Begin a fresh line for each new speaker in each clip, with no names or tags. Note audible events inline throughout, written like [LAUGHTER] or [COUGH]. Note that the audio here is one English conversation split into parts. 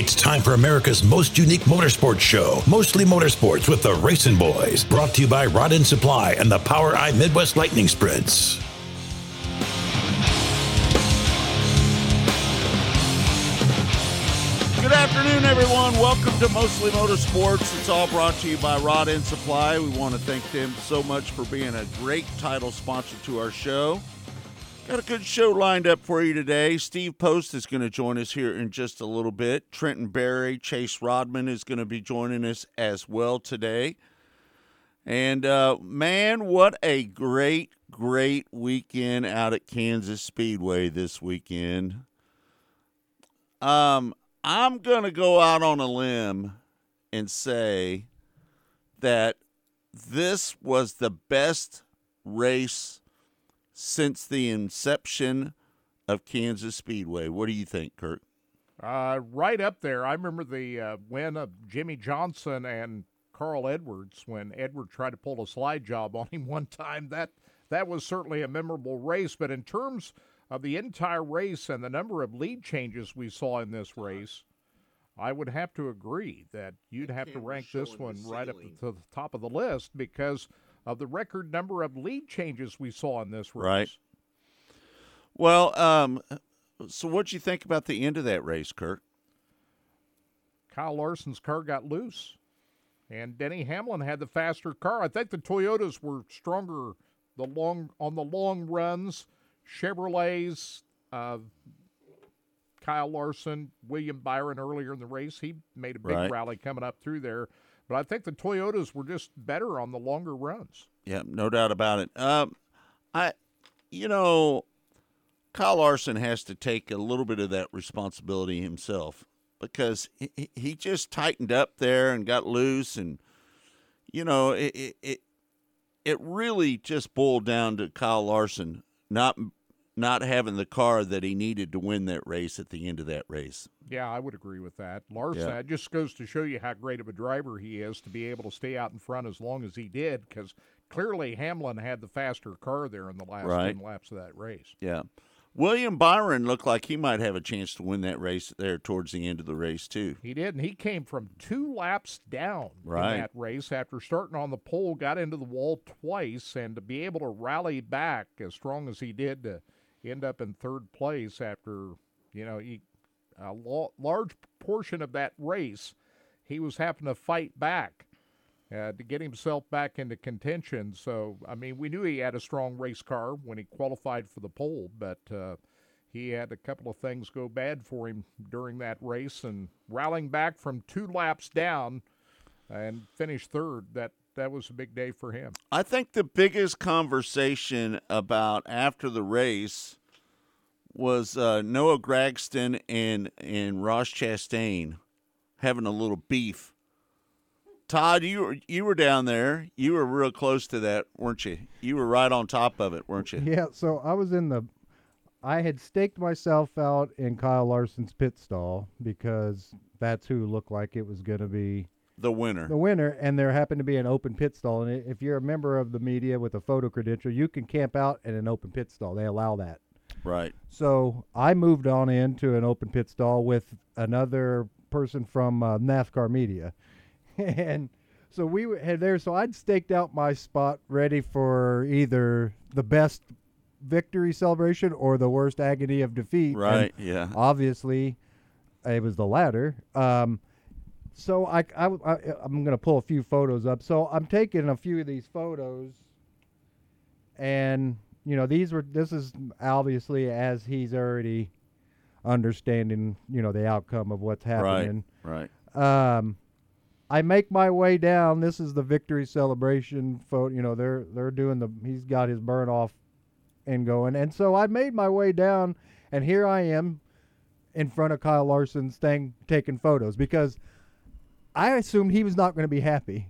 It's time for America's most unique motorsports show, Mostly Motorsports with the Racing Boys, brought to you by Rod End Supply and the POWRi Midwest Lightning Sprints.
Good afternoon, everyone. Welcome to Mostly Motorsports. It's all brought to you by Rod End Supply. We want to thank them so much for being a great title sponsor to our show. Got a good show lined up for you today. Steve Post is going to join us here in just a little bit. Trenton Berry, Chase Raudman is going to be joining us as well today. And uh, man, what a great, great weekend out at Kansas Speedway this weekend. Um, I'm going to go out on a limb and say that this was the best race since the inception of Kansas Speedway. What do you think, Kurt?
Uh, right up there. I remember the uh, win of Jimmie Johnson and Carl Edwards when Edward tried to pull a slide job on him [LAUGHS] one time. That that was certainly a memorable race. But in terms of the entire race and the number of lead changes we saw in this race, I would have to agree that you'd have to rank this one right up to the top of the list because of the record number of lead changes we saw in this race.
Right. Well, um, so what do you think about the end of that race, Kurt?
Kyle Larson's car got loose, and Denny Hamlin had the faster car. I think the Toyotas were stronger the long on the long runs. Chevrolets, uh, Kyle Larson, William Byron earlier in the race, he made a big
Right.
rally coming up through there. But I think the Toyotas were just better on the longer runs.
Yeah, no doubt about it. Um, I, you know, Kyle Larson has to take a little bit of that responsibility himself because he, he- just tightened up there and got loose, and you know, it it it really just boiled down to Kyle Larson not not having the car that he needed to win that race at the end of that race.
Yeah, I would agree with that. Larson,
Yeah.
it just goes to show you how great of a driver he is to be able to stay out in front as long as he did, because clearly Hamlin had the faster car there in the last
Right.
10 laps of that race.
Yeah. William Byron looked like he might have a chance to win that race there towards the end of the race too.
He did, and he came from two laps down
Right.
in that race after starting on the pole, got into the wall twice, and to be able to rally back as strong as he did to end up in third place after, you know, he, a lo- large portion of that race, he was having to fight back uh, to get himself back into contention. So, I mean, we knew he had a strong race car when he qualified for the pole, but uh, he had a couple of things go bad for him during that race, and rallying back from two laps down and finished third. That that was a big day for him.
I think the biggest conversation about after the race was uh, Noah Gragson and and Ross Chastain having a little beef. Todd, you were you were down there. You were real close to that, weren't you? You were right on top of it, weren't you?
Yeah, so I was in the. I had staked myself out in Kyle Larson's pit stall because that's who looked like it was going to be
The winner.
the winner, and there happened to be an open pit stall. And if you're a member of the media with a photo credential, you can camp out in an open pit stall. They allow that.
Right.
So I moved on into an open pit stall with another person from uh, NASCAR media, [LAUGHS] and so we were- had there. So I'd staked out my spot, ready for either the best victory celebration or the worst agony of defeat. and
Right. Yeah.
obviously, it was the latter. Um, so I, I, I am gonna pull a few photos up. So I'm taking a few of these photos, and you know these were this is obviously as he's already understanding you know the outcome of what's happening.
Right.
Um, I make my way down. This is the victory celebration photo. You know, they're they're doing the. He's got his burn off, and going. And so I made my way down, and here I am, in front of Kyle Larson's thing, taking photos because I assumed he was not going to be happy,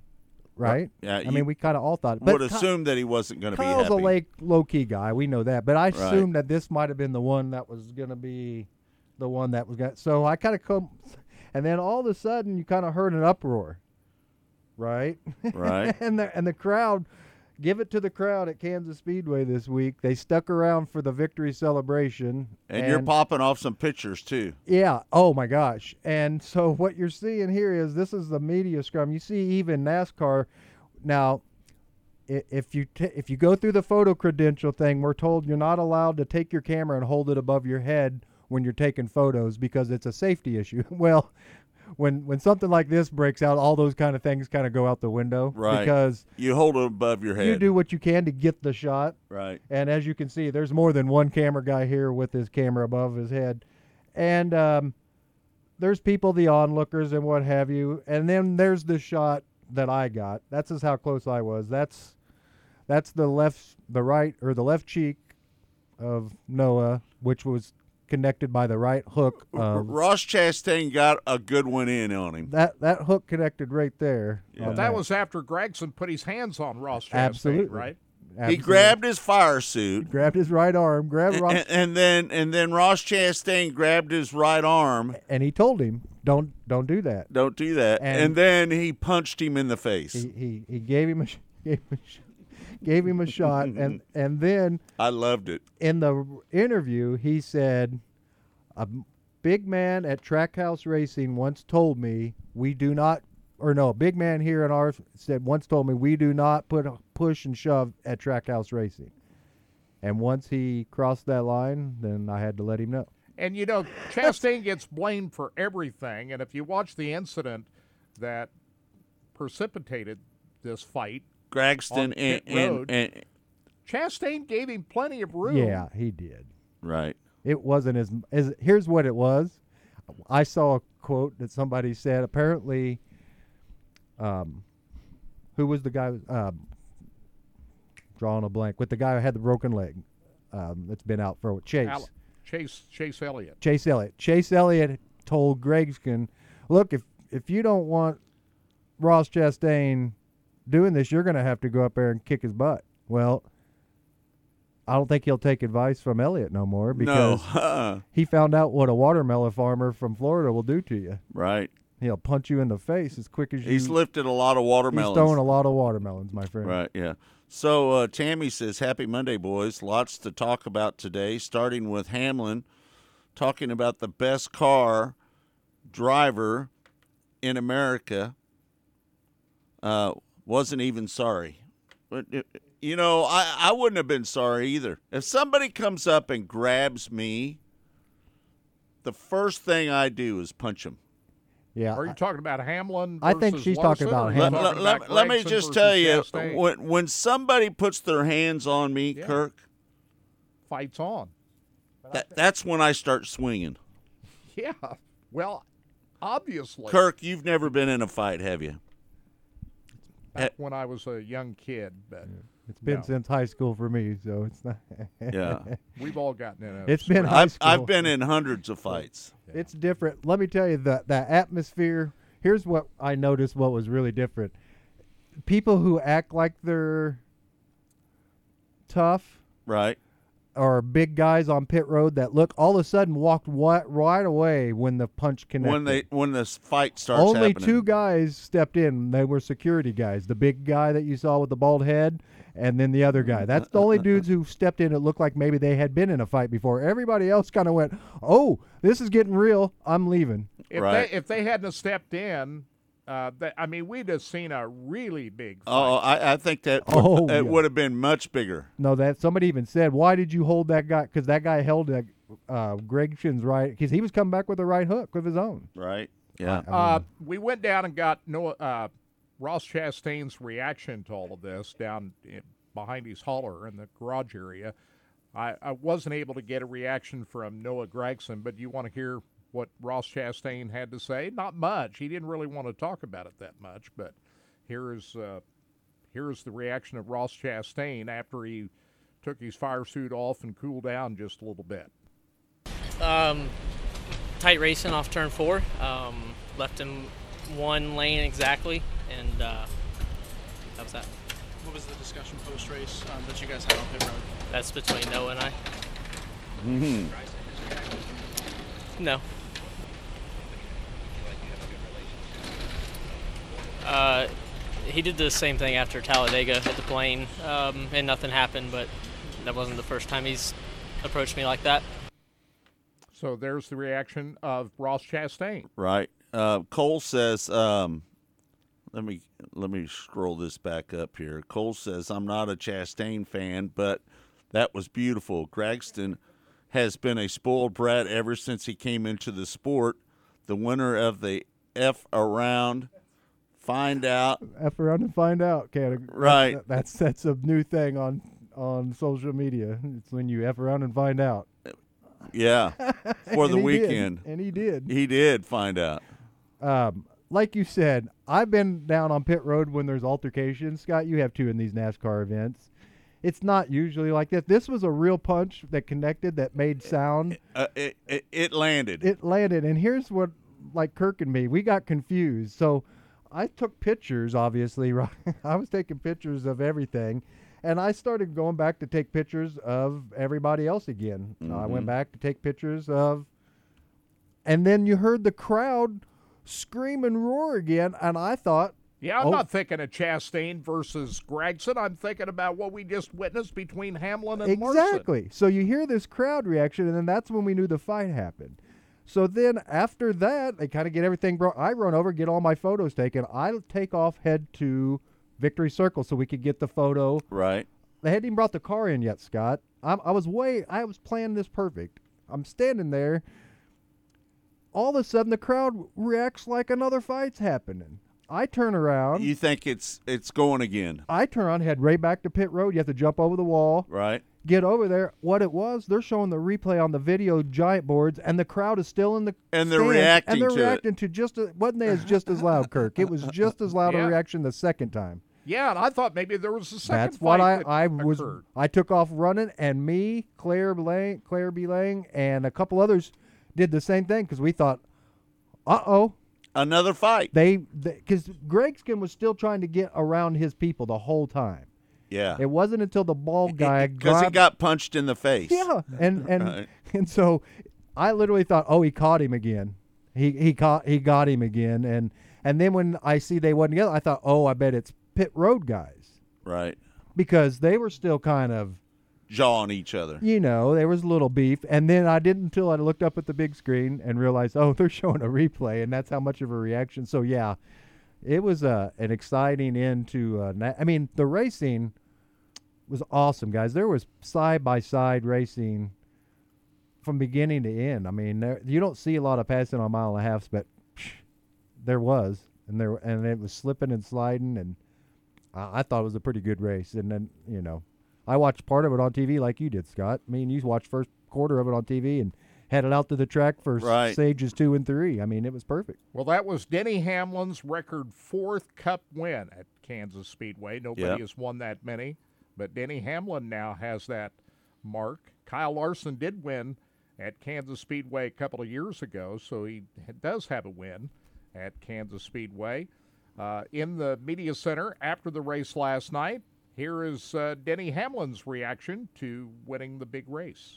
right?
Yeah,
I
you
mean, we kind of all thought. But
Would
Ky-
assume that he wasn't going to be
Kyle's
happy.
a late, low key guy. We know that. But I
Right.
assumed that this might have been the one that was going to be the one that was going to. So I kind of come. [LAUGHS] And then all of a sudden, you kind of heard an uproar, right?
Right. [LAUGHS]
and the and the crowd give it to the crowd at Kansas Speedway this week. They stuck around for the victory celebration.
And, you're popping off some pictures too.
Yeah. Oh my gosh. And so [LAUGHS] what you're seeing here is this is the media scrum. You see even NASCAR now if you t- if you go through the photo credential thing, we're told you're not allowed to take your camera and hold it above your head when you're taking photos because it's a safety issue. [LAUGHS] well, when when something like this breaks out, all those kind of things kind of go out the window
Right.
because
You hold it above your head.
you do what you can to get the shot.
Right.
And as you can see, there's more than one camera guy here with his camera above his head. And um, there's people, the onlookers and what have you. And then there's the shot that I got. That's just how close I was. That's that's the left, the right, or the left cheek of Noah, which was connected by the right hook.
R-
Of, um,
Ross Chastain got a good one in on him.
that that hook connected right there.
Yeah.
on
That was after Gragson put his hands on Ross Chastain,
Absolutely.
right?
He grabbed his fire suit.
grabbed his right arm, grabbed
And,
Ross,
and, and then and then Ross Chastain grabbed his right arm.
and he told him, "Don't don't do that."
Don't do that. And,
And-
then he punched him in the face.
he, he, he gave him a [LAUGHS] gave him a, sh- gave him a shot and [LAUGHS] and then
I loved it.
in the interview he said "A big man at Trackhouse Racing once told me we do not or no a big man here in our said once told me we do not put a push and shove at Trackhouse Racing and once he crossed that line then I had to let him know
And you know, Chastain gets blamed for everything. And if you watch the incident that precipitated this fight,
Gragson
On
and,
pit
and, and
Chastain gave him plenty of room.
yeah he did
right.
it wasn't as as here's what it was i saw a quote that somebody said apparently um who was the guy um drawing a blank with the guy who had the broken leg um that's been out for chase
Al- Chase Chase Elliott.
chase elliott chase elliott told gregskin look if if you don't want ross chastain doing this you're going to have to go up there and kick his butt well I don't think he'll take advice from Elliott no more because
no. [LAUGHS] uh-uh.
he found out what a watermelon farmer from Florida will do to you.
Right.
He'll punch you in the face as quick as you.
He's lifted a lot of watermelons.
he's throwing a lot of watermelons, my friend.
Right, yeah. So uh, Tammy says, Happy Monday, boys. Lots to talk about today, starting with Hamlin talking about the best car driver in America. Uh, wasn't even sorry. But, uh, You know, I, I wouldn't have been sorry either. If somebody comes up and grabs me, the first thing I do is punch him.
Yeah.
Are you talking about Hamlin?
I think
versus
she's talking about
or
Let,
Hamlin.
talking
let-
about
let- let me just tell you
Chastain?
when, when somebody puts their hands on me,
Yeah.
Kirk,
fights on.
that, that's when I start swinging. [LAUGHS]
Yeah. Well, obviously,
Kirk, you've never been in a fight, have you?
Back eh. when I was a young kid, but
it's been
no.
since high school for me, so it's not.
Yeah. [LAUGHS]
we've all gotten in a.
It's been high
I've,
school.
I've been in hundreds of fights.
It's different. Let me tell you the the atmosphere. Here's what I noticed. What was really different. People who act like they're tough
Right.
Or big guys on pit road that look all of a sudden walked wi- right away when the punch connected.
When they when this fight starts
Only
happening.
two guys stepped in. They were security guys. The big guy that you saw with the bald head, and then the other guy. That's the only dudes who stepped in. It looked like maybe they had been in a fight before. Everybody else kind of went, "Oh, this is getting real. I'm leaving."
if
Right.
they if they hadn't stepped in, uh, that, I mean, we'd have seen a really big. Fight.
Oh, I, I think that
Oh,
it
yeah.
would have been much bigger.
No, that somebody even said, "Why did you hold that guy?" Because that guy held that uh, Greg Shin's right because he was coming back with a right hook of his own.
Right. Yeah.
Uh, we went down and got Noah, uh, Ross Chastain's reaction to all of this down in, behind his holler in the garage area. I, I wasn't able to get a reaction from Noah Gragson, but you want to hear what Ross Chastain had to say? Not much. He didn't really want to talk about it that much, but here is uh, here is the reaction of Ross Chastain after he took his fire suit off and cooled down just a little bit.
Um, tight racing off turn four. Um, left in one lane exactly, and uh, that was that.
What was the discussion post race um, that you guys had on pit road?
That's between Noah and I.
Mhm.
No. Uh, he did the same thing after Talladega at the plane, um, and nothing happened. But that wasn't the first time he's approached me like that.
So there's the reaction of Ross Chastain.
Right. Uh, Cole says, um, let me let me scroll this back up here. Cole says, I'm not a Chastain fan, but that was beautiful. Gragson has been a spoiled brat ever since he came into the sport. The winner of the F around, find out.
F around and find out. Can
Right.
That, that's that's a new thing on on social media. It's when you F around and find out.
Yeah, [LAUGHS] for the
he did.
weekend.
and he did.
He did find out.
um, like you said, I've been down on pit road when there's altercations. Scott, you have two in these NASCAR events. It's not usually like that. This was a real punch that connected, that made sound.
Uh, it, it, it landed.
It landed, and here's what, like Kirk and me, we got confused. So, I took pictures. Obviously, [LAUGHS] right? I was taking pictures of everything, and I started going back to take pictures of everybody else again. So I went mm-hmm. back to take pictures of, and then you heard the crowd scream and roar again, and I thought,
Yeah, I'm
Oh.
not thinking of Chastain versus Gragson. I'm thinking about what we just witnessed between Hamlin and Larson.
exactly. So you hear this crowd reaction, and then that's when we knew the fight happened. So then after that, they kind of get everything brought. I run over, get all my photos taken. I take off, head to Victory Circle so we could get the photo.
right.
They hadn't even brought the car in yet, Scott. I'm, I was way, I was planning this perfect. I'm standing there. All of a sudden, the crowd reacts like another fight's happening. I turn around.
You think it's it's going again,
I turn around, head right back to pit road. You have to jump over the wall.
right?
get over there. What it was, they're showing the replay on the video giant boards, and the crowd is still in the
And they're
stands,
reacting
and they're
to it.
reacting to just a, wasn't they as just as loud, Kirk? It was just as loud
Yeah.
a reaction the second time.
Yeah, and I thought maybe there was a second
That's what I
that
I was.
occurred.
I took off running, and me, Claire Lang, Claire B. Lang, and a couple others did the same thing because we thought, uh oh,
Another fight.
they because Greg Skin was still trying to get around his people the whole time.
Yeah.
It wasn't until the bald guy
Because he got punched in the face.
Yeah, and [LAUGHS] and
Right.
and so I literally thought, oh, he caught him again. He he caught he got him again, and and then when I see they wasn't together, I thought, oh, I bet it's pit road guys
Right.
because they were still kind of
Jawing each other.
you know there was a little beef, and then I didn't until I looked up at the big screen and realized, oh, [LAUGHS] they're showing a replay, and that's how much of a reaction. So yeah, it was uh, an exciting end to. Uh, na- I mean, the racing was awesome, guys. There was side by side racing from beginning to end. I mean, there, you don't see a lot of passing on mile and a halfs, but psh, there was, and there and it was slipping and sliding, and I, I thought it was a pretty good race. And then you know, I watched part of it on TV like you did, Scott. I mean, you watched first quarter of it on TV and headed out to the track for s-
Right.
stages two and three. I mean, it was perfect.
Well, that was Denny Hamlin's record fourth Cup win at Kansas Speedway. Nobody
Yep.
has won that many, but Denny Hamlin now has that mark. Kyle Larson did win at Kansas Speedway a couple of years ago, so he does have a win at Kansas Speedway. Uh, in the media center after the race last night, here is uh, Denny Hamlin's reaction to winning the big race.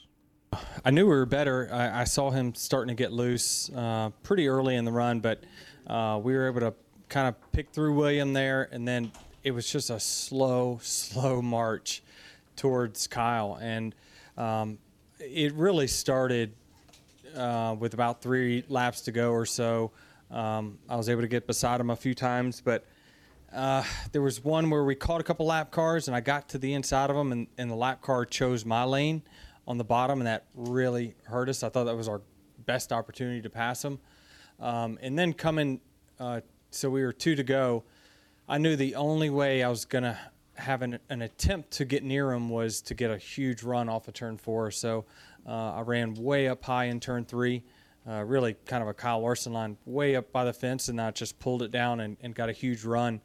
I knew we were better. I, I saw him starting to get loose uh, pretty early in the run, but uh, we were able to kind of pick through William there, and then it was just a slow, slow march towards Kyle, and um, it really started uh, with about three laps to go or so. Um, I was able to get beside him a few times, but uh, there was one where we caught a couple lap cars, and I got to the inside of them, and, and the lap car chose my lane on the bottom, and that really hurt us. I thought that was our best opportunity to pass them. Um, and then coming, uh, so we were two to go. I knew the only way I was going to have an, an attempt to get near him was to get a huge run off of turn four. So uh, I ran way up high in turn three, uh, really kind of a Kyle Larson line, way up by the fence, and I just pulled it down and, and got a huge run.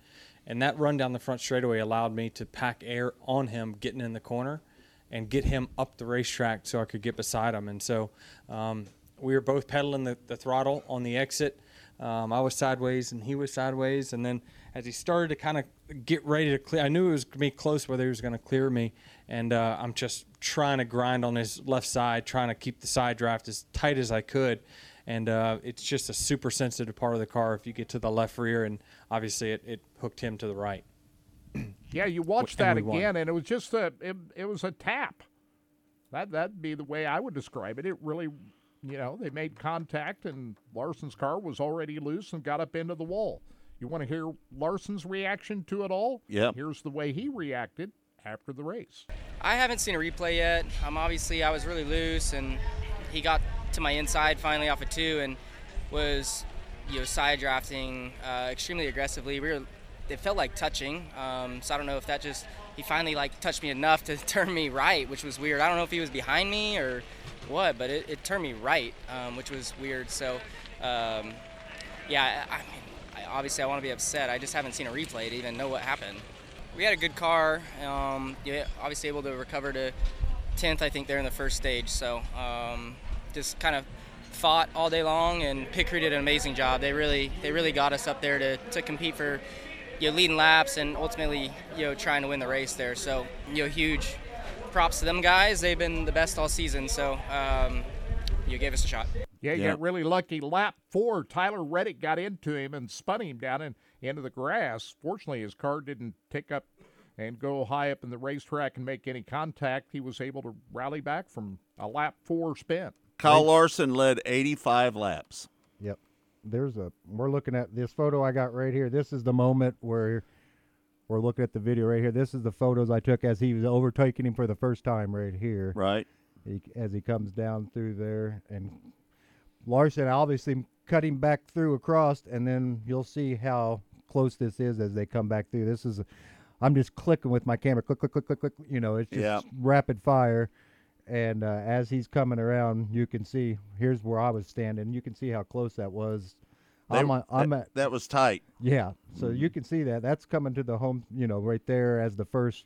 And that run down the front straightaway allowed me to pack air on him getting in the corner and get him up the racetrack so I could get beside him. And so um, we were both pedaling the, the throttle on the exit. Um, I was sideways and he was sideways. And then as he started to kind of get ready to clear, I knew it was going to be close whether he was going to clear me. And uh, I'm just trying to grind on his left side, trying to keep the side draft as tight as I could. And uh, it's just a super sensitive part of the car if you get to the left rear, and obviously it, it hooked him to the right. [CLEARS THROAT]
Yeah, you watch
and
that
won.
again, and it was just a it, it was a tap. That that'd be the way I would describe it. It really, you know, they made contact, and Larson's car was already loose and got up into the wall. You want to hear Larson's reaction to it all?
Yep.
Here's the way he reacted after the race.
I haven't seen a replay yet. Um, obviously, I was really loose, and he got to my inside finally off of two, and was, you know, side drafting uh, extremely aggressively. We were, it felt like touching. Um, so I don't know if that just he finally like touched me enough to [LAUGHS] turn me right, which was weird. I don't know if he was behind me or what, but it, it turned me right, um, which was weird. So, um, yeah, I, mean, I, obviously I want to be upset. I just haven't seen a replay to even know what happened. We had a good car. Um, yeah, obviously able to recover to 10th, I think, there in the first stage. So just kind of fought all day long, and Pit Crew did an amazing job. They really, they really got us up there to, to compete for, you know, leading laps and ultimately, you know, trying to win the race there. So, you know, huge props to them guys. They've been the best all season. So, um, you gave us a shot.
Yeah, you
Yeah.
got really lucky. Lap four, Tyler Reddick got into him and spun him down in, into the grass. Fortunately, his car didn't tick up and go high up in the racetrack and make any contact. He was able to rally back from a lap four spin.
Kyle Larson led 85 laps.
Yep. There's a. We're looking at this photo I got right here. This is the moment where we're looking at the video right here. This is the photos I took as he was overtaking him for the first time right here.
Right.
He, as he comes down through there, and Larson obviously cutting back through across, and then you'll see how close this is as they come back through. This is. I'm just clicking with my camera, click, click, click, click, click. You know, it's just
Yeah.
rapid fire. And uh, as he's coming around, you can see. Here's where I was standing. You can see how close that was.
They-
I'm, on- I'm
that,
at
that was tight.
yeah. So you can see that. That's coming to the home, you know, right there as the first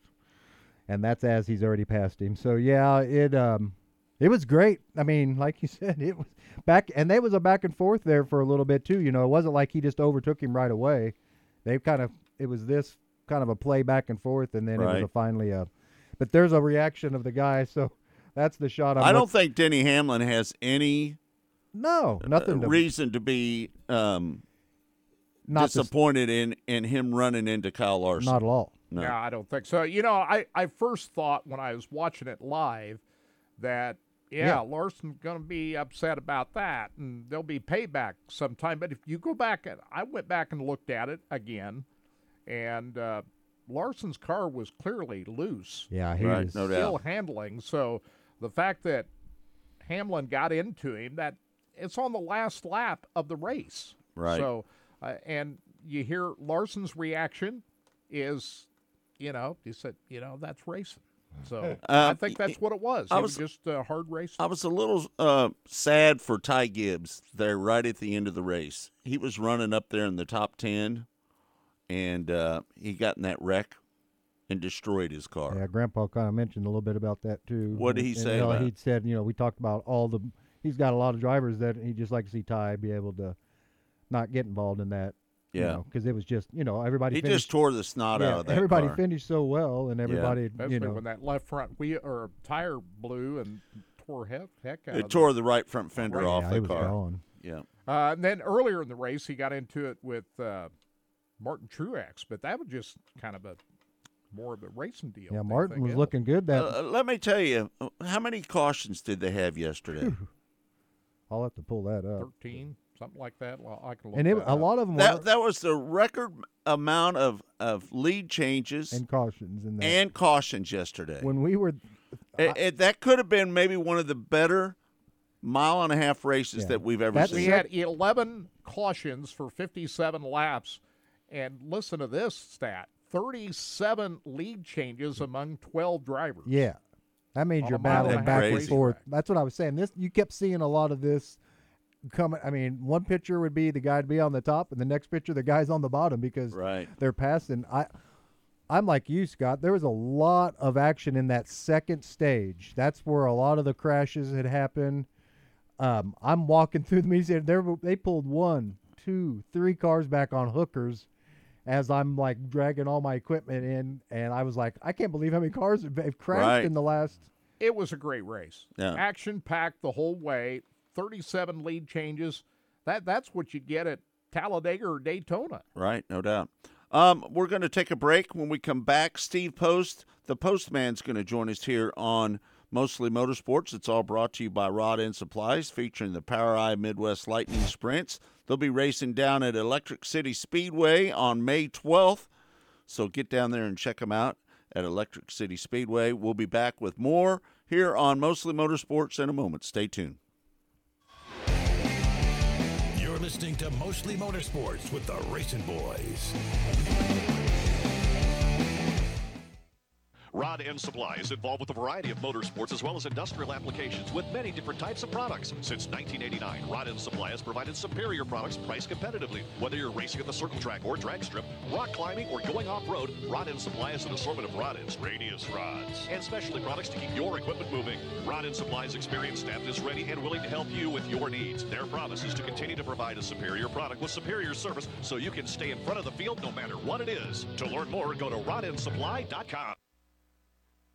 and that's as he's already passed him. So yeah, it um it was great. I mean, [LAUGHS] like you said, it was back and they was a back and forth there for a little bit too. You know, it wasn't like he just overtook him right away. They kind of it was this kind of a play back and forth and then it was a finally a but there's a reaction of the guy, [LAUGHS] so that's the shot I'm
I don't think Denny Hamlin has any
No,
uh,
nothing to
reason to be um,
not dis-
disappointed in, in him running into Kyle Larson.
not at all.
no.
Yeah, I don't think so. You know, I, I first thought when I was watching it live that, yeah,
Yeah.
Larson's going to be upset about that and there'll be payback sometime. But if you go back, and I went back and looked at it again, and uh, Larson's car was clearly loose,
Yeah, he
Right,
was
no
still
doubt.
handling. So the fact that Hamlin got into him, that it's on the last lap of the race.
Right.
So, uh, and you hear Larson's reaction is, you know, he said, you know, that's racing. So I
Uh,
think that's what it was.
I
it was,
was-
just a hard race.
I was a little uh, sad for Ty Gibbs there right at the end of the race. He was running up there in the top 10, and uh, he got in that wreck and destroyed his car.
Yeah, Grandpa kind of mentioned a little bit about that too.
What did he
And,
say
you know. He said, you know, we talked about all the. He's got a lot of drivers that he just like to see Ty be able to not get involved in that.
Yeah.
because it was just you know everybody.
He
finished,
just tore the snot
yeah,
out of that car.
everybody
car.
finished so well, and everybody
Especially
you know
when that left front wheel or tire blew and tore heck, heck out
It
of
tore the right front fender
Right.
off
yeah,
the car.
gone.
Yeah.
Uh, and then earlier in the race, he got into it with uh, Martin Truex, but that was just kind of a more of a racing deal.
Yeah, Martin was
else.
looking good. That
Uh, let me tell you, uh, how many cautions did they have yesterday?
I'll have to pull that up.
thirteen, something like that. Well, I can look
And it,
that
a
up.
lot of them
that
were
that was the record amount of, of lead changes
and
and,
cautions in that.
And cautions yesterday.
when we were,
It- it- that could have been maybe one of the better mile and a half races
Yeah.
that we've ever
That's-
We had 11 cautions for 57 laps. And listen to this stat 37 lead changes among 12 drivers.
yeah, that means you're battling back
half
and forth. That's what I was saying. This you kept seeing a lot of this coming. I mean, one picture would be the guy would be on the top, and the next picture the guy's on the bottom because
Right.
they're passing. I, I'm like you, Scott. There was a lot of action in that second stage. That's where a lot of the crashes had happened. Um, I'm walking [LAUGHS] through the museum. They they pulled one, two, three cars back on hookers. As I'm like dragging all my equipment in, and I was like, I can't believe how many cars have have crashed
Right.
in the last
It was a great race.
Yeah.
Action packed the whole way. 37 lead changes. That that's what you get at Talladega or Daytona.
Right, no doubt. Um, we're going to take a break. When we come back, Steve Post, the postman's going to join us here on Mostly Motorsports. It's all brought to you by Rod End Supplies, featuring the POWRi Midwest Lightning Sprints. They'll be racing down at Electric City Speedway on May 12th. So get down there and check them out at Electric City Speedway. We'll be back with more here on Mostly Motorsports in a moment. Stay tuned.
You're listening to Mostly Motorsports with the Racing Boys.
Rod End Supply is involved with a variety of motorsports as well as industrial applications with many different types of products. Since 1989, Rod End Supply has provided superior products priced competitively. Whether you're racing at the circle track or drag strip, rock climbing, or going off-road, Rod End Supply has an assortment of rod ends, radius rods, and specialty products to keep your equipment moving. Rod End Supply's experienced staff is ready and willing to help you with your needs. Their promise is to continue to provide a superior product with superior service so you can stay in front of the field no matter what it is. To learn more, go to rodendsupply.com.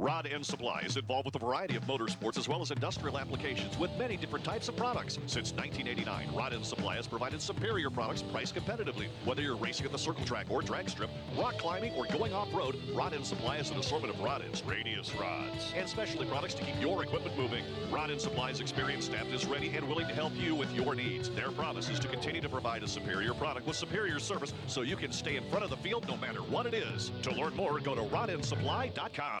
Rod End Supply is involved with a variety of motorsports as well as industrial applications with many different types of products. Since 1989, Rod End Supply has provided superior products priced competitively. Whether you're racing at the circle track or drag strip, rock climbing, or going off-road, Rod End Supply has an assortment of rod ends, radius rods, and specialty products to keep your equipment moving. Rod End Supply's experienced staff is ready and willing to help you with your needs. Their promise is to continue to provide a superior product with superior service so you can stay in front of the field no matter what it is. To learn more, go to rodendsupply.com.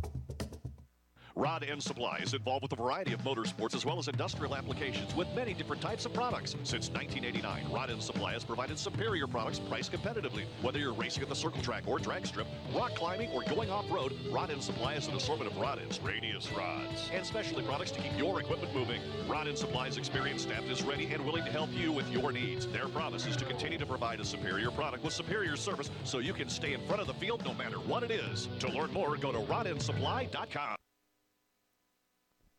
Rod End Supply is involved with a variety of motorsports as well as industrial applications with many different types of products. Since 1989, Rod End Supply has provided superior products priced competitively. Whether you're racing at the circle track or drag strip, rock climbing, or going off-road, Rod End Supply has an assortment of rod ends, radius rods, and specialty products to keep your equipment moving. Rod End Supply's experienced staff is ready and willing to help you with your needs. Their promise is to continue to provide a superior product with superior service so you can stay in front of the field no matter what it is. To learn more, go to rodendsupply.com.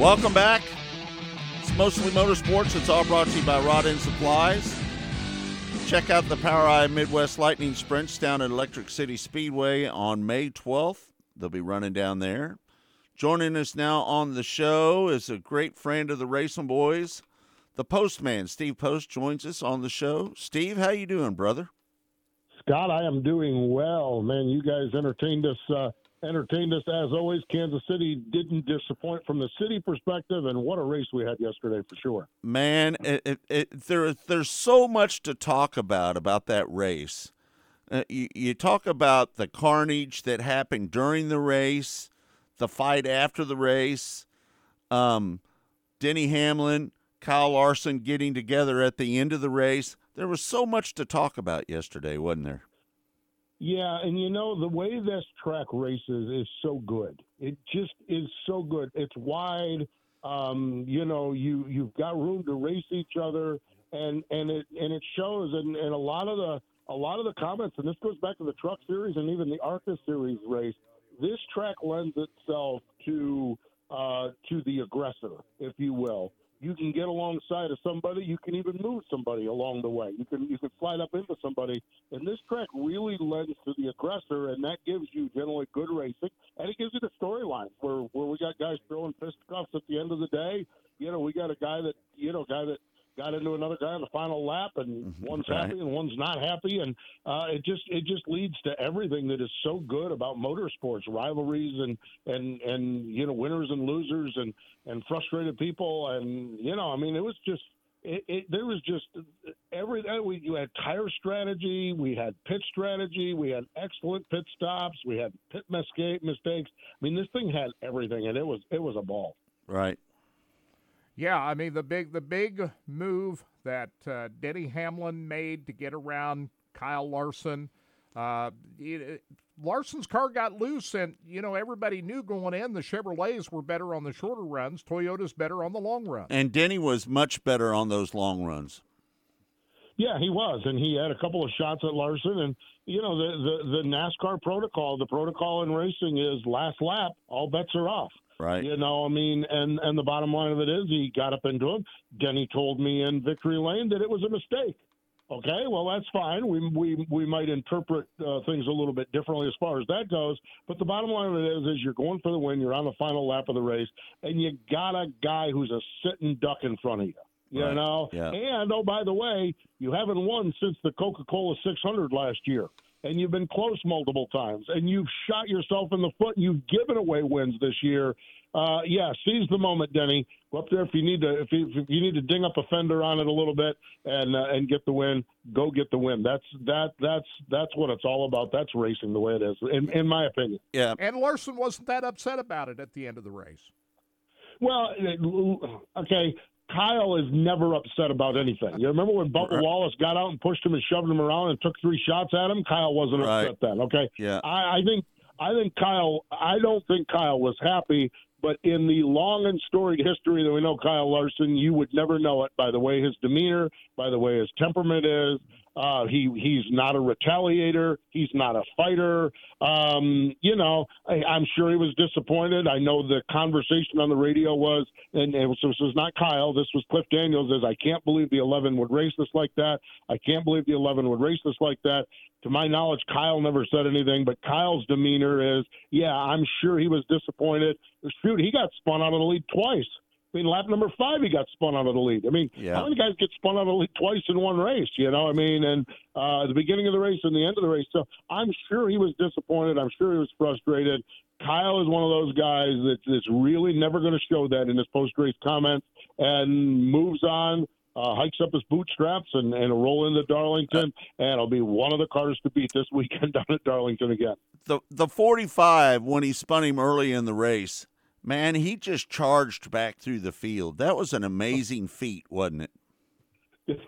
Welcome back. It's mostly motorsports. It's all brought to you by Rod End Supplies. Check out the POWRi Midwest Lightning Sprints down at Electric City Speedway on May 12th. They'll be running down there. Joining us now on the show is a great friend of the Racing Boys, the Postman. Steve Post joins us on the show. Steve, how you doing, brother?
Scott, I am doing well, man. You guys entertained us. Uh, entertained us as always. Kansas City didn't disappoint from the city perspective, and what a race we had yesterday for sure.
Man, it, it, it, there there's so much to talk about about that race. Uh, you, you talk about the carnage that happened during the race, the fight after the race, um, Denny Hamlin, Kyle Larson getting together at the end of the race. There was so much to talk about yesterday, wasn't there?
Yeah, and you know the way this track races is so good. It just is so good. It's wide. Um, you know, you you've got room to race each other, and and it and it shows. And, and a lot of the a lot of the comments, and this goes back to the Truck Series and even the ARCA Series race. This track lends itself to uh, to the aggressor, if you will. You can get alongside of somebody. You can even move somebody along the way. You can you can slide up into somebody. And this track really lends to the aggressor, and that gives you generally good racing, and it gives you the storyline where where we got guys throwing fisticuffs at the end of the day. You know, we got a guy that you know guy that got into another guy on the final lap, and one's
right.
happy and one's not happy, and uh, it just it just leads to everything that is so good about motorsports, rivalries, and and and you know winners and losers, and and frustrated people, and you know I mean it was just. It, it, there was just every uh, we you had tire strategy, we had pit strategy, we had excellent pit stops, we had pit mistake mistakes. I mean, this thing had everything, and it was it was a ball.
Right.
Yeah, I mean the big the big move that uh, Denny Hamlin made to get around Kyle Larson. Uh, it, Larson's car got loose, and you know everybody knew going in the Chevrolets were better on the shorter runs. Toyota's better on the long run.
And Denny was much better on those long runs.
Yeah, he was, and he had a couple of shots at Larson. And you know, the the, the NASCAR protocol, the protocol in racing is last lap, all bets are off.
Right.
You know, I mean, and and the bottom line of it is, he got up into him. Denny told me in Victory Lane that it was a mistake. Okay, well that's fine. We we we might interpret uh, things a little bit differently as far as that goes. But the bottom line of it is, is you're going for the win. You're on the final lap of the race, and you got a guy who's a sitting duck in front of you. You
Right.
know,
Yeah.
and oh by the way, you haven't won since the Coca-Cola 600 last year, and you've been close multiple times, and you've shot yourself in the foot. And you've given away wins this year. Uh, yeah, seize the moment, Denny. Go up there if you need to. If you, if you need to ding up a fender on it a little bit and uh, and get the win, go get the win. That's that that's that's what it's all about. That's racing the way it is, in, in my opinion.
Yeah.
And Larson wasn't that upset about it at the end of the race.
Well, okay. Kyle is never upset about anything. You remember when Bubba Wallace got out and pushed him and shoved him around and took three shots at him? Kyle wasn't
Right.
upset then. Okay.
Yeah.
I, I think I think Kyle. I don't think Kyle was happy. But in the long and storied history that we know Kyle Larson, you would never know it by the way his demeanor, by the way his temperament is. Uh, he he's not a retaliator. He's not a fighter. Um, you know, I, I'm sure he was disappointed. I know the conversation on the radio was, and it was, this was not Kyle. This was Cliff Daniels. Is I can't believe the 11 would race this like that. I can't believe the 11 would race this like that. To my knowledge, Kyle never said anything, but Kyle's demeanor is, yeah, I'm sure he was disappointed. Shoot, he got spun out of the lead twice. I mean, lap number five, he got spun out of the lead. I mean,
Yeah.
how many guys get spun out of the lead twice in one race? You know, I mean, and uh, the beginning of the race and the end of the race. So I'm sure he was disappointed. I'm sure he was frustrated. Kyle is one of those guys that, that's really never going to show that in his post race comments and moves on. Uh, hikes up his bootstraps and, and roll into Darlington, and it'll be one of the cars to beat this weekend [LAUGHS] down at Darlington again.
The the 45 when he spun him early in the race, man, he just charged back through the field. That was an amazing feat, wasn't it?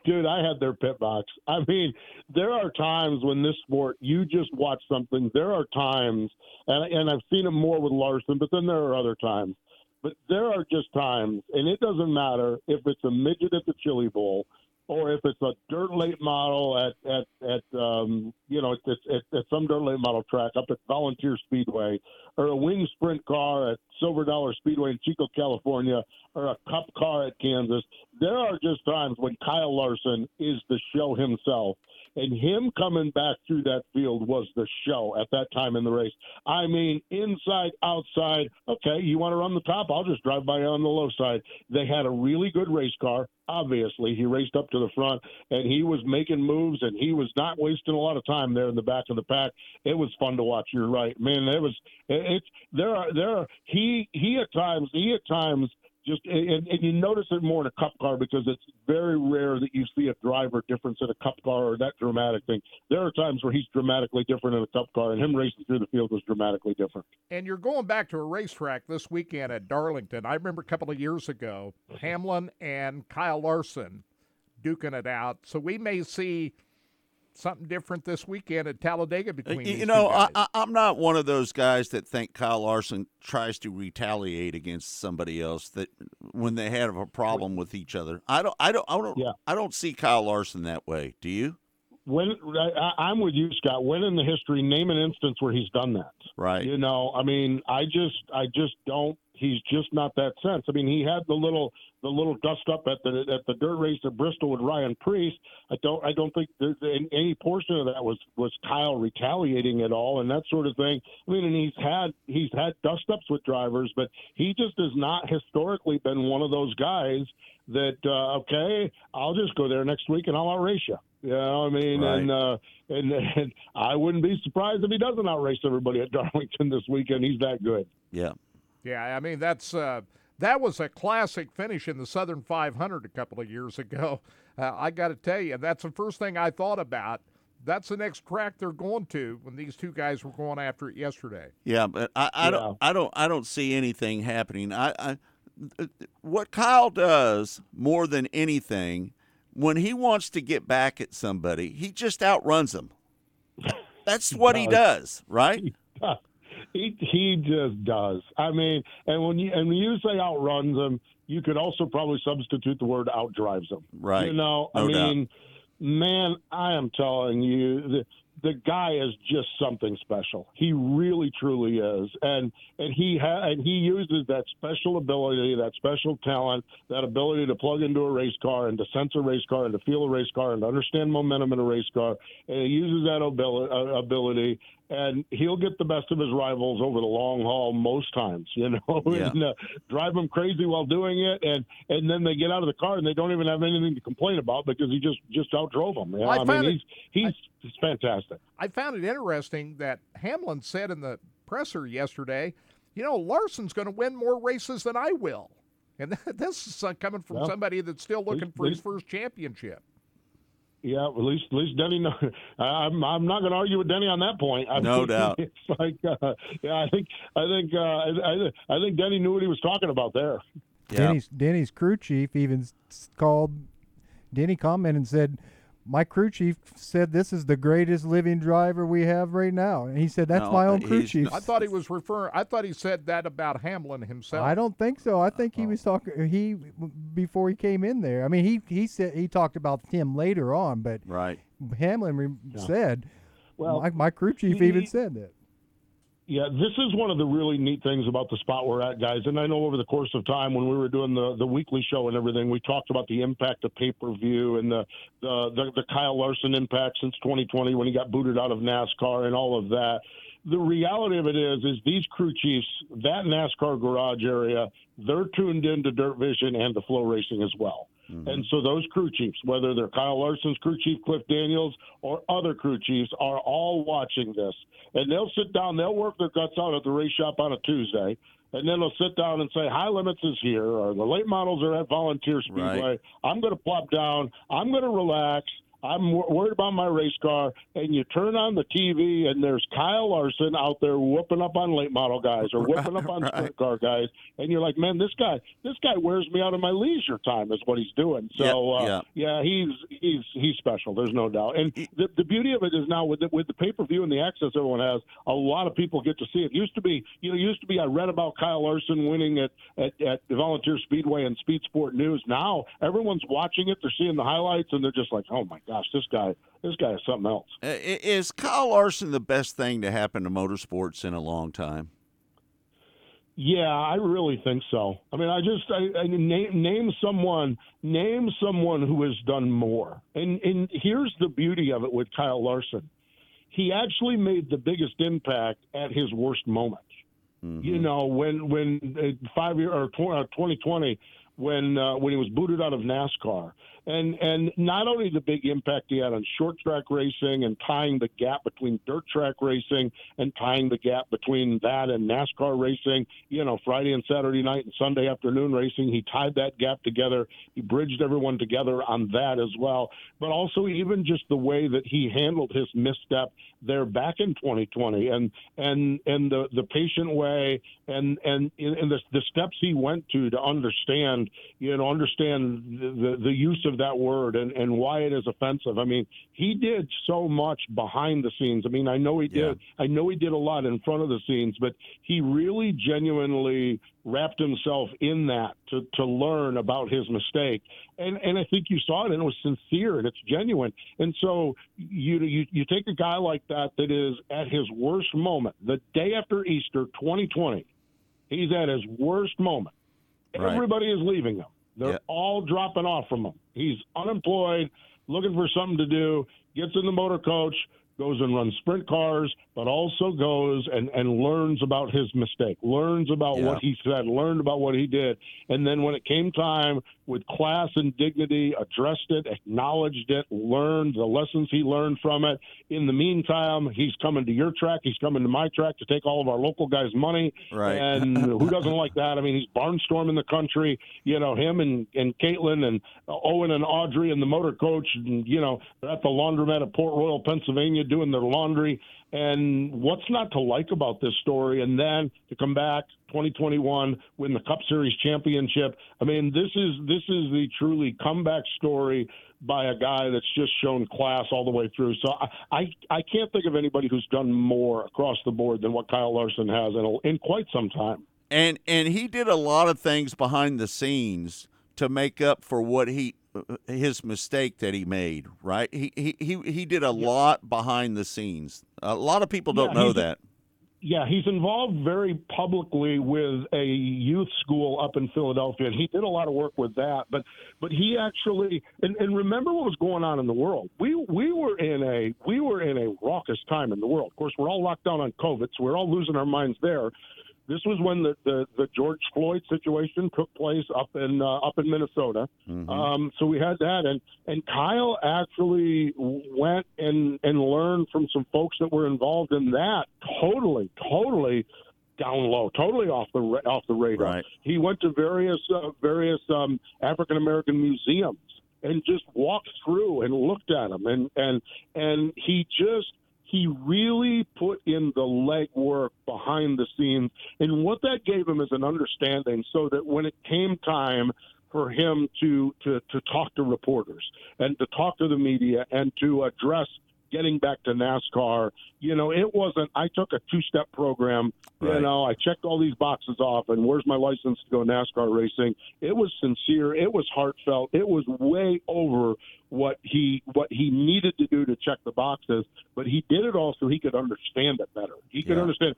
Dude, I had their pit box. I mean, there are times when this sport, you just watch something. There are times, and and I've seen it more with Larson, but then there are other times. But there are just times, and it doesn't matter if it's a midget at the Chili Bowl or if it's a dirt late model at at at um, you know it's at, at some dirt late model track up at Volunteer Speedway, or a wing sprint car at Silver Dollar Speedway in Chico, California, or a Cup car at Kansas. There are just times when Kyle Larson is the show himself. And him coming back through that field was the show at that time in the race. I mean, inside, outside. Okay, you want to run the top? I'll just drive by on the low side. They had a really good race car. Obviously, he raced up to the front and he was making moves and he was not wasting a lot of time there in the back of the pack. It was fun to watch. You're right, man. It was. It, it's there are there are he he at times he at times just and, and you notice it more in a cup car because it's very rare that you see a driver difference in a cup car or that dramatic thing. There are times where he's dramatically different in a cup car, and him racing through the field was dramatically different.
And you're going back to a racetrack this weekend at Darlington. I remember a couple of years ago, Hamlin and Kyle Larson duking it out. So we may see something different this weekend at Talladega between
You,
these
know,
two guys.
I, I, I'm not one of those guys that think Kyle Larson tries to retaliate against somebody else that when they have a problem with each other. I don't, I don't, I don't, yeah. I don't see Kyle Larson that way. Do you?
When I'm with you, Scott. When in the history, name an instance where he's done that.
Right.
You know, I mean, I just, I just don't. He's just not that sense. I mean, he had the little, the little dust up at the at the dirt race at Bristol with Ryan Preece. I don't, I don't think there's any, portion of that was was Kyle retaliating at all and that sort of thing. I mean, and he's had he's had dust ups with drivers, but he just has not historically been one of those guys that uh, okay, I'll just go there next week and I'll outrace you. You know, I mean,
Right.
and, uh, and [LAUGHS] and I wouldn't be surprised if he doesn't outrace everybody at Darlington this weekend. He's that good.
Yeah.
Yeah, I mean that's uh, that was a classic finish in the Southern 500 a couple of years ago. [LAUGHS] Uh, I got to tell you, that's the first thing I thought about. That's the next track they're going to when these two guys were going after it yesterday.
Yeah, but I, I don't, I don't, I don't see anything happening. I, I, what Kyle does more than anything, when he wants to get back at somebody, he just outruns them. [LAUGHS] That's what he does, right?
He he just does. I mean, and when you and when you say outruns them, you could also probably substitute the word outdrives them.
Right.
You know, I
No doubt.
mean, man, I am telling you, the the guy is just something special. He really, truly is, and and he ha- and he uses that special ability, that special talent, that ability to plug into a race car and to sense a race car and to feel a race car and to understand momentum in a race car, and he uses that uh, ability. And he'll get the best of his rivals over the long haul most times, [LAUGHS] you know,
Yeah.
and uh, drive them crazy while doing it, and and then they get out of the car and they don't even have anything to complain about because he just just outdrove them. You know?
I
I,
found
mean,
it-
he's he's he's fantastic.
I found it interesting that Hamlin said in the presser yesterday, you know, Larson's going to win more races than I will. And [LAUGHS] this is uh, coming from
Well,
somebody that's still looking
least-
for his first championship.
Yeah, at least at least Denny. know- I'm I'm not going to argue with Denny on that point. I
No doubt.
It's like, uh, yeah, I think I think uh, I, I I think Denny knew what he was talking about there.
Denny's Denny's crew chief even called. Denny commented and said, "My crew chief said this is the greatest living driver we have right now." And he said, "That's
No,
my own crew chief."
I thought he was referring. I thought he said that about Hamlin himself.
I don't think so. I think he was talking he before he came in there. I mean, he he said he talked about Tim later on, but
right.
Hamlin re-
Yeah.
said,
Well,
my, my crew chief
he-
even said that."
Yeah, this is one of the really neat things about the spot we're at, guys. And I know over the course of time, when we were doing the the weekly show and everything, we talked about the impact of pay per view and the, the the the Kyle Larson impact since 2020 when he got booted out of NASCAR and all of that. The reality of it is, is these crew chiefs, that NASCAR garage area, they're tuned into Dirt Vision and the FloRacing as well. Mm-hmm. And so those crew chiefs, whether they're Kyle Larson's crew chief, Cliff Daniels, or other crew chiefs, are all watching this. And they'll sit down, they'll work their guts out at the race shop on a Tuesday, and then they'll sit down and say, High Limits is here, or the late models are at Volunteer Speedway.
Right.
I'm going to plop down, I'm going to relax. I'm wor- worried about my race car, and you turn on the TV, and there's Kyle Larson out there whooping up on late model guys or whooping up on sprint car guys, and you're like, man, this guy, this guy wears me out of my leisure time, is what he's doing. So,
Yeah,
uh, yeah, he's he's he's special. There's no doubt. And the, the beauty of it is now with the, with the pay per view and the access everyone has, a lot of people get to see it. Used to be, you know, used to be I read about Kyle Larson winning at at, at the Volunteer Speedway and Speed Sport News. Now everyone's watching it. They're seeing the highlights, and they're just like, oh my gosh, this guy, this guy is something else.
Uh, Is Kyle Larson the best thing to happen to motorsports in a long time?
Yeah, I really think so. I mean, I just I, I name name someone name someone who has done more. And and here's the beauty of it with Kyle Larson. He actually made the biggest impact at his worst moment. You know, when when uh, five year or uh, 2020 when uh, when he was booted out of NASCAR, and and not only the big impact he had on short track racing and tying the gap between dirt track racing and tying the gap between that and NASCAR racing. You know, Friday and Saturday night and Sunday afternoon racing. He tied that gap together. He bridged everyone together on that as well. But also even just the way that he handled his misstep there back in 2020 and and and the the patient way and and and the the steps he went to to understand you know understand the the, the use of that word and and why it is offensive i mean he did so much behind the scenes i mean i know he did i know he did a lot in front of the scenes but he really genuinely wrapped himself in that to, to learn about his mistake. And and I think you saw it and it was sincere and it's genuine. And so you you you take a guy like that that is at his worst moment, the day after Easter 2020, he's at his worst moment.
Right.
Everybody is leaving him. They're
Yeah.
all dropping off from him. He's unemployed, looking for something to do, gets in the motor coach, goes and runs sprint cars, but also goes and, and learns about his mistake, learns about
Yeah.
what he said, learned about what he did. And then when it came time with class and dignity, addressed it, acknowledged it, learned the lessons he learned from it. In the meantime, he's coming to your track, he's coming to my track to take all of our local guys' money.
Right.
And [LAUGHS] who doesn't like that? I mean, he's barnstorming the country. You know, him and, and Katelyn and Owen and Audrey and the motor coach, and, you know, they're at the laundromat at Port Royal, Pennsylvania, doing their laundry. And what's not to like about this story? And then to come back 2021, win the Cup Series championship. I mean, this is this is the truly comeback story by a guy that's just shown class all the way through. So I I, I can't think of anybody who's done more across the board than what Kyle Larson has in, a, in quite some time.
and and he did a lot of things behind the scenes to make up for what he his mistake that he made right he he he, he did a lot behind the scenes a lot of people don't
Yeah,
know that
Yeah, he's involved very publicly with a youth school up in Philadelphia, and he did a lot of work with that. But but he actually and, and remember what was going on in the world. We we were in a we were in a raucous time in the world. Of course, we're all locked down on COVID, so we're all losing our minds there. This was when the, the, the George Floyd situation took place up in uh, up in Minnesota. Um, so we had that, and and Kyle actually went and and learned from some folks that were involved in that. Totally, totally down low, totally off the off the radar.
Right.
He went to various uh, various um, African American museums and just walked through and looked at them, and and and he just he really put in the legwork behind the scenes, and what that gave him is an understanding, so that when it came time for him to to to talk to reporters and to talk to the media and to address getting back to NASCAR, you know, it wasn't I took a two-step program, you know, I checked all these boxes off and where's my license to go NASCAR racing? It was sincere, it was heartfelt, it was way over what he what he needed to do to check the boxes, but he did it all so he could understand it better. He could
Yeah.
understand.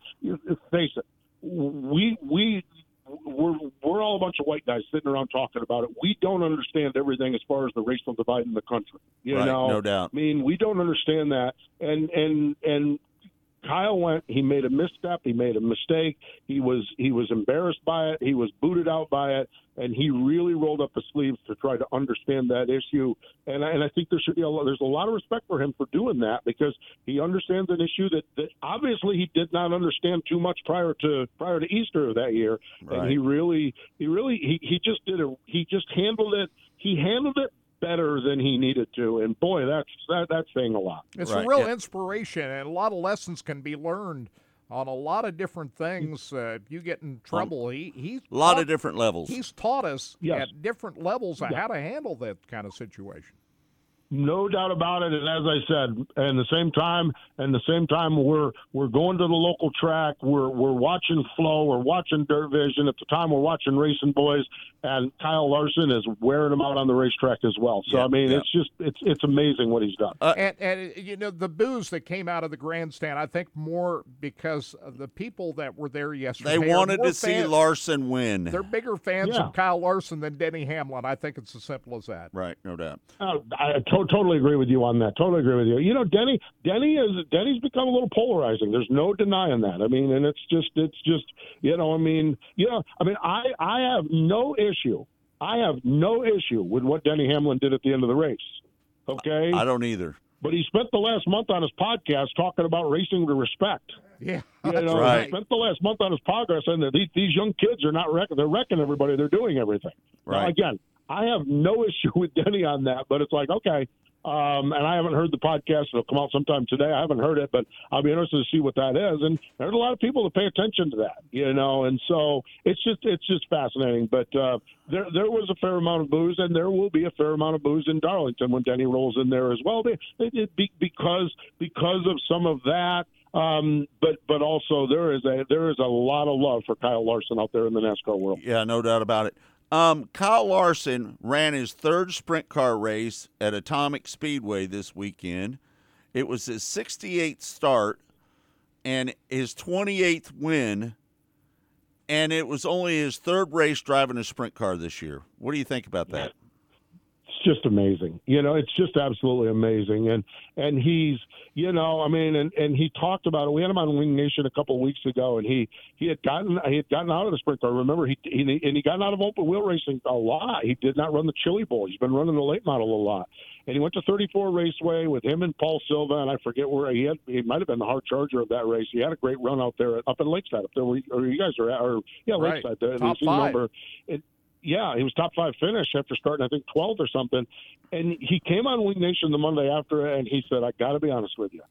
Face it, we we we're we're all a bunch of white guys sitting around talking about it. We don't understand everything as far as the racial divide in the country. You
Right,
know,
no doubt.
I mean, we don't understand that, and and and Kyle went. He made a misstep. He made a mistake. He was he was embarrassed by it. He was booted out by it, and he really rolled up his sleeves to try to understand that issue. And I, and I think there should be a lot, there's a lot of respect for him for doing that because he understands an issue that, that obviously he did not understand too much prior to prior to Easter of that year.
Right.
And he really he really he, he just did it. He just handled it. He handled it better than he needed to. And boy, that's that, that's saying a lot.
It's
Right,
a real
yeah.
inspiration, and a lot of lessons can be learned on a lot of different things. Uh, if you get in trouble, he he's
a lot
taught-
of different levels
He's taught us
Yes.
at different levels of
Yeah.
how to handle that kind of situation.
No doubt about it. And as I said, and the same time, and the same time, we're we're going to the local track. We're we're watching Flo. We're watching Dirt Vision. At the time, we're watching RacinBoys, and Kyle Larson is wearing them out on the racetrack as well. So
Yeah,
I mean,
yeah.
it's just it's it's amazing what he's done.
Uh,
and and uh, you know the booze that came out of the grandstand, I think more because of the people that were there yesterday.
they wanted
more
to see larson win
They're bigger fans
Yeah.
of Kyle Larson than Denny Hamlin. I think it's as simple as that.
right no doubt
Oh, I to- totally agree with you on that. Totally agree with you. You know, Denny, Denny is Denny's become a little polarizing. There's no denying that. I mean, and it's just, it's just, you know, I mean, you know, I mean, I, I have no issue I have no issue with what Denny Hamlin did at the end of the race. Okay,
I don't either.
but he spent the last month on his podcast talking about racing with respect.
Yeah,
You
that's
know,
right.
he spent the last month on his podcast saying that these, these young kids are not wrecking. They're wrecking everybody. They're doing everything. Now,
Right.
again, I have no [LAUGHS] issue with Denny on that, but it's like okay. Um, and I haven't heard the podcast. It'll come out sometime today. I haven't heard it, but I'll be interested to see what that is. And there's a lot of people that pay attention to that, you know. And so it's just it's just fascinating. But uh, there there was a fair amount of booze, and there will be a fair amount of booze in Darlington when Denny rolls in there as well. They, they, it because because of some of that. Um, but but also there is a there is a lot of love for Kyle Larson out there in the NASCAR world.
Yeah, no doubt about it. Um, Kyle Larson ran his third sprint car race at Atomic Speedway this weekend. It was his 68th start and his 28th win, and it was only his third race driving a sprint car this year. What do you think about that?
Just amazing. You know, it's just absolutely amazing. And and he's, you know, I mean, and and he talked about it. We had him on Wing Nation a couple of weeks ago, and he he had gotten he had gotten out of the sprint car. Remember, he, he and he got out of open wheel racing a lot. He did not run the Chili Bowl. He's been running the late model a lot. And he went to 34 Raceway with him and Paul Silva, and I forget where he had. He might have been the hard charger of that race. He had a great run out there up in Lakeside, up there where, you guys are at, or yeah,
Right.
Lakeside. The,
Top five.
number. It, yeah, he was top five finish after starting, I think, 12th or something. And he came on Wing Nation the Monday after, and he said, I got to be honest with you.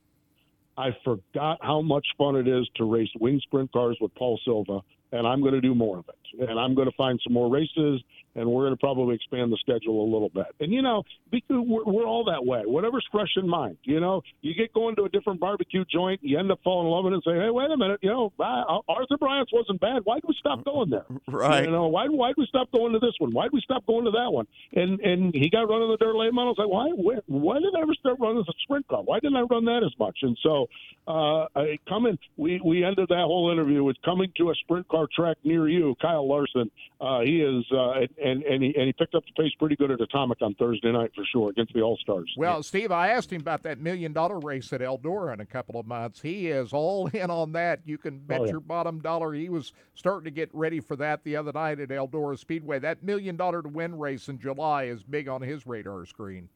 I forgot how much fun it is to race wing sprint cars with Paul Silva, and I'm going to do more of it. And I'm going to find some more races, and we're going to probably expand the schedule a little bit. And, you know, because we're, we're all that way. Whatever's fresh in mind. You know, you get going to a different barbecue joint, you end up falling in love with it and say, hey, wait a minute, you know, uh, Arthur Bryant's wasn't bad. Why'd we stop going there?
Right.
You know, why why'd we stop going to this one? Why'd we stop going to that one? And and he got running the dirt late model. I was like, why why, why did I ever start running the sprint car? Why didn't I run that as much? And so uh coming we we ended that whole interview with coming to a sprint car track near you, Kyle Larson. Uh he is uh and and he and he picked up the pace pretty good at Atomic on Thursday night for sure against the All Stars.
Well, Steve, I asked him about that million dollar race at Eldora in a couple of months. He is all in on that. You can bet
Oh, yeah.
your bottom dollar. He was starting to get ready for that the other night at Eldora Speedway. That million dollar to win race in July is big on his radar screen.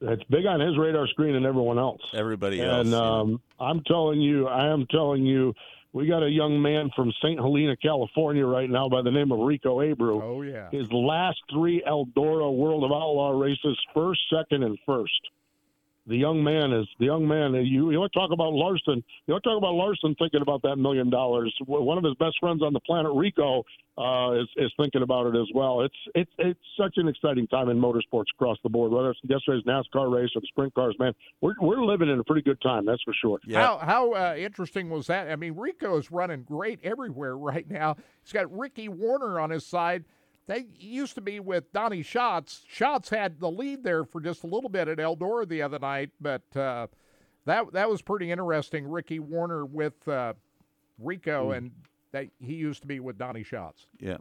It's big on his radar screen and everyone else.
Everybody else.
And
yeah.
um, I'm telling you, I am telling you, we got a young man from St. Helena, California, right now by the name of Rico Abreu.
Oh yeah.
His last three Eldora World of Outlaw races, first, second, and first. The young man is the young man. You you want to talk about Larson? You want to talk about Larson thinking about that million dollars? One of his best friends on the planet, Rico, uh, is is thinking about it as well. It's it's it's such an exciting time in motorsports across the board. Whether it's yesterday's NASCAR race or the sprint cars, man, we're we're living in a pretty good time. That's for sure. Yeah.
How how uh, interesting was that? I mean, Rico is running great everywhere right now. He's got Ricky Warner on his side. They used to be with Donny Schatz. Schatz had the lead there for just a little bit at Eldora the other night, but uh, that that was pretty interesting. Ricky Warner with uh, Rico, and that he used to be with Donny Schatz.
yeah.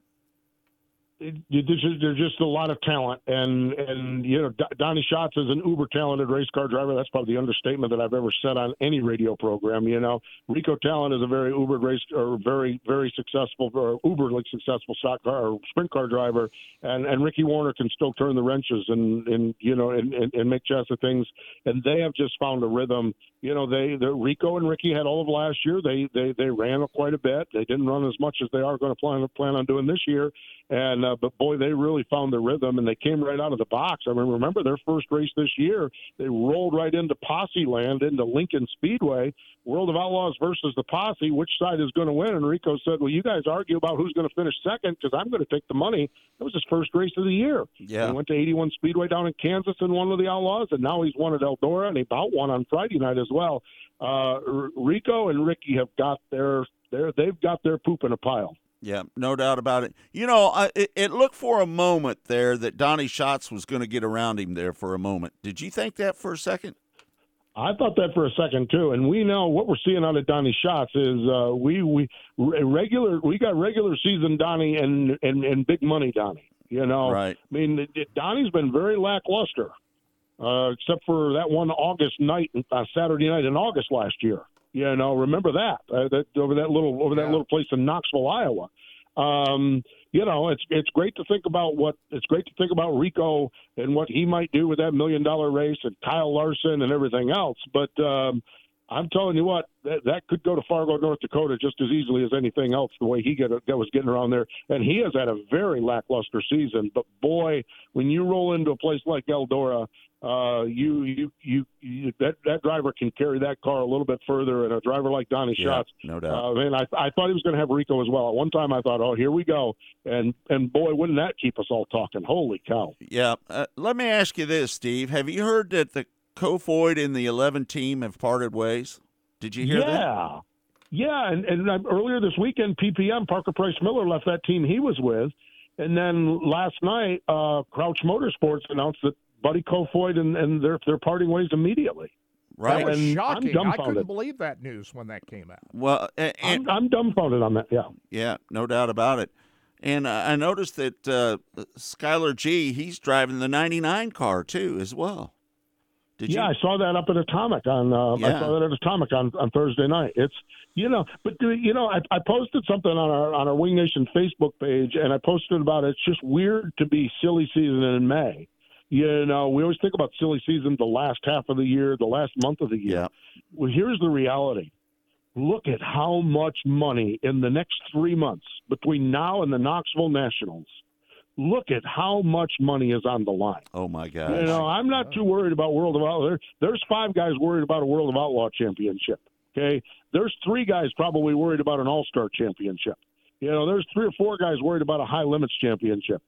There's just, a lot of talent, and and you know Do- Donny Schatz is an uber talented race car driver. That's probably the understatement that I've ever said on any radio program. You know, Rico Talent is a very uber race or very very successful or uberly successful stock car or sprint car driver, and and Ricky Warner can still turn the wrenches and and you know and and, and make chess of things, and they have just found a rhythm. You know, they the Rico and Ricky had all of last year. They they they ran quite a bit. They didn't run as much as they are going to plan plan on doing this year. And uh, but boy, they really found their rhythm, and they came right out of the box. I mean, remember their first race this year? They rolled right into Posse Land, into Lincoln Speedway, World of Outlaws versus the Posse. Which side is going to win? And Rico said, "Well, you guys argue about who's going to finish second because I'm going to take the money." That was his first race of the year.
Yeah.
He went to 81 Speedway down in Kansas and won with the Outlaws, and now he's won at Eldora, and he about won on Friday night as well. Uh, R- Rico and Ricky have got their their they've got their poop in a pile.
Yeah, no doubt about it. You know, I, it, it looked for a moment there that Donny Schatz was going to get around him there for a moment. Did you think that for a second?
I thought that for a second too, and we know what we're seeing out of Donny Schatz is uh, we we regular we got regular season Donny and and, and big money Donny. You know,
Right.
I mean, Donny's been very lackluster, uh, except for that one August night, uh, Saturday night in August last year. You know, remember that uh, that over that little over that little place in Knoxville, Iowa. Um, you know, it's it's great to think about what it's great to think about Rico and what he might do with that million dollar race and Kyle Larson and everything else. But um, I'm telling you what, that, that could go to Fargo, North Dakota, just as easily as anything else. The way he get that was getting around there, and he has had a very lackluster season. But boy, when you roll into a place like Eldora, uh, you, you you you that that driver can carry that car a little bit further, and a driver like Donny
Yeah,
Schatz,
no doubt.
Uh, man, I I thought he was going to have Rico as well. At one time, I thought, oh, here we go, and and boy, wouldn't that keep us all talking? Holy cow!
Yeah. Uh, let me ask you this, Steve. Have you heard that the Kofoid and the 11 team have parted ways? Did you hear
yeah.
that?
Yeah, Yeah, and, and uh, earlier this weekend, PPM Parker Price Miller left that team he was with, and then last night, uh, Crouch Motorsports announced that Buddy Kofoid and, and they're they're parting ways immediately.
That was
And
shocking.
I'm
I couldn't believe that news when that came out.
Well, a- and,
I'm, I'm dumbfounded on that. Yeah.
Yeah, no doubt about it. And uh, I noticed that uh, Skylar Gee, he's driving the 99 car too, as well. Did
yeah,
you?
I saw that up at Atomic on. Uh, I saw that at Atomic on, on Thursday night. It's you know, but you know, I, I posted something on our on our Wing Nation Facebook page, and I posted about it. It's just weird to be silly season in May. You know, we always think about silly season the last half of the year, the last month of the year. Well, here's the reality. Look at how much money in the next three months between now and the Knoxville Nationals. Look at how much money is on the line.
Oh my God!
You know, I'm not too worried about World of Outlaw. There's five guys worried about a World of Outlaw championship. Okay, there's three guys probably worried about an All Star championship. You know, there's three or four guys worried about a high limits championship.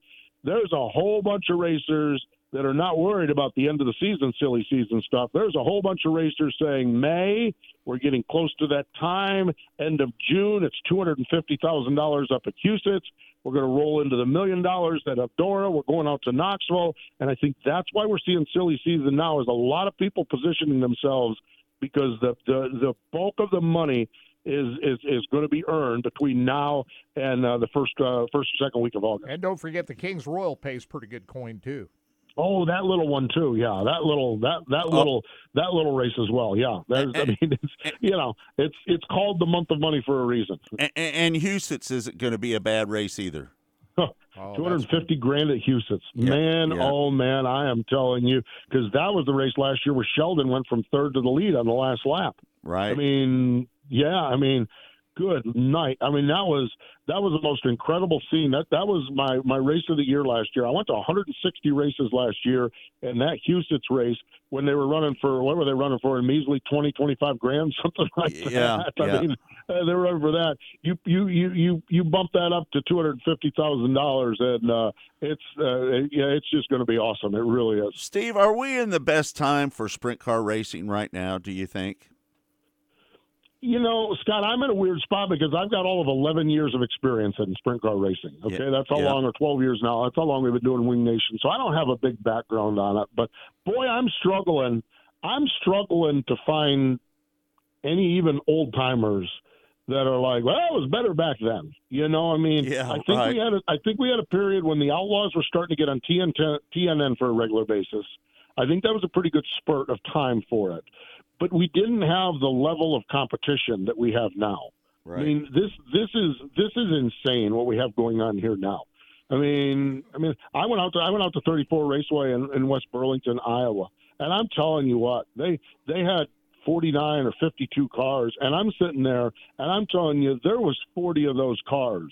There's a whole bunch of racers that are not worried about the end of the season, silly season stuff. There's a whole bunch of racers saying May, we're getting close to that time. End of June, it's two hundred and fifty thousand dollars up at Huset's. We're going to roll into the million dollars at Eldora. We're going out to Knoxville, and I think that's why we're seeing silly season now. Is a lot of people positioning themselves because the the, the bulk of the money is is is going to be earned between now and uh, the first uh, first or second week of August.
And don't forget the King's Royal pays pretty good coin too.
Oh, that little one too. Yeah, that little that that
Oh.
little that little race as well. Yeah, There's, I mean, [LAUGHS] it's you know, it's it's called the month of money for a reason.
And, and Huset's isn't going to be a bad race either.
Oh,
Two hundred and fifty grand at Huset's.
Yeah,
man,
yeah.
oh man, I am telling you, because that was the race last year where Sheldon went from third to the lead on the last lap.
Right.
I mean, yeah, I mean, good night. I mean, that was that was the most incredible scene. That that was my my race of the year last year. I went to 160 races last year, and that Huset's race when they were running for what were they running for? A measly 20, 25 grand, [LAUGHS] something like
Yeah,
that. I
yeah.
mean, uh, they were running for that. You you you you you bump that up to two hundred fifty thousand dollars, and uh, it's uh, yeah, it's just going to be awesome. It really is.
Steve, are we in the best time for sprint car racing right now, do you think?
You know, Scott, I'm in a weird spot because I've got all of 11 years of experience in sprint car racing. Okay,
Yeah,
that's how
yeah.
long, or 12 years now. That's how long we've been doing Wing Nation. So I don't have a big background on it. But boy, I'm struggling. I'm struggling to find any even old timers that are like, well, it was better back then. You know, what I mean,
Yeah,
I think
right.
we had a, I think we had a period when the Outlaws were starting to get on TNT, TNN for a regular basis. I think that was a pretty good spurt of time for it. But we didn't have the level of competition that we have now. I mean, this this is this is insane what we have going on here now. I mean, I mean, I went out to I went out to 34 Raceway in, in West Burlington, Iowa, and I'm telling you what they they had 49 or 52 cars, and I'm sitting there, and I'm telling you there was 40 of those cars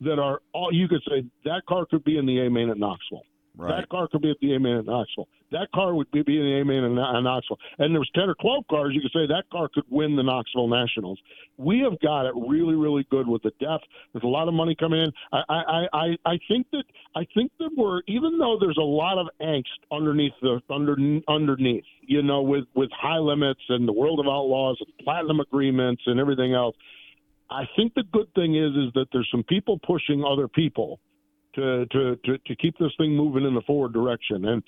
that are all you could say that car could be in the A main at Knoxville.
Right.
That car could be at the A main at Knoxville. That car would be, in the A main in, in Knoxville. And there was ten or twelve cars you could say that car could win the Knoxville Nationals. We have got it really, really good with the depth. There's a lot of money coming in. I, I, I, I think that I think that we're even though there's a lot of angst underneath the under underneath, you know, with with high limits and the World of Outlaws and platinum agreements and everything else. I think the good thing is is that there's some people pushing other people to to, to, to, keep this thing moving in the forward direction. And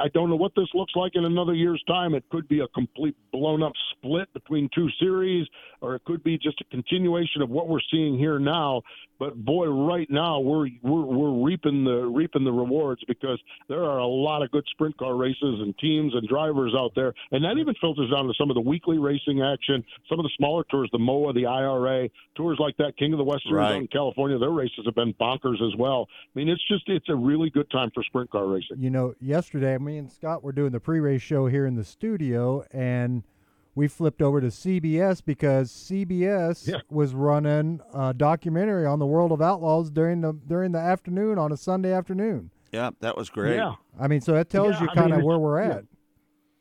I don't know what this looks like in another year's time. It could be a complete blown up split between two series, or it could be just a continuation of what we're seeing here now. But boy, right now we're we're, we're reaping the reaping the rewards because there are a lot of good sprint car races and teams and drivers out there, and that even filters down to some of the weekly racing action, some of the smaller tours, the MOA, the IRA tours like that, King of the West Series
Right.
California. Their races have been bonkers as well. I mean, it's just it's a really good time for sprint car racing.
You know, yesterday me and Scott were doing the pre-race show here in the studio, and we flipped over to CBS because CBS was running a documentary on the World of Outlaws during the during the afternoon on a Sunday afternoon.
Yeah, that was great.
Yeah.
I mean, so that tells
Yeah,
you
I
kind
mean,
of where we're at.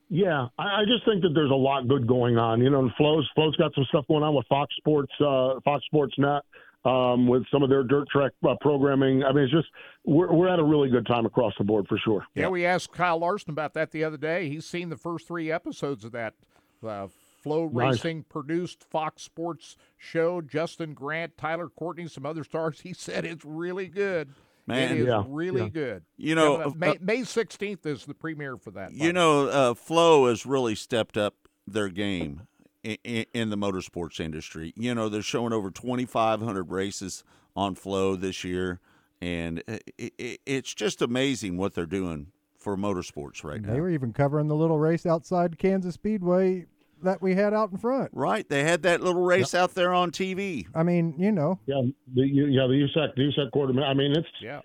Yeah, I, I just think that there's a lot good going on. You know, and Flo's Flo's got some stuff going on with Fox Sports, uh, Fox Sports Net, um, with some of their dirt track uh, programming. I mean, it's just we're we're at a really good time across the board for sure.
Yeah, we asked Kyle Larson about that the other day. He's seen the first three episodes of that uh, Flo
Nice.
Racing produced Fox Sports show. Justin Grant, Tyler Courtney, some other stars. [LAUGHS] He said it's really good.
Man.
it is
Yeah,
really
yeah.
good.
You know,
Coming
uh,
May, May 16th is the premiere for that.
You know, uh, Flo has really stepped up their game in, in the motorsports industry. You know, they're showing over 2,500 races on Flo this year, and it, it, it's just amazing what they're doing for motorsports right now.
They were even covering the little race outside Kansas Speedway that we had out in front.
Right, they had that little race out there on TV.
I mean, you know.
Yeah, the yeah the USAC the USAC quarterback. I mean, it's
yeah.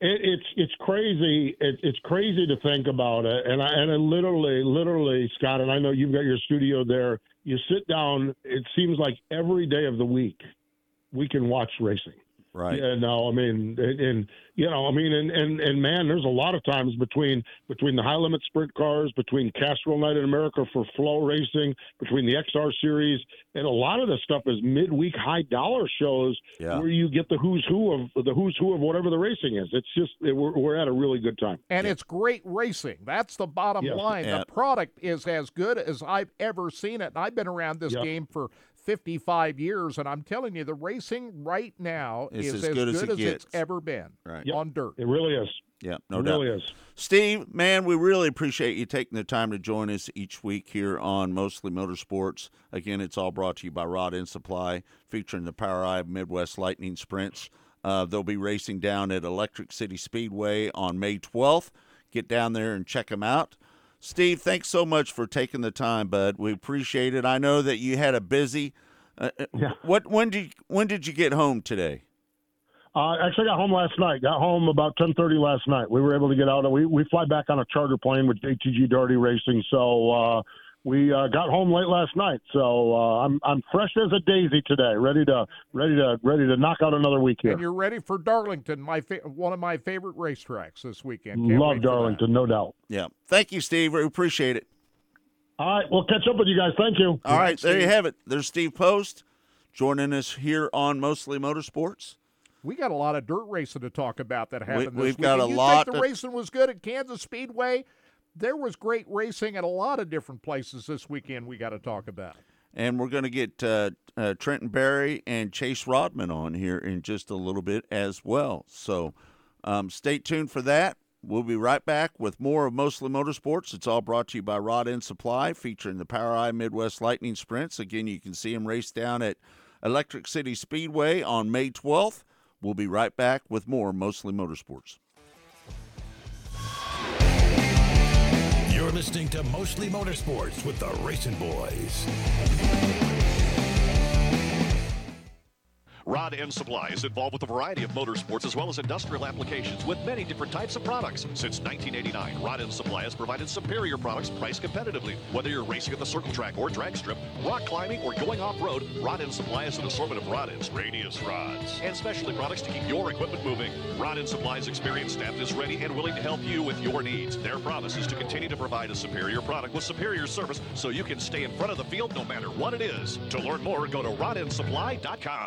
It, it's it's crazy. It, it's crazy to think about it, and I and I literally, literally, Scott, and I know you've got your studio there. You sit down. It seems like every day of the week, we can watch racing.
Right.
Yeah. No, I mean, and, and you know, I mean, and, and and man, there's a lot of times between between the high limit sprint cars, between Castrol Night in America for FloRacing, between the XR series, and a lot of the stuff is midweek high dollar shows
Yeah.
where you get the who's who of the who's who of whatever the racing is. It's just it, we're we're at a really good time.
And it's great racing. That's the bottom
Yes.
line.
Yeah.
The product is as good as I've ever seen it. And I've been around this
Yep.
game for 55 years, and I'm telling you, the racing right now
It's
is
as
as
good
good
as
as, it's ever been
Right.
on dirt.
It really is.
Yeah, no
It
doubt.
really is.
Steve, man, we really appreciate you taking the time to join us each week here on Mostly Motorsports. Again, it's all brought to you by Rod End Supply, featuring the POWRi Midwest Lightning Sprints. Uh, they'll be racing down at Electric City Speedway on May 12th. Get down there and check them out. Steve, thanks so much for taking the time, bud. We appreciate it. I know that you had a busy. Uh, uh, What when did when did you get home today?
Uh, actually, got home last night. Got home about ten thirty last night. We were able to get out. We we fly back on a charter plane with JTG Doherty Racing, so uh, we uh, got home late last night. So uh, I'm I'm fresh as a daisy today, ready to ready to ready to knock out another week here.
And you're ready for Darlington, my fa- one of my favorite racetracks this weekend. Can't
Love
wait for that.
Darlington, no doubt.
Yeah. Thank you, Steve. We appreciate it.
All right, we'll catch up with you guys. Thank you.
All right, there you have it. There's Steve Post joining us here on Mostly Motorsports.
We got a lot of dirt racing to talk about that happened this
we've got a
you
lot
think the
to-
racing was good at Kansas Speedway? There was great racing at a lot of different places this weekend. We got to talk about.
And we're going to get uh, uh, Trenton Berry and Chase Raudman on here in just a little bit as well. So um, stay tuned for that. We'll be right back with more of Mostly Motorsports. It's all brought to you by Rod End Supply, featuring the POWRi Midwest Lightning Sprints. Again, you can see them race down at Electric City Speedway on May 12th. We'll be right back with more Mostly Motorsports.
You're listening to Mostly Motorsports with the RacinBoys.
Rod End Supply is involved with a variety of motorsports as well as industrial applications with many different types of products. Since 1989, Rod End Supply has provided superior products priced competitively. Whether you're racing at the circle track or drag strip, rock climbing, or going off-road, Rod End Supply has an assortment of rod ends, radius rods, and specialty products to keep your equipment moving. Rod End Supply's experienced staff is ready and willing to help you with your needs. Their promise is to continue to provide a superior product with superior service so you can stay in front of the field no matter what it is. To learn more, go to rodendsupply.com.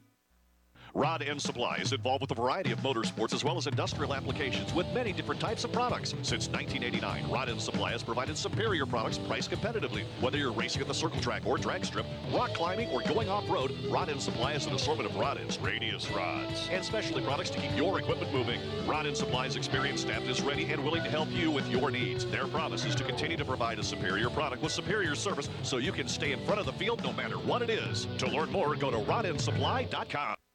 Rod End Supply is involved with a variety of motorsports as well as industrial applications with many different types of products. Since 1989, Rod End Supply has provided superior products priced competitively. Whether you're racing at the circle track or drag strip, rock climbing, or going off-road, Rod End Supply has an assortment of rod ends, radius rods, and specialty products to keep your equipment moving. Rod End Supply's experienced staff is ready and willing to help you with your needs. Their promise is to continue to provide a superior product with superior service so you can stay in front of the field no matter what it is. To learn more, go to rodendsupply.com.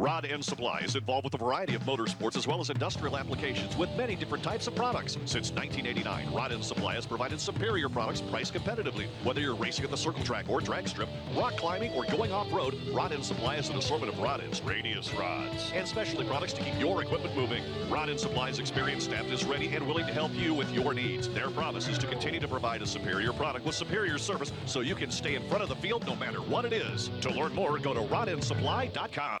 Rod End Supply is involved with a variety of motorsports as well as industrial applications with many different types of products. Since 1989, Rod End Supply has provided superior products priced competitively. Whether you're racing at the circle track or drag strip, rock climbing, or going off-road, Rod End Supply has an assortment of rod ends, radius rods, and specialty products to keep your equipment moving. Rod End Supply's experienced staff is ready and willing to help you with your needs. Their promise is to continue to provide a superior product with superior service so you can stay in front of the field no matter what it is. To learn more, go to rodendsupply.com.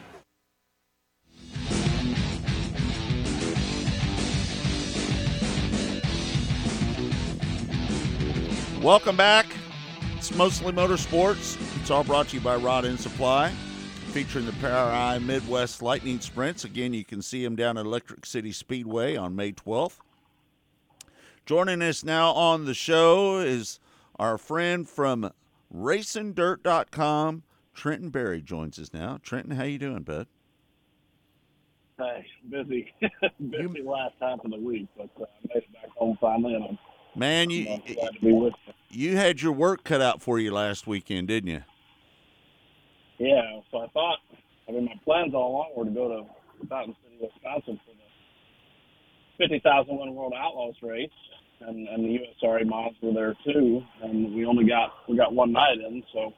Welcome back. It's mostly motorsports. It's all brought to you by Rod End Supply, featuring the POWRi Midwest Lightning Sprints. Again, you can see them down at Electric City Speedway on May 12th. Joining us now on the show is our friend from RacingDirt.com, Trenton Berry joins us now. Trenton, how you doing, bud?
Hey, busy, [LAUGHS] busy last half of the week, but uh, I made it back home finally, and I'm
Man, you
I'm glad to be with you.
you had your work cut out for you last weekend, didn't you?
Yeah, so I thought, I mean, my plans all along were to go to Fountain City, Wisconsin for the 50,000 Win World Outlaws race, and, and the USRA mods were there too, and we only got, we got one night in, so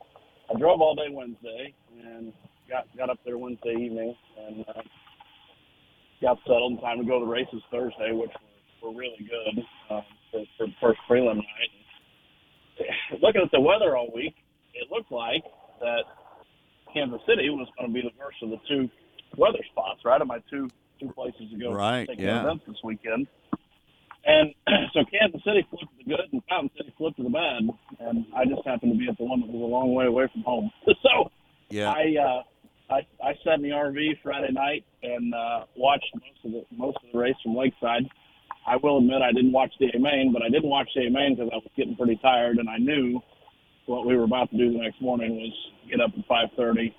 I drove all day Wednesday and got, got up there Wednesday evening and uh, got settled in time to go to the races Thursday, which were, were really good um, for, for first prelim night. Looking at the weather all week, it looked like that Kansas City was going to be the worst of the two weather spots, right? Of my two two places to go
Right,
take
yeah.
events this weekend. And [CLEARS THROAT] so Kansas City flipped to the good and Fountain City flipped to the bad, and I just happened to be at the one that was a long way away from home. [LAUGHS] so
Yeah.
I uh, I I sat in the RV Friday night and uh, watched most of the most of the race from Lakeside. I will admit I didn't watch the A main, but I didn't watch the A main because I was getting pretty tired, and I knew what we were about to do the next morning was get up at 5:30,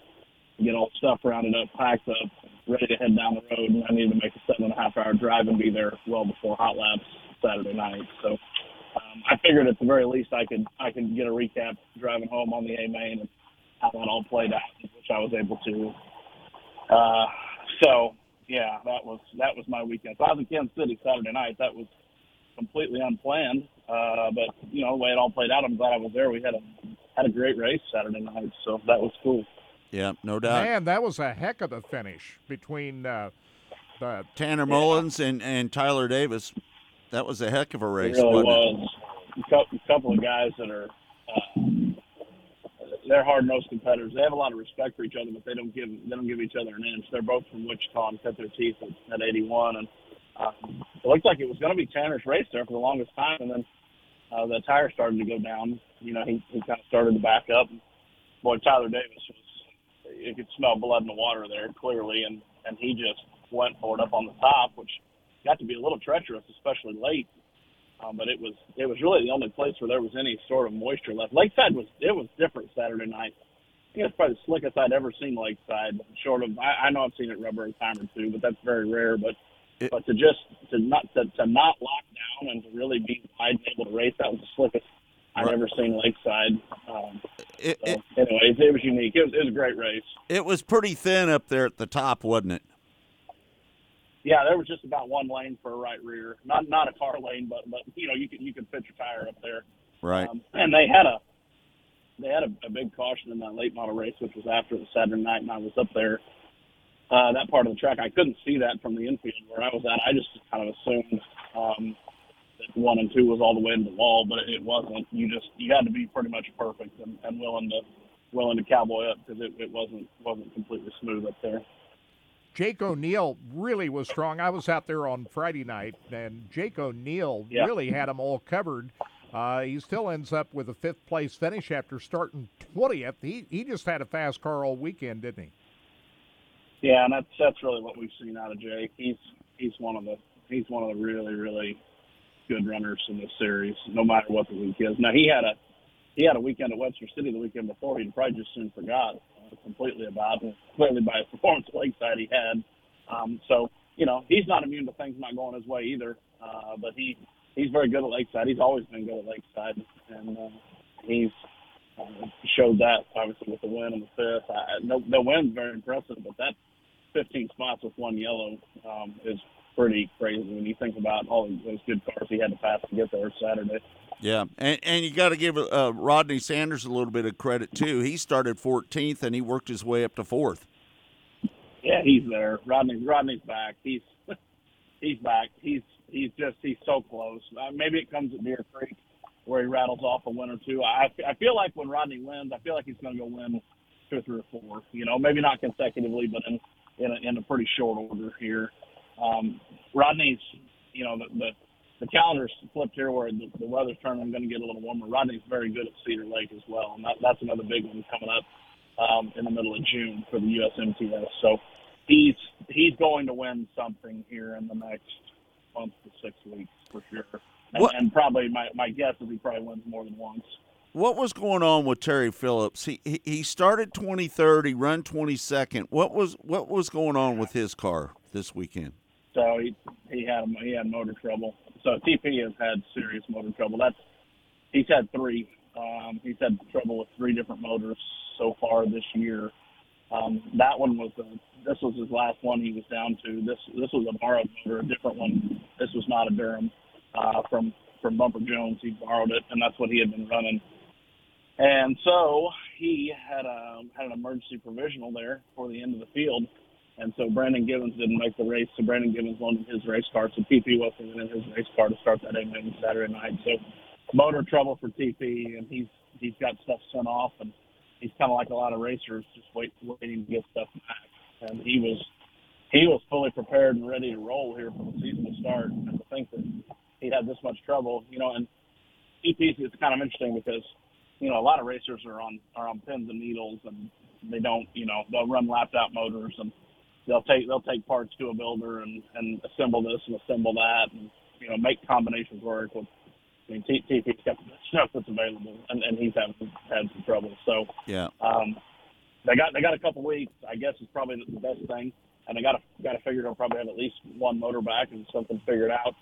get all stuff rounded up, packed up, ready to head down the road, and I needed to make a seven and a half hour drive and be there well before hot laps Saturday night. So um, I figured at the very least I could I could get a recap driving home on the A main and how that all played out, which I was able to. Uh, so yeah, that was that was my weekend. So I was in Kansas City Saturday night. That was completely unplanned, uh, but you know the way it all played out, I'm glad I was there. We had a had a great race Saturday night, so that was cool.
Yeah, no doubt.
Man, that was a heck of a finish between uh, the
Tanner Mullins and, and Tyler Davis. That was a heck of a race.
It really
wasn't it?
A couple, couple of guys that are uh, they're hard nosed competitors. They have a lot of respect for each other, but they don't give they don't give each other an inch. They're both from Wichita and cut their teeth at, at 81, and um, it looked like it was going to be Tanner's race there for the longest time, and then uh, the tire started to go down. You know, he, he kind of started to back up. Boy, Tyler Davis was you could smell blood in the water there clearly, and and he just went for it up on the top, which got to be a little treacherous, especially late. Um, but it was it was really the only place where there was any sort of moisture left. Lakeside was it was different Saturday night. I think it's probably the slickest I'd ever seen Lakeside. Short of I, I know I've seen it rubber a time or two, but that's very rare. But but to just to not to, to not lock down and to really be wide and able to race, that was the slickest I've ever seen Lakeside. Um,
It,
so, anyways, it was unique. It was, it was a great race.
it was pretty thin up there at the top, wasn't it?
Yeah, there was just about one lane for a right rear. Not not a car lane, but but you know you could you could fit your tire up there.
Right.
Um, and they had a they had a, a big caution in that late model race, which was after the Saturday night, and I was up there. Uh, that part of the track, I couldn't see that from the infield where I was at. I just kind of assumed um, that one and two was all the way to the wall, but it wasn't. You just you had to be pretty much perfect and, and willing to willing to cowboy up because it, it wasn't wasn't completely smooth up there.
Jake O'Neill really was strong. I was out there on Friday night, and Jake O'Neill
Yeah.
really had them all covered. Uh, he still ends up with a fifth place finish after starting 20th. He, he just had a fast car all weekend, didn't he?
Yeah, and that's that's really what we've seen out of Jake. He's he's one of the he's one of the really really good runners in this series, no matter what the week is. Now he had a he had a weekend at Webster City the weekend before. He'd probably just soon forgot uh, completely about it. Clearly by his performance [LAUGHS] Lakeside he had. Um, so you know he's not immune to things not going his way either. Uh, but he he's very good at Lakeside. He's always been good at Lakeside, and uh, he's uh, showed that obviously with the win and the fifth. I, no, the win's very impressive, but that 15 spots with one yellow um, is pretty crazy when you think about all those good cars he had to pass to get there Saturday.
Yeah, and and you got to give uh, Rodney Sanders a little bit of credit too. He started 14th and he worked his way up to fourth.
Yeah, he's there. Rodney Rodney's back. He's [LAUGHS] he's back. He's he's just he's so close. Uh, maybe it comes at Deer Creek where he rattles off a win or two. I I feel like when Rodney wins, I feel like he's going to go win two or three or four. You know, maybe not consecutively, but in in a, in a pretty short order here. Um, Rodney's, you know, the, the the calendar's flipped here where the, the weather's turning. I'm going to get a little warmer. Rodney's very good at Cedar Lake as well, and that, that's another big one coming up um, in the middle of June for the USMTS. So he's he's going to win something here in the next month to six weeks for sure. And,
What-
and probably my, my guess is he probably wins more than once.
What was going on with Terry Phillips? He he, he started 23rd, he run 22nd. What was what was going on with his car this weekend?
So he he had he had motor trouble. So TP has had serious motor trouble. That's he's had three. Um, he's had trouble with three different motors so far this year. Um, that one was the this was his last one he was down to. This this was a borrowed motor, a different one. This was not a Durham uh, from from Bumper Jones. He borrowed it, and that's what he had been running. And so he had a had an emergency provisional there for the end of the field. And so Brandon Givens didn't make the race, so Brandon Givens loaned his race car. So TP wasn't in his race car to start that evening Saturday night. So motor trouble for TP, and he's he's got stuff sent off, and he's kind of like a lot of racers, just wait, waiting to get stuff back. And he was he was fully prepared and ready to roll here for the season to start. And to think that he'd had this much trouble, you know, and TP's it's kind of interesting because you know a lot of racers are on are on pins and needles, and they don't, you know, they'll run lapped out motors and they'll take they'll take parts to a builder and and assemble this and assemble that and you know make combinations work with I mean T- TP's got the stuff that's available and, and he's had had some trouble so
Yeah.
um they got they got a couple weeks I guess is probably the best thing and they got to got to figure they'll probably have at least one motor back and something figured out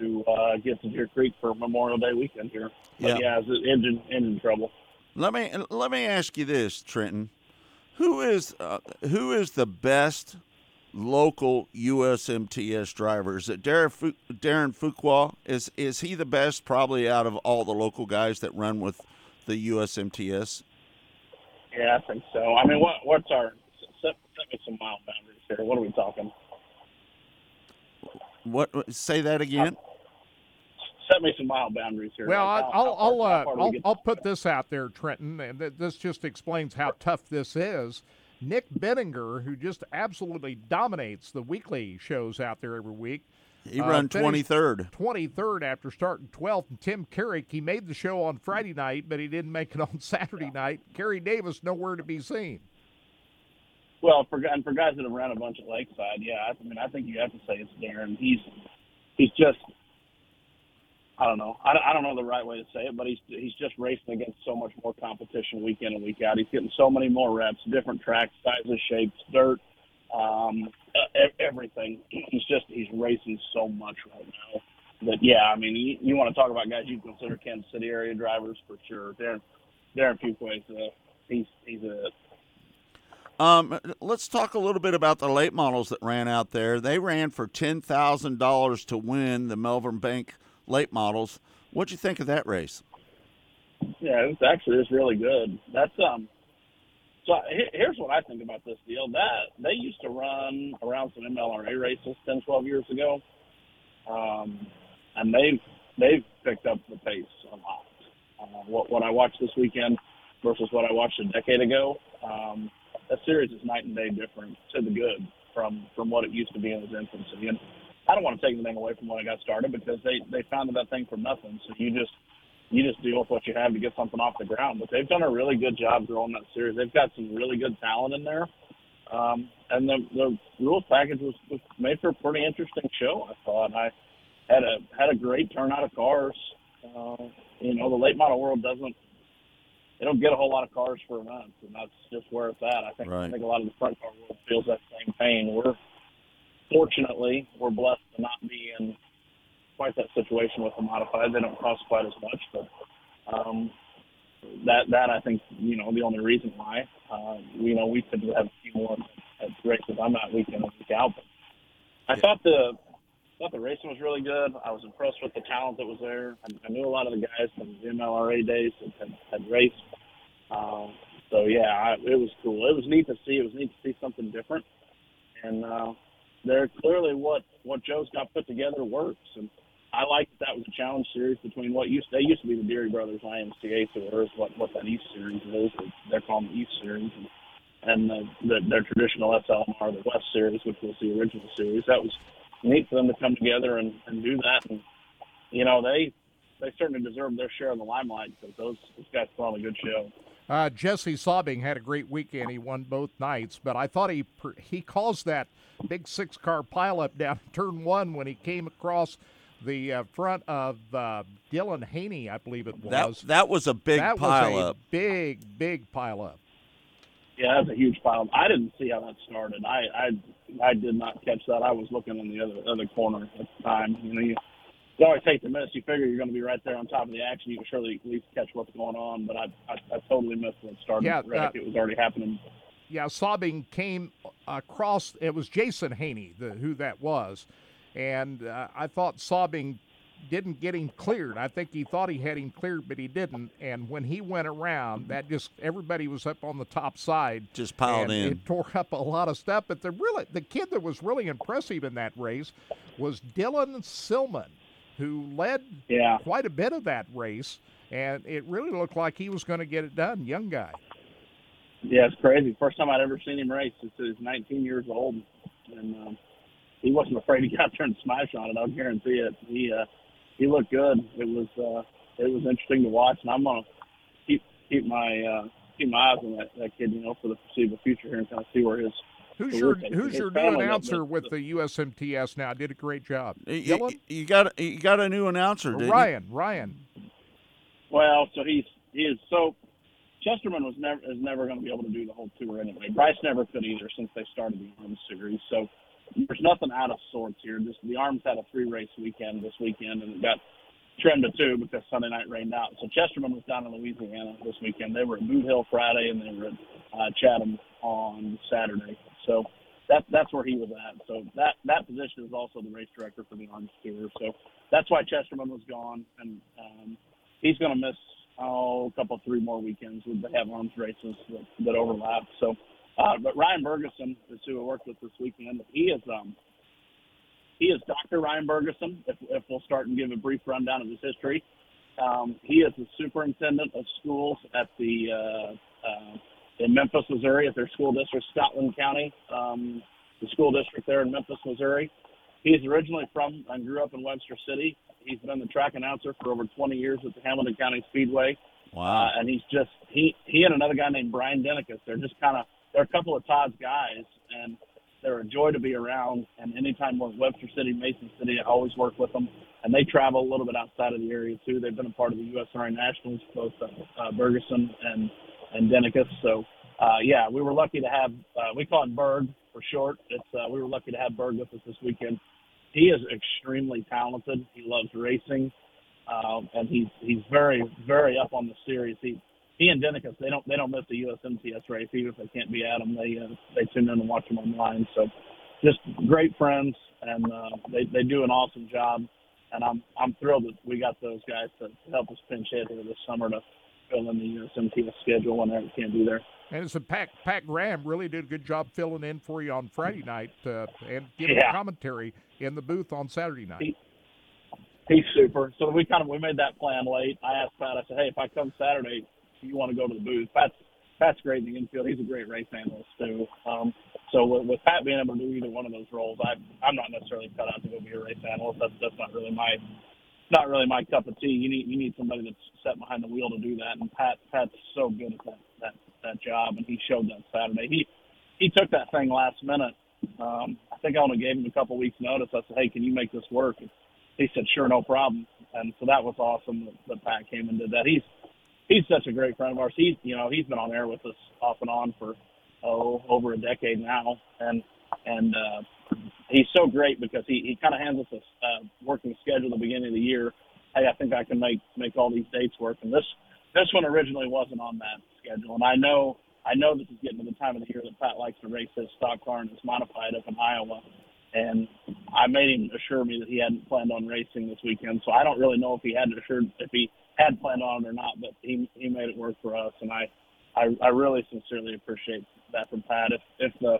to uh get to Deer Creek for Memorial Day weekend here but
Yeah.
yeah, it's engine engine trouble
Let me let me ask you this, Trenton. Who is uh, who is the best local USMTS driver? Is it Darren, Fu- Darren Fuqua? Is is he the best probably out of all the local guys that run with the USMTS?
Yeah, I think so. I mean, what what's our set, set me some mile boundaries here? What are we talking?
What? what- Say that again.
Set me some mile boundaries here.
Well,
Like,
I-
how-
I'll
how far-
I'll
how
uh,
far do we
I'll, I'll put this out there, Trenton, and th- this just explains how tough this is. Nick Benninger, who just absolutely dominates the weekly shows out there every week.
He run 23rd.
23rd after starting 12th. And Tim Carrick, he made the show on Friday night, but he didn't make it on [LAUGHS] Saturday night. Kerry Davis, nowhere to be seen.
Well, for and for guys that have run a bunch at Lakeside, yeah, I mean, I think you have to say it's Darren. He's he's just I don't know. I, I don't know the right way to say it, but he's he's just racing against so much more competition week in and week out. He's getting so many more reps, different tracks, sizes, shapes, dirt, um, everything. He's just he's racing so much right now that yeah. I mean, you, you want to talk about guys you consider Kansas City area drivers for sure. Darren Darren Fuquay's uh, he's he's a
Um, let's talk a little bit about the late models that ran out there. They ran for ten thousand dollars to win the Melbourne Bank late models. What'd you think of that race?
Yeah, it's actually it's really good. That's um. So here's what I think about this deal. That they used to run around some MLRA races 10, 12 years ago, um, and they've they've picked up the pace a lot. Uh, what what I watched this weekend versus what I watched a decade ago, um, that series is night and day different to the good from from what it used to be in its infancy. And I don't want to take anything away from when it got started because they they founded that thing from nothing. So you just you just deal with what you have to get something off the ground. But they've done a really good job growing that series. They've got some really good talent in there. Um, and the, the rules package was, was made for a pretty interesting show, I thought. I had a had a great turnout of cars. Uh, you know, the late model world doesn't they don't get a whole lot of cars for events, and that's just where it's at. I think I think a lot of the front car world feels that same pain. We're fortunately we're blessed to not be in quite that situation with the modified. They don't cost quite as much, but um, that that I think you know the only reason why. Uh, you know, we typically have a few more at races I'm at week in week out. But I thought the thought the racing was really good. I was impressed with the talent that was there. I, I knew a lot of the guys from the MLRA days that had, had raced. Um, so yeah, I, it was cool. It was neat to see. It was neat to see something different. And uh, they're clearly what what Joe's got put together works. And I like that that was a challenge series between what used they used to be the Deery Brothers IMCA tours, what what that East series is. They're calling the East series, and, and the, the their traditional SLMR, the West series, which was the original series. That was neat for them to come together and, and do that. And you know they they certainly deserve their share of the limelight because those those guys put on a good show.
Uh, Jesse Sobbing had a great weekend. He won both nights, but I thought he pr- he caused that big six car pileup down [LAUGHS] turn one when he came across the uh, front of uh, Dylan Haney, I believe it
That
was.
that was a big
that
pile
was a
up.
big, big pileup.
Yeah, that's a huge pile. I didn't see how that started. I I I did not catch that. I was looking in the other other corner at the time. You know, you, you always take the minutes. You figure you're going to be right there on top of the action. You can surely at least catch what's going on. But I I, I totally missed when it started.
Yeah,
Right,
uh,
it was already happening.
Yeah, Sobbing came across. It was Jason Haney, the, who that was, and uh, I thought Sobbing didn't get him cleared. I think he thought he had him cleared, but he didn't. And when he went around, that just everybody was up on the top side,
Just piled
and
in.
It tore up a lot of stuff. But the really the kid that was really impressive in that race was Dylan Silman, who led
Yeah.
quite a bit of that race, and it really looked like he was going to get it done. Young guy.
Yeah, it's crazy. First time I'd ever seen him race since he was 19 years old, and um, he wasn't afraid to [LAUGHS] get out there and smash on it. I'll guarantee it. He uh, he looked good. It was uh, it was interesting to watch, and I'm gonna keep keep my uh, keep my eyes on that, that kid, you know, for the foreseeable future here, and kind of see where his
Who's your
takes.
Who's
His
your new
family
announcer
the-
with the USMTS now? Did a great job.
You,
Dylan?
you got you got a new announcer, didn't you?
Ryan. Ryan.
Well, so he's he is so Chesterman was never is never going to be able to do the whole tour anyway. Bryce never could either since they started the Arms series. So there's nothing out of sorts here. Just the Arms had a three race weekend this weekend and it got trimmed to two because Sunday night rained out. So Chesterman was down in Louisiana this weekend. They were at Boot Hill Friday and they were at uh, Chatham on Saturday. So that that's where he was at. So that that position is also the race director for the Arms tour. So that's why Chesterman was gone and um, he's going to miss oh, a couple, three more weekends would they have arms races that, that overlap. So, uh, but Ryan Bergeson is who I worked with this weekend. He is um, he is Dr. Ryan Bergeson. If, if we'll start and give a brief rundown of his history, um, he is the superintendent of schools at the uh, uh, in Memphis, Missouri, at their school district, Scotland County, um, the school district there in Memphis, Missouri. He's originally from and grew up in Webster City. He's been the track announcer for over 20 years at the Hamilton County Speedway.
Wow.
Uh, and he's just he he and another guy named Brian Denicus. They're just kind of they're a couple of Todd's guys, and they're a joy to be around. And anytime we're in Webster City, Mason City, I always work with them. And they travel a little bit outside of the area too. They've been a part of the USRA Nationals, both uh, uh, Bergeson and and Denicus. So uh, yeah, we were lucky to have uh, we call him Berg for short. It's uh, we were lucky to have Berg with us this weekend. He is extremely talented. He loves racing, um, and he's he's very very up on the series. He he and Denicus they don't they don't miss the USMTS race even if they can't be at them. They uh, they tune in and watch them online. So just great friends, and uh, they they do an awesome job. And I'm I'm thrilled that we got those guys to help us pinch hit here this summer to fill in the USMTS schedule when they can't be there.
And it's a Pat, Pat Graham really did a good job filling in for you on Friday night uh, and giving
Yeah.
commentary in the booth on Saturday night.
He's super. So we kind of we made that plan late. I asked Pat. I said, "Hey, if I come Saturday, do you want to go to the booth?" Pat's Pat's great in the infield. He's a great race analyst too. Um, so with, with Pat being able to do either one of those roles, I I'm not necessarily cut out to go be a race analyst. That's that's not really my not really my cup of tea. You need you need somebody that's set behind the wheel to do that. And Pat Pat's so good at that that that job, and he showed that Saturday. He he took that thing last minute. Um, I think I only gave him a couple weeks notice. I said, "Hey, can you make this work?" And he said, "Sure, no problem." And so that was awesome that, that Pat came and did that. He's he's such a great friend of ours. He's you know he's been on air with us off and on for oh over a decade now, and and uh, he's so great because he he kind of hands us a uh, working schedule at the beginning of the year. Hey, I think I can make make all these dates work, and this this one originally wasn't on that schedule, and I know. I know this is getting to the time of the year that Pat likes to race his stock car and his modified up in Iowa, and I made him assure me that he hadn't planned on racing this weekend. So I don't really know if he had assured if he had planned on it or not, but he he made it work for us, and I I, I really sincerely appreciate that from Pat. If if the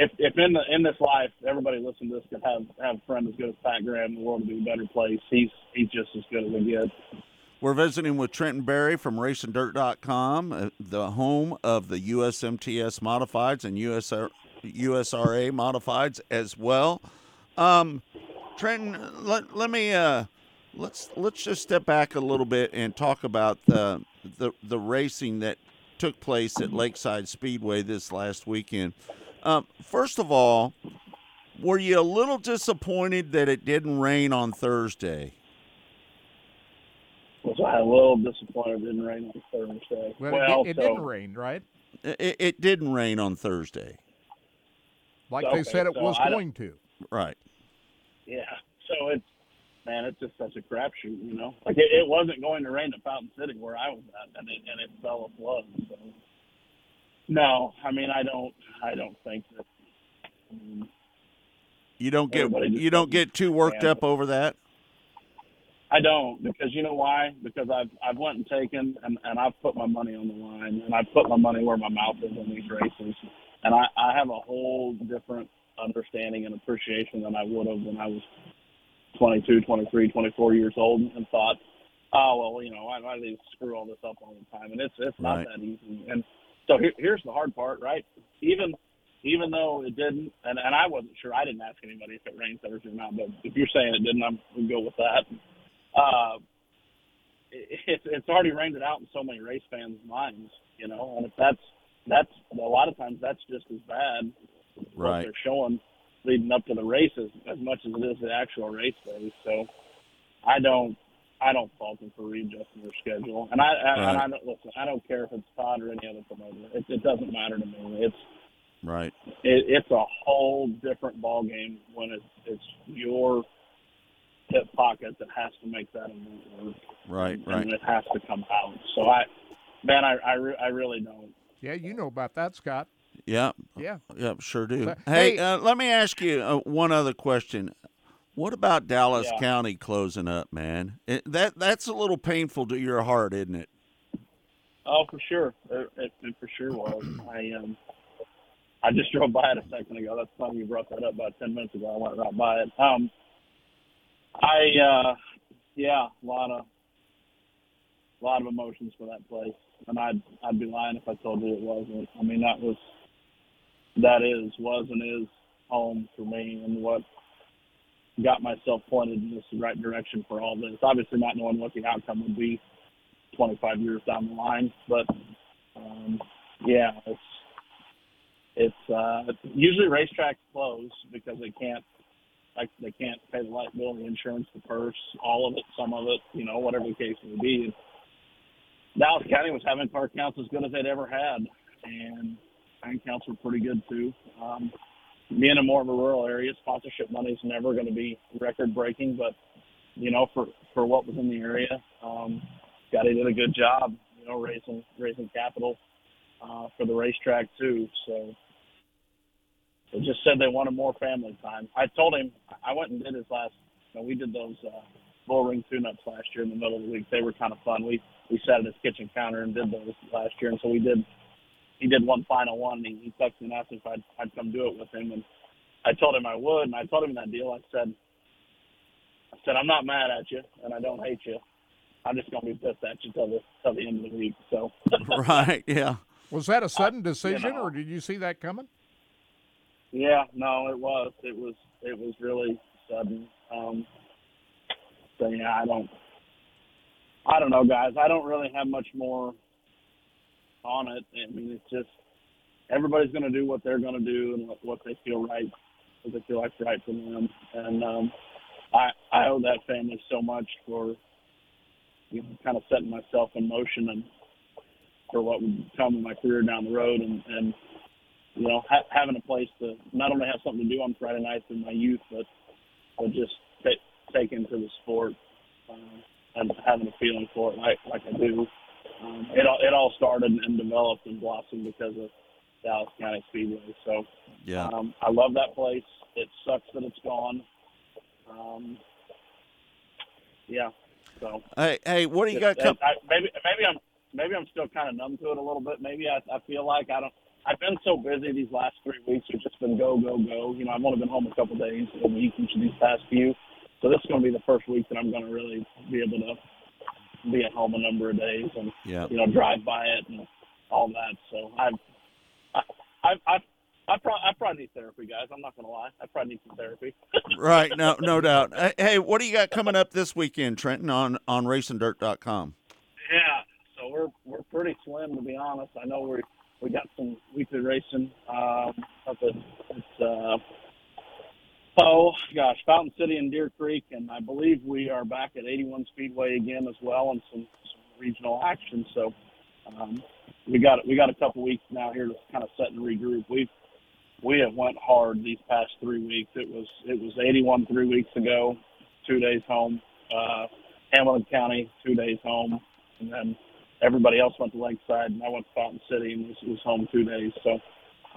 if if in the in this life everybody listening to this could have have a friend as good as Pat Graham, the world would be a better place. He's he's just as good as we get.
We're visiting with Trenton Berry from RacingDirt.com, uh, the home of the USMTS Modifieds and USR, USRA Modifieds as well. Um, Trenton, let, let me uh, let's let's just step back a little bit and talk about the the, the racing that took place at Lakeside Speedway this last weekend. Um, first of all, were you a little disappointed that it didn't rain on Thursday?
I was I a little disappointed it didn't rain on Thursday?
Well,
well
it, it
so-
didn't rain, right?
It, it didn't rain on Thursday.
Like
Okay,
they said it
so
was
I
going to.
Right.
Yeah. So it's man, it's just such a crapshoot, you know. Like it, it wasn't going to rain at Fountain City where I was at, and it and it fell a flood. So no, I mean I don't I don't think that. I mean,
You don't get you don't get too worked up over that.
I don't because you know why? Because I've I've went and taken and, and I've put my money on the line and I've put my money where my mouth is in these races, and I I have a whole different understanding and appreciation than I would have when I was 22, 23, 24 years old and thought, oh well, you know, do they screw all this up all the time? And it's it's not
Right.
that easy. And so here, here's the hard part, right? Even even though it didn't, and, and I wasn't sure, I didn't ask anybody if it rained Thursday or not, but if you're saying it didn't, I'm we go with that. Uh, it, it's it's already rained it out in so many race fans' minds, you know, and if that's that's a lot of times that's just as bad what
Right.
they're showing leading up to the races as much as it is the actual race days. So I don't I don't fault them for readjusting their schedule. And I, I and I don't listen. I don't care if it's Todd or any other promoter. It, it doesn't matter to me. It's
Right.
it, it's a whole different ball game when it's it's your hip pocket that has to make that event work.
Right.
and
Right.
it has to come out. So I, man, I I, re- I really don't.
Yeah, you know about that, Scott.
Yeah.
Yeah.
Yeah. Sure do.
So-
hey,
hey-
uh, let me ask you uh, one other question. What about Dallas
Yeah.
County closing up, man? It, that that's a little painful to your heart, isn't it?
Oh, for sure. It, it, it for sure was. I um, I just drove by it a second ago. That's funny you brought that up about ten minutes ago. I went right by it. Um, I uh, yeah, a lot of a lot of emotions for that place, and I'd I'd be lying if I told you it wasn't. I mean, that was that is was and is home for me, and what got myself pointed in this right direction for all this. Obviously, not knowing what the outcome would be 25 years down the line, but um, yeah, it's it's uh, usually racetracks close because they can't like they can't pay the light bill, the insurance, the purse, all of it, some of it, you know, whatever the case may be. Dallas County was having car counts as good as they'd ever had, and fan counts were pretty good too. Um, being in more of a rural area, sponsorship money is never going to be record breaking, but you know, for for what was in the area, um, Scotty did a good job, you know, raising raising capital uh, for the racetrack too. So they just said they wanted more family time. I told him I went and did his last. You know, we did those uh, bull ring tune-ups last year in the middle of the week. They were kind of fun. We we sat at his kitchen counter and did those last year, and so we did. He did one final one. And he, he texted and asked if I'd I'd come do it with him, and I told him I would. And I told him that deal. I said, I said I'm not mad at you, and I don't hate you. I'm just gonna be pissed at you till the till the end of the week. So [LAUGHS]
right, yeah.
Was that a sudden [LAUGHS] decision,
know.
or did you see that coming?
Yeah, no, it was. It was. It was really sudden. Um, so yeah, I don't. I don't know, guys. I don't really have much more on it. I mean, it's just everybody's going to do what they're going to do and what, what they feel right, what they feel like right for them. And um, I I owe that family so much for you know kind of setting myself in motion and for what would come in my career down the road and and you know, ha- having a place to not only have something to do on Friday nights in my youth, but but just take take into the sport uh, and having a feeling for it like like I do. Um, it all it all started and developed and blossomed because of Dallas County Speedway. So
Yeah.
um, I love that place. It sucks that it's gone. Um, yeah. So
Hey, hey, what do you got?
I,
Com-
I, maybe maybe I'm maybe I'm still kind of numb to it a little bit. Maybe I, I feel like I don't. I've been so busy these last three weeks. It's just been go go go. You know, I've only been home a couple days a week each of these past few. So this is going to be the first week that I'm going to really be able to be at home a number of days and
Yeah.
you know drive by it and all that. So I've I I I. I probably, I probably need therapy, guys. I'm not to lie. I probably need some therapy. [LAUGHS]
right, no, no doubt. Hey, Hey, what do you got coming up this weekend, Trenton, on on RacingDirt.com?
Yeah, so we're we're pretty slim to be honest. I know we we got some weekly racing um, up at, at uh, oh gosh, Fountain City and Deer Creek, and I believe we are back at 81 Speedway again as well, and some, some regional action. So um, we got we got a couple weeks now here to kind of set and regroup. We've we have went hard these past three weeks. It was it was 81 three weeks ago, two days home. Uh, Hamilton County, two days home, and then everybody else went to Lakeside, and I went to Fountain City, and was, was home two days. So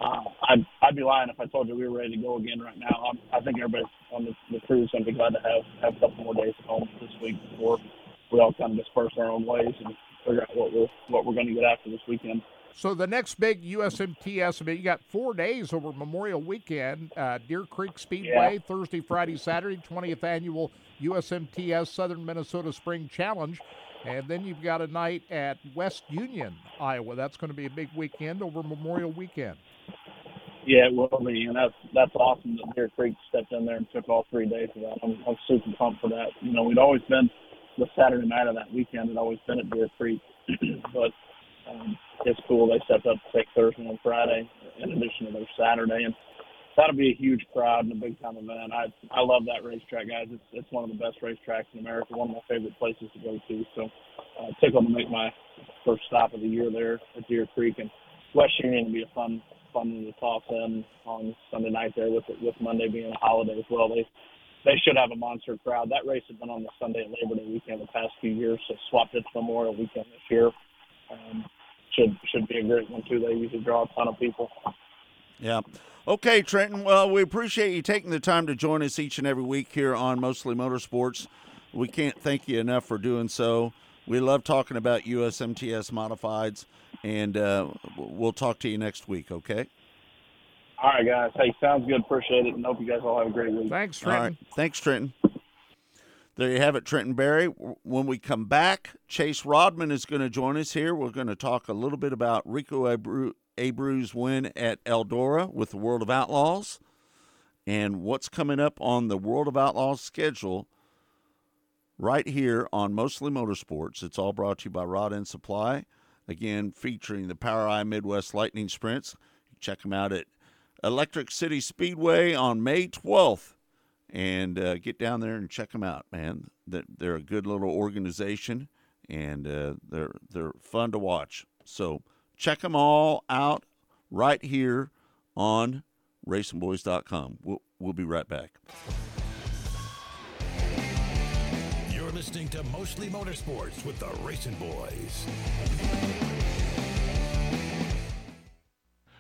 uh, I'd I'd be lying if I told you we were ready to go again right now. I'm, I think everybody on the, the crew is going to be glad to have have a couple more days at home this week before we all kind of disperse our own ways and figure out what we're what we're going to get after this weekend.
So the next big USMTS event, you got four days over Memorial Weekend. Uh, Deer Creek Speedway,
Yeah.
Thursday, Friday, Saturday, 20th annual USMTS Southern Minnesota Spring Challenge. And then you've got a night at West Union, Iowa. That's going to be a big weekend over Memorial Weekend.
Yeah, it will be, and that's that's awesome that Deer Creek stepped in there and took all three days of that. I'm, I'm super pumped for that. You know, we'd always been the Saturday night of that weekend had always been at Deer Creek, [CLEARS THROAT] but um, it's cool they stepped up to take Thursday and Friday in addition to their Saturday, and that'll be a huge crowd and a big time event. I I love that racetrack, guys. It's it's one of the best racetracks in America, one of my favorite places to go to. So, uh, tickled to make my first stop of the year there at Deer Creek, and West Union will be a fun fun to toss in on Sunday night there with with Monday being a holiday as well. They they should have a monster crowd. That race has been on the Sunday Labor Day weekend the past few years, so swapped it to Memorial Weekend this year. Um, should should be a great one too. They usually draw a ton of people.
Yeah. Okay, Trenton. Well, we appreciate you taking the time to join us each and every week here on Mostly Motorsports. We can't thank you enough for doing so. We love talking about USMTS modifieds, and uh, we'll talk to you next week. Okay.
All right, guys. Hey, sounds good. Appreciate it, and hope you guys all have a great week.
Thanks,
All right. Thanks, Trenton. There you have it, Trenton Berry. When we come back, Chase Raudman is going to join us here. We're going to talk a little bit about Rico Abreu, Abreu's win at Eldora with the World of Outlaws and what's coming up on the World of Outlaws schedule right here on Mostly Motorsports. It's all brought to you by Rod End Supply. Again, featuring the POWRi Midwest Lightning Sprints. Check them out at Electric City Speedway on May 12th and uh, get down there and check them out, man. They're, they're a good little organization, and uh, they're they're fun to watch. So check them all out right here on RacinBoys.com. We'll we'll be right back.
Listening to Mostly Motorsports with the RacinBoys.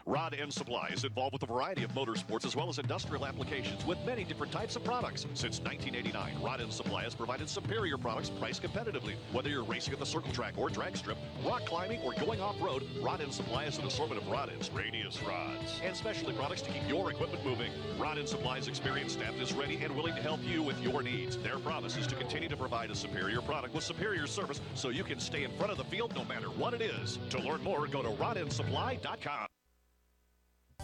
Rod End Supply is involved with a variety of motorsports as well as industrial applications with many different types of products. Since 1989, Rod End Supply has provided superior products priced competitively. Whether you're racing at the circle track or drag strip, rock climbing, or going off-road, Rod End Supply has an assortment of rod ends, radius rods, and specialty products to keep your equipment moving. Rod End Supply's experienced staff is ready and willing to help you with your needs. Their promise is to continue to provide a superior product with superior service so you can stay in front of the field no matter what it is. To learn more, go to rodendsupply.com.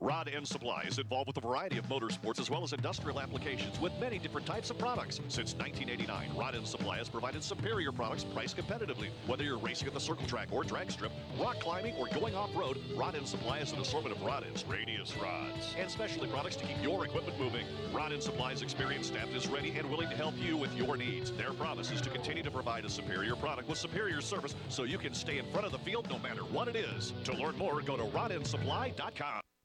Rod End Supply is involved with a variety of motorsports as well as industrial applications with many different types of products. Since 1989, Rod End Supply has provided superior products priced competitively. Whether you're racing at the circle track or drag strip, rock climbing, or going off-road, Rod End Supply has an assortment of rod ends, radius rods, and specialty products to keep your equipment moving. Rod End Supply's experienced staff is ready and willing to help you with your needs. Their promise is to continue to provide a superior product with superior service so you can stay in front of the field no matter what it is. To learn more, go to rodendsupply.com.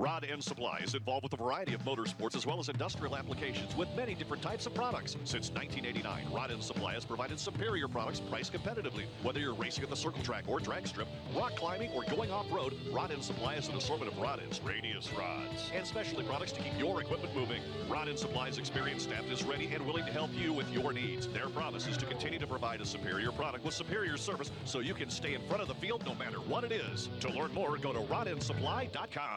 Rod End Supply is involved with a variety of motorsports as well as industrial applications with many different types of products. Since 1989, Rod End Supply has provided superior products priced competitively. Whether you're racing at the circle track or drag strip, rock climbing, or going off-road, Rod End Supply has an assortment of rod ends, radius rods, and specialty products to keep your equipment moving. Rod End Supply's experienced staff is ready and willing to help you with your needs. Their promise is to continue to provide a superior product with superior service so you can stay in front of the field no matter what it is. To learn more, go to rodendsupply.com.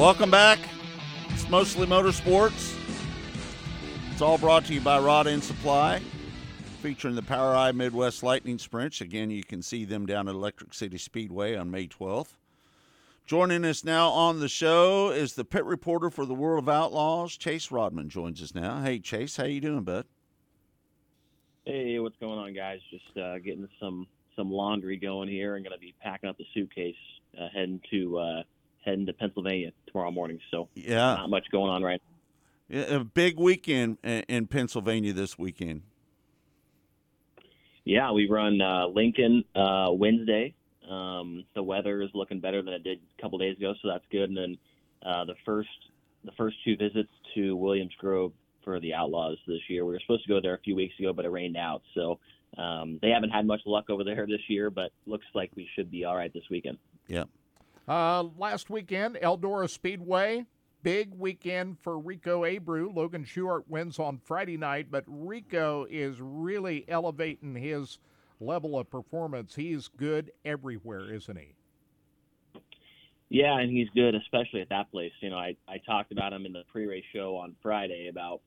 Welcome back. It's mostly motorsports. It's all brought to you by Rod End Supply, featuring the POWRi Midwest Lightning Sprints. Again, you can see them down at Electric City Speedway on May 12th. Joining us now on the show is the pit reporter for the World of Outlaws, Chase Raudman joins us now. Hey Chase, how you doing, bud?
Hey, what's going on, guys? Just uh, getting some some laundry going here, and going to be packing up the suitcase, uh, heading to uh, heading to Pennsylvania tomorrow morning. So
Yeah.
not much going on right.
A big weekend in in Pennsylvania this weekend.
Yeah, we run uh, Lincoln uh, Wednesday. Um, the weather is looking better than it did a couple days ago, so that's good. And then uh, the first the first two visits to Williams Grove for the Outlaws this year. We were supposed to go there a few weeks ago, but it rained out, so um, they haven't had much luck over there this year. But looks like we should be all right this weekend.
Yeah.
Uh, last weekend, Eldora Speedway, big weekend for Rico Abreu. Logan Schuchart wins on Friday night, but Rico is really elevating his level of performance. He's good everywhere, isn't he?
Yeah, and he's good, especially at that place. You know, I, I talked about him in the pre-race show on Friday about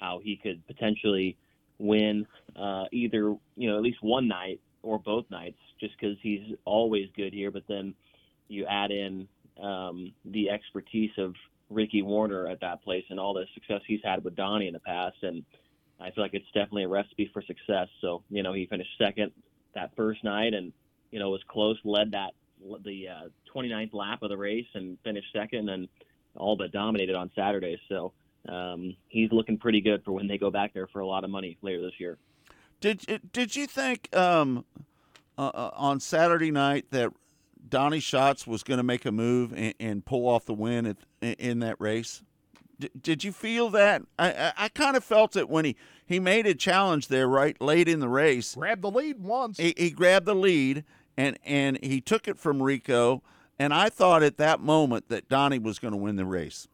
how he could potentially win uh, either, you know, at least one night or both nights, just because he's always good here. But then you add in um, the expertise of Ricky Warner at that place and all the success he's had with Donny in the past, and I feel like it's definitely a recipe for success. So, you know, he finished second that first night, and you know was close, led that the uh, 29th lap of the race, and finished second, and all but dominated on Saturday. So um, he's looking pretty good for when they go back there for a lot of money later this year.
Did did you think um, uh, uh, on Saturday night that Donny Schatz was going to make a move and, and pull off the win at, in that race? D- did you feel that? I, I, I kind of felt it when he, he made a challenge there right late in the race.
Grabbed the lead once.
He, he grabbed the lead and and he took it from Rico. And I thought at that moment that Donny was going to win the race.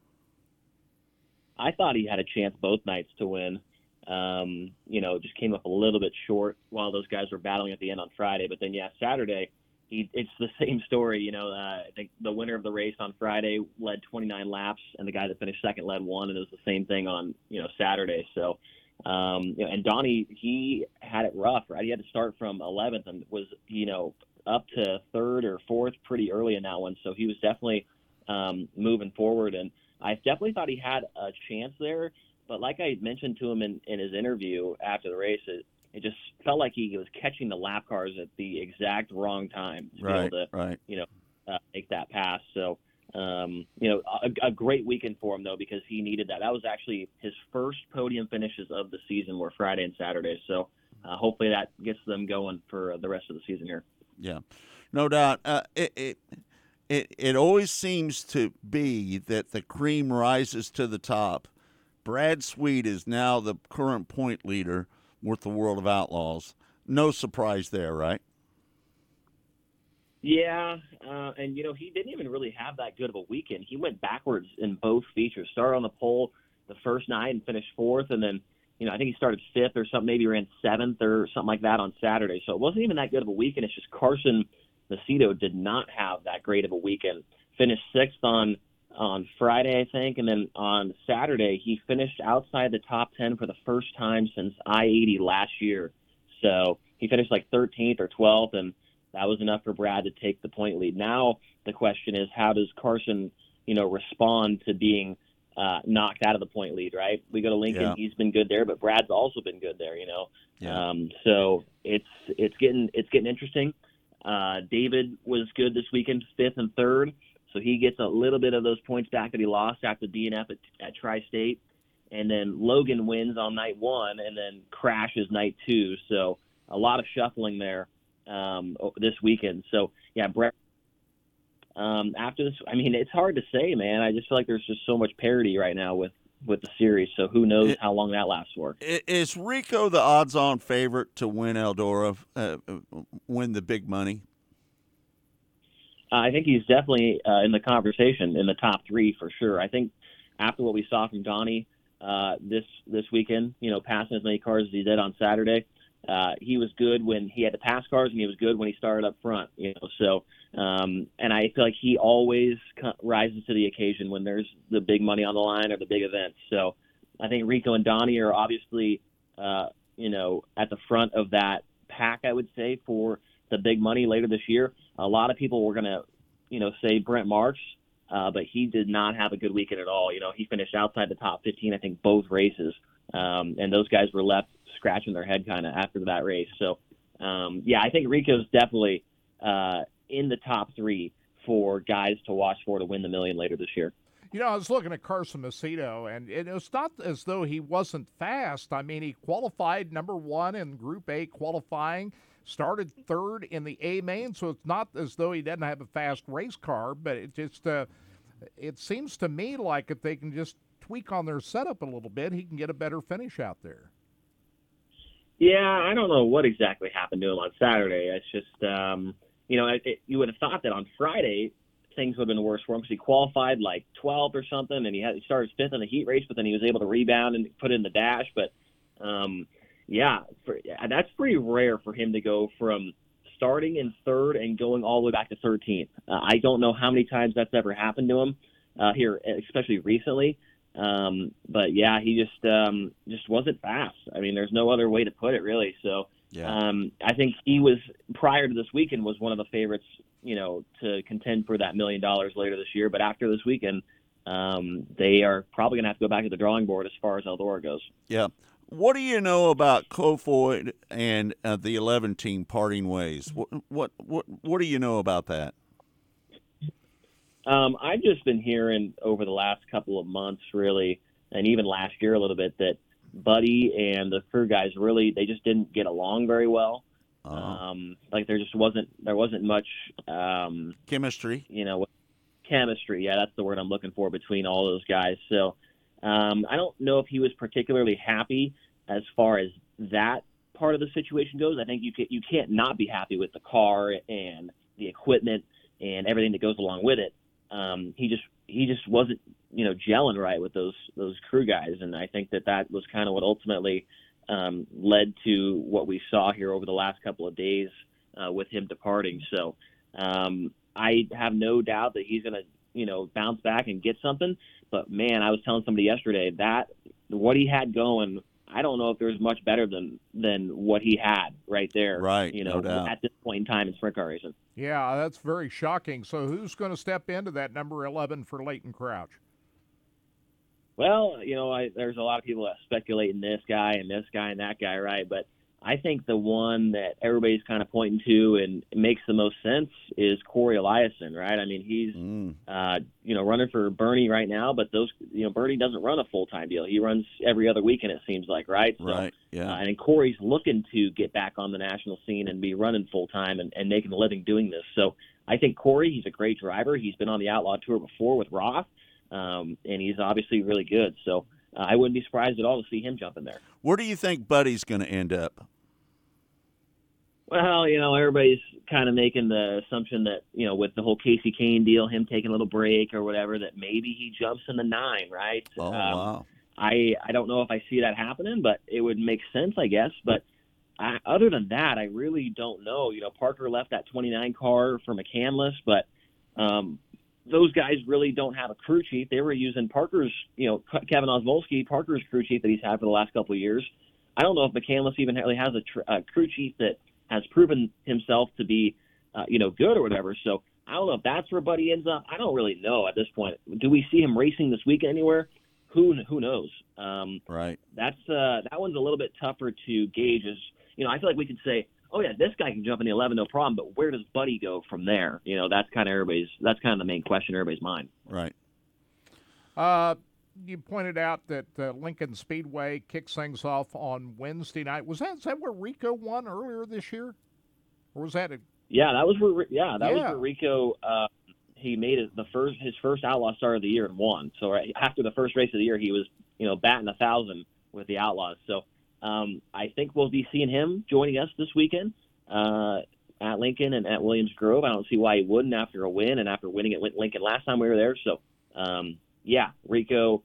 I thought he had a chance both nights to win. Um, you know, just came up a little bit short while those guys were battling at the end on Friday. But then, yeah, Saturday, he, it's the [LAUGHS] same story. You know, uh, I think the winner of the race on Friday led 29 laps, and the guy that finished second led one, and it was the same thing on you know Saturday. So, um, you know, and Donny, he had it rough, right? He had to start from 11th and was you know up to third or fourth pretty early in that one. So he was definitely um, moving forward, and I definitely thought he had a chance there. But like I mentioned to him in, in his interview after the race, it, just felt like he was catching the lap cars at the exact wrong time to
Right,
be able to,
right.
you know, uh, make that pass. So, um, you know, a, a great weekend for him though because he needed that. That was actually his first podium finishes of the season were Friday and Saturday. So uh, hopefully that gets them going for uh, the rest of the season here.
Yeah, no doubt. Uh, it, it it it always seems to be that the cream rises to the top. Brad Sweet is now the current point leader with the World of Outlaws. No surprise there, right?
Yeah, uh, and you know he didn't even really have that good of a weekend. He went backwards in both features. Started on the pole the first night and finished fourth, and then you know I think he started fifth or something, maybe ran seventh or something like that on Saturday. So it wasn't even that good of a weekend. It's just Carson Macedo did not have that great of a weekend. Finished sixth on on Friday, I think, and then on Saturday he finished outside the top ten for the first time since I eighty last year. So he finished like 13th or 12th, and that was enough for Brad to take the point lead. Now the question is, how does Carson, you know, respond to being uh, knocked out of the point lead? Right? We go to Lincoln;
Yeah.
he's been good there, but Brad's also been good there. You know,
Yeah.
um, so it's it's getting it's getting interesting. Uh, David was good this weekend, fifth and third, so he gets a little bit of those points back that he lost after DNF at, at Tri-State. And then Logan wins on night one, and then crashes night two. So a lot of shuffling there um, this weekend. So yeah, Brett. Um, after this, I mean, it's hard to say, man. I just feel like there's just so much parity right now with with the series. So who knows how long that lasts for?
Is Rico the odds-on favorite to win Eldora, uh, uh, win the big money?
I think he's definitely uh, in the conversation in the top three for sure. I think after what we saw from Donny uh, this this weekend, you know, passing as many cars as he did on Saturday, uh, he was good when he had to pass cars, and he was good when he started up front. You know, so um, and I feel like he always co- rises to the occasion when there's the big money on the line or the big events. So I think Rico and Donny are obviously, uh, you know, at the front of that pack. I would say for the big money later this year. A lot of people were going to you know, say Brent Marks, uh, but he did not have a good weekend at all. You know, he finished outside the top 15, I think, both races, um, and those guys were left scratching their head kind of after that race. So, um, yeah, I think Rico's definitely uh, in the top three for guys to watch for to win the million later this year.
You know, I was looking at Carson Macedo, and it was not as though he wasn't fast. I mean, he qualified number one in Group A qualifying, started third in the A main, so it's not as though he doesn't have a fast race car, but it just uh, it seems to me like if they can just tweak on their setup a little bit, he can get a better finish out there.
Yeah, I don't know what exactly happened to him on Saturday. It's just, um, you know, it, it, you would have thought that on Friday things would have been worse for him because he qualified like 12th or something, and he had he started fifth in the heat race, but then he was able to rebound and put in the dash. But um, yeah, for, that's pretty rare for him to go from starting in third and going all the way back to 13th. Uh, I don't know how many times that's ever happened to him uh, here, especially recently. Um, but yeah, he just um, just wasn't fast. I mean, there's no other way to put it, really. So
Yeah.
um, I think he was prior to this weekend was one of the favorites, you know, to contend for that million dollars later this year. But after this weekend, um, they are probably going to have to go back to the drawing board as far as Eldora goes.
Yeah. What do you know about Kofoid and uh, the 11 team parting ways? What, what what what do you know about that?
Um, I've just been hearing over the last couple of months, really, and even last year a little bit, that Buddy and the crew guys really they just didn't get along very well. Um, like there just wasn't there wasn't much um,
chemistry.
You know, chemistry. Yeah, that's the word I'm looking for between all those guys. So um, I don't know if he was particularly happy as far as that part of the situation goes. I think you can, you can't not be happy with the car and the equipment and everything that goes along with it. Um, he just he just wasn't you know gelling right with those those crew guys, and I think that that was kind of what ultimately um, led to what we saw here over the last couple of days uh, with him departing. So um, I have no doubt that he's going to you know bounce back and get something. But man, I was telling somebody yesterday that what he had going. I don't know if there's much better than than what he had right there.
Right,
You know,
no doubt.
at this point in time in sprint car racing.
Yeah, that's very shocking. So who's going to step into that number 11 for Leighton Crouch?
Well, you know, I, there's a lot of people that speculate in this guy and this guy and that guy, right? But I think the one that everybody's kind of pointing to and makes the most sense is Corey Eliason, right? I mean, he's
Mm.
uh, you know running for Bernie right now, but those you know Bernie doesn't run a full time deal. He runs every other weekend, it seems like, right? So,
Right, yeah.
Uh, and Corey's looking to get back on the national scene and be running full time and, and making a living doing this. So I think Corey, he's a great driver. He's been on the Outlaw Tour before with Roth, um, and he's obviously really good. So uh, I wouldn't be surprised at all to see him jump in there.
Where do you think Buddy's going to end up?
Well, you know, everybody's kind of making the assumption that, you know, with the whole Kasey Kahne deal, him taking a little break or whatever, that maybe he jumps in the nine, right?
Oh,
Um,
wow.
I I don't know if I see that happening, but it would make sense, I guess. But I, other than that, I really don't know. You know, Parker left that 29 car for McCandless, but um, those guys really don't have a crew chief. They were using Parker's, you know, Ke- Kevin Osmolsky, Parker's crew chief that he's had for the last couple of years. I don't know if McCandless even really has a, tr- a crew chief that has proven himself to be, uh, you know, good or whatever. So I don't know if that's where Buddy ends up. I don't really know at this point. Do we see him racing this weekend anywhere? Who who knows? Um,
right.
That's uh, that one's a little bit tougher to gauge. Is you know, I feel like we could say, oh yeah, this guy can jump in the 11, no problem. But where does Buddy go from there? You know, that's kind of everybody's. That's kind of the main question in everybody's mind.
Right.
Uh, you pointed out that uh, Lincoln Speedway kicks things off on Wednesday night. Was that is that where Rico won earlier this year, or was that a,
Yeah, that was where. Yeah, that was where Rico. Uh, he made it the first his first Outlaw start of the year and won. So right after the first race of the year, he was you know batting a thousand with the Outlaws. So um, I think we'll be seeing him joining us this weekend uh, at Lincoln and at Williams Grove. I don't see why he wouldn't after a win and after winning at Lincoln last time we were there. So um, yeah, Rico,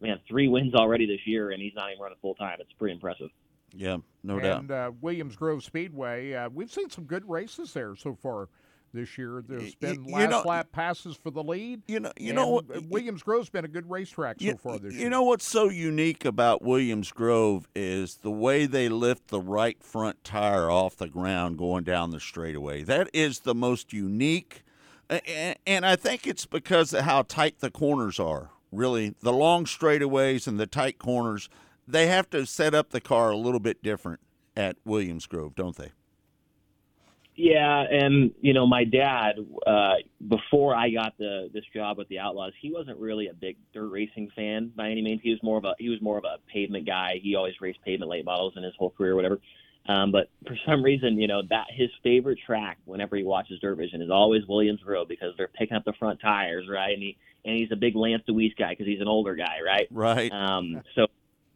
man, three wins already this year, and he's not even running full time. It's pretty impressive.
Yeah, no doubt.
and uh, Williams Grove Speedway? Uh, we've seen some good races there so far this year. There's been
you
last
know-
lap passes for the lead.
You know, you know what-
Williams Grove's been a good racetrack so
You,
far this
you
year.
You know what's so unique about Williams Grove is the way they lift the right front tire off the ground going down the straightaway. That is the most unique and I think it's because of how tight the corners are. Really, the long straightaways and the tight corners, they have to set up the car a little bit different at Williams Grove, don't they?
Yeah, and you know, my dad, uh, before I got the this job with the Outlaws, he wasn't really a big dirt racing fan by any means. He was more of a he was more of a pavement guy. He always raced pavement late models in his whole career, whatever. Um, but for some reason, you know, that his favorite track whenever he watches Dirt Vision is always Williams Grove because they're picking up the front tires, right? And he and he's a big Lance DeWeese guy because he's an older guy, right?
Right.
Um, so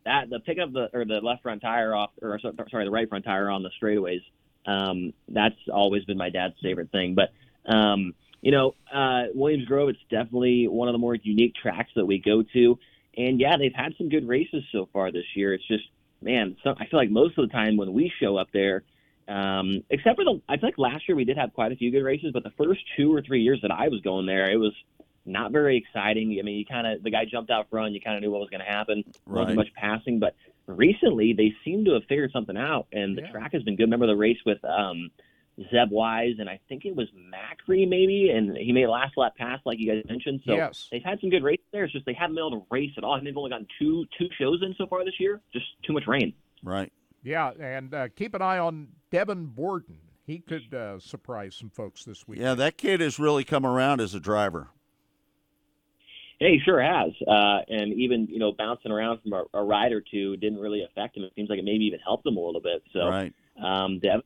that the pick up the or the left front tire off, or sorry, the right front tire on the straightaways. Um, that's always been my dad's favorite thing. But um, you know, uh, Williams Grove, it's definitely one of the more unique tracks that we go to. And yeah, they've had some good races so far this year. It's just, man, so, I feel like most of the time when we show up there, um, except for the, I feel like last year we did have quite a few good races, but the first two or three years that I was going there, it was not very exciting. I mean, you kind of the guy jumped out front, you kind of knew what was going to happen.
Right.
Wasn't much passing, but recently they seem to have figured something out, and the track has been good. Remember the race with um, Zeb Wise, and I think it was Macri maybe, and he made a last lap pass like you guys mentioned. So
Yes.
they've had some good races there. It's just they haven't been able to race at all, and they've only gotten two two shows in so far this year. Just too much rain.
Right.
Yeah, and uh, keep an eye on Devin Borden. He could uh, surprise some folks this week.
Yeah, that kid has really come around as a driver.
Yeah, he sure has. Uh, and even, you know, bouncing around from a, a ride or two didn't really affect him. It seems like it maybe even helped him a little bit. So,
Right.
um, Dev,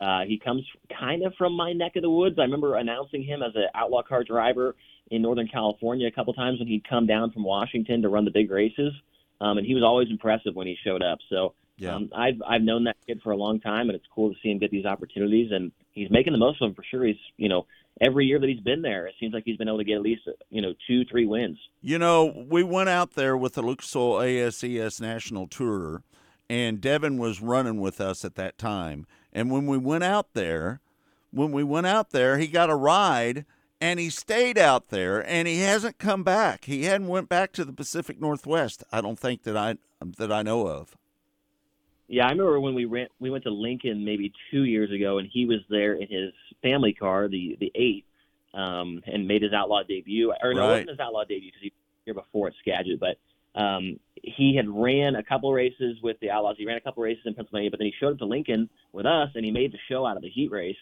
uh, he comes kind of from my neck of the woods. I remember announcing him as an outlaw car driver in Northern California a couple times when he'd come down from Washington to run the big races. Um, and he was always impressive when he showed up. So,
Yeah.
um, I've I've known that kid for a long time, and it's cool to see him get these opportunities. And he's making the most of them for sure. He's you know every year that he's been there, it seems like he's been able to get at least you know two three wins.
You know, we went out there with the Lucas Oil ASCS National Tour, and Devin was running with us at that time. And when we went out there, when we went out there, he got a ride and he stayed out there and he hasn't come back. He hadn't went back to the Pacific Northwest. I don't think that I that I know of.
Yeah, I remember when we went we went to Lincoln maybe two years ago, and he was there in his family car, the the eight, um, and made his outlaw debut. Or no, it wasn't his outlaw debut because he was here before at Skagit, but um, he had ran a couple races with the Outlaws. He ran a couple races in Pennsylvania, but then he showed up to Lincoln with us, and he made the show out of the heat race.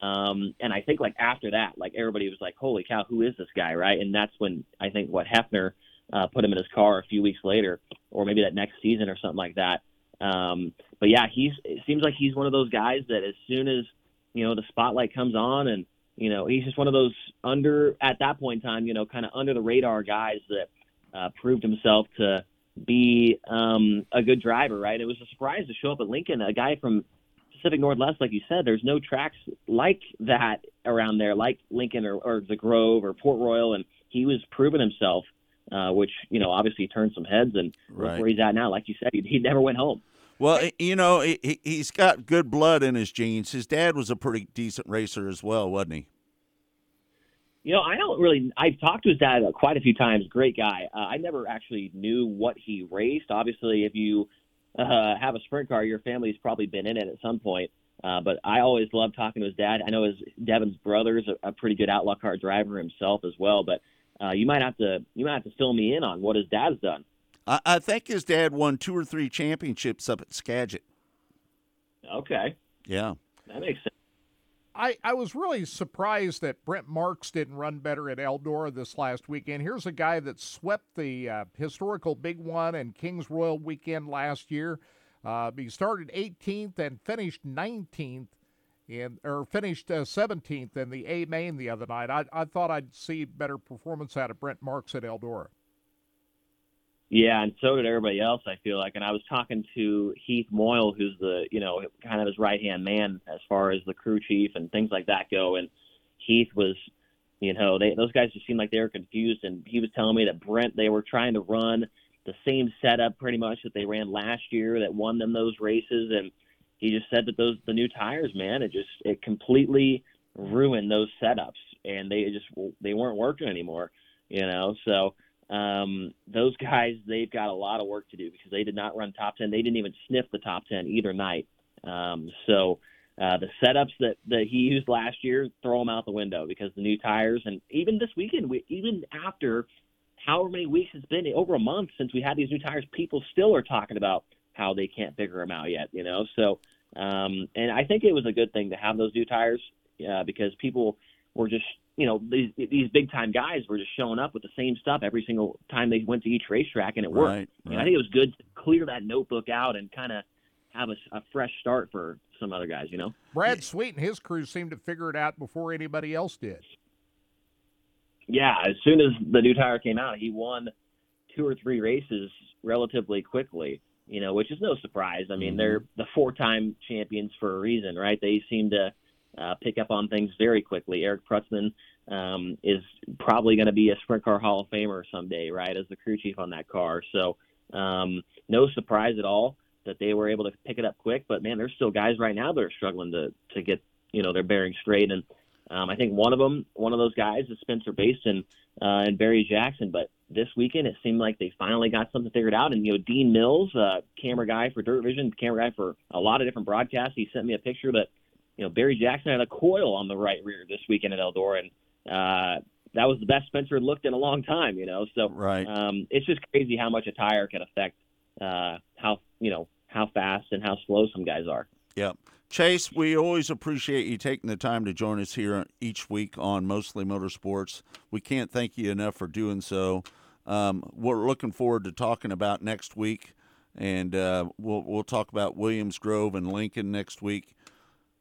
Um, and I think like after that, like everybody was like, "Holy cow, who is this guy?" Right? And that's when I think what Hefner uh, put him in his car a few weeks later, or maybe that next season or something like that. Um, but yeah, he's it seems like he's one of those guys that as soon as you know the spotlight comes on, and you know he's just one of those under at that point in time, you know, kind of under the radar guys that uh, proved himself to be um, a good driver. Right? It was a surprise to show up at Lincoln, a guy from Pacific Northwest, like you said. There's no tracks like that around there, like Lincoln or, or the Grove or Port Royal, and he was proving himself. Uh, which you know obviously turned some heads, and
Right.
where he's at now. Like you said, he, he never went home.
Well, you know, he, he- he's got good blood in his genes. His dad was a pretty decent racer as well, wasn't he?
You know, I don't really. I've talked to his dad quite a few times. Great guy. Uh, I never actually knew what he raced. Obviously, if you uh, have a sprint car, your family's probably been in it at some point. Uh, but I always loved talking to his dad. I know his Devin's brother's a, a pretty good outlaw car driver himself as well. But uh, you might have to you might have to fill me in on what his dad's done.
I, I think his dad won two or three championships up at Skagit.
Okay,
Yeah.
that makes sense.
I, I was really surprised that Brent Marks didn't run better at Eldora this last weekend. Here's a guy that swept the uh, historical Big One and Kings Royal weekend last year. Uh, he started 18th and finished 19th, in or finished uh, 17th in the A main the other night. I, I thought I'd see better performance out of Brent Marks at Eldora.
Yeah, and so did everybody else. I feel like, and I was talking to Heath Moyle, who's the you know kind of his right hand man as far as the crew chief and things like that go. And Heath was, you know, they those guys just seemed like they were confused, and he was telling me that Brent they were trying to run the same setup pretty much that they ran last year that won them those races, and he just said that those the new tires, man, it just it completely ruined those setups, and they just they weren't working anymore, you know. So um, those guys they've got a lot of work to do because they did not run top ten. They didn't even sniff the top ten either night. Um, so Uh, the setups that, that he used last year, throw them out the window because the new tires. And even this weekend, we, even after however many weeks it's been, over a month since we had these new tires, people still are talking about how they can't figure them out yet. You know, so um, and I think it was a good thing to have those new tires uh, because people were just you know these these big time guys were just showing up with the same stuff every single time they went to each racetrack and it worked.
Right,
And I think it was good to clear that notebook out and kind of have a, a fresh start for some other guys. You know.
Brad Sweet and his crew seemed to figure it out before anybody else did.
Yeah, as soon as the new tire came out, he won two or three races relatively quickly. You know, which is no surprise. I mean, they're the four-time champions for a reason, right? They seem to uh, pick up on things very quickly. Eric Prutzman um, is probably going to be a Sprint Car Hall of Famer someday, right, as the crew chief on that car. So, um, no surprise at all that they were able to pick it up quick. But man, there's still guys right now that are struggling to to get you know their bearings straight. And um, I think one of them, one of those guys, is Spencer Bayston uh, and Barry Jackson. But this weekend, it seemed like they finally got something figured out. And you know, Dean Mills, uh, camera guy for Dirt Vision, camera guy for a lot of different broadcasts, he sent me a picture that you know Barry Jackson had a coil on the right rear this weekend at Eldora, and uh, that was the best Spencer had looked in a long time. You know, so
right.
um, it's just crazy how much a tire can affect uh, how you know how fast and how slow some guys are.
Yep. Chase, we always appreciate you taking the time to join us here each week on Mostly Motorsports. We can't thank you enough for doing so. Um, we're looking forward to talking about next week, and uh, we'll we'll talk about Williams Grove and Lincoln next week.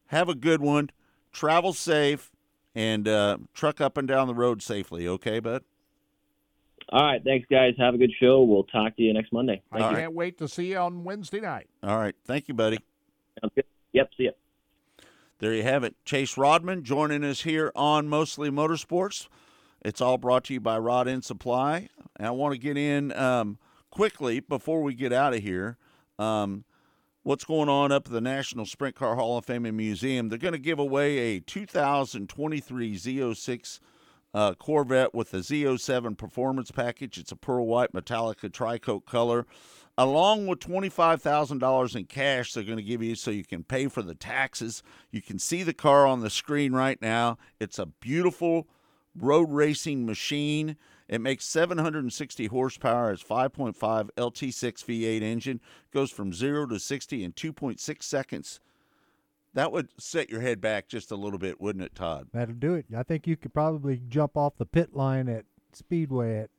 Have a good one. Travel safe, and uh, truck up and down the road safely. Okay, bud.
All right, thanks guys. Have a good show. We'll talk to you next Monday.
I
you.
can't wait to see you on Wednesday night.
All right. Thank you, buddy.
Yep. See ya.
There you have it. Chase Raudman joining us here on Mostly Motorsports. It's all brought to you by Rod End Supply. And I want to get in um, quickly before we get out of here. Um, what's going on up at the National Sprint Car Hall of Fame and Museum? They're going to give away a 2023 Z06 uh, Corvette with the Z07 Performance Package. It's a pearl white Metallica tricoat color, along with $25,000 in cash they're going to give you so you can pay for the taxes. You can see the car on the screen right now. It's a beautiful road racing machine. It makes 760 horsepower. It's 5.5 LT6 V8 engine. Goes from 0 to 60 in 2.6 seconds. That would set your head back just a little bit, wouldn't it, Todd?
That'll do it. I think you could probably jump off the pit line at Speedway at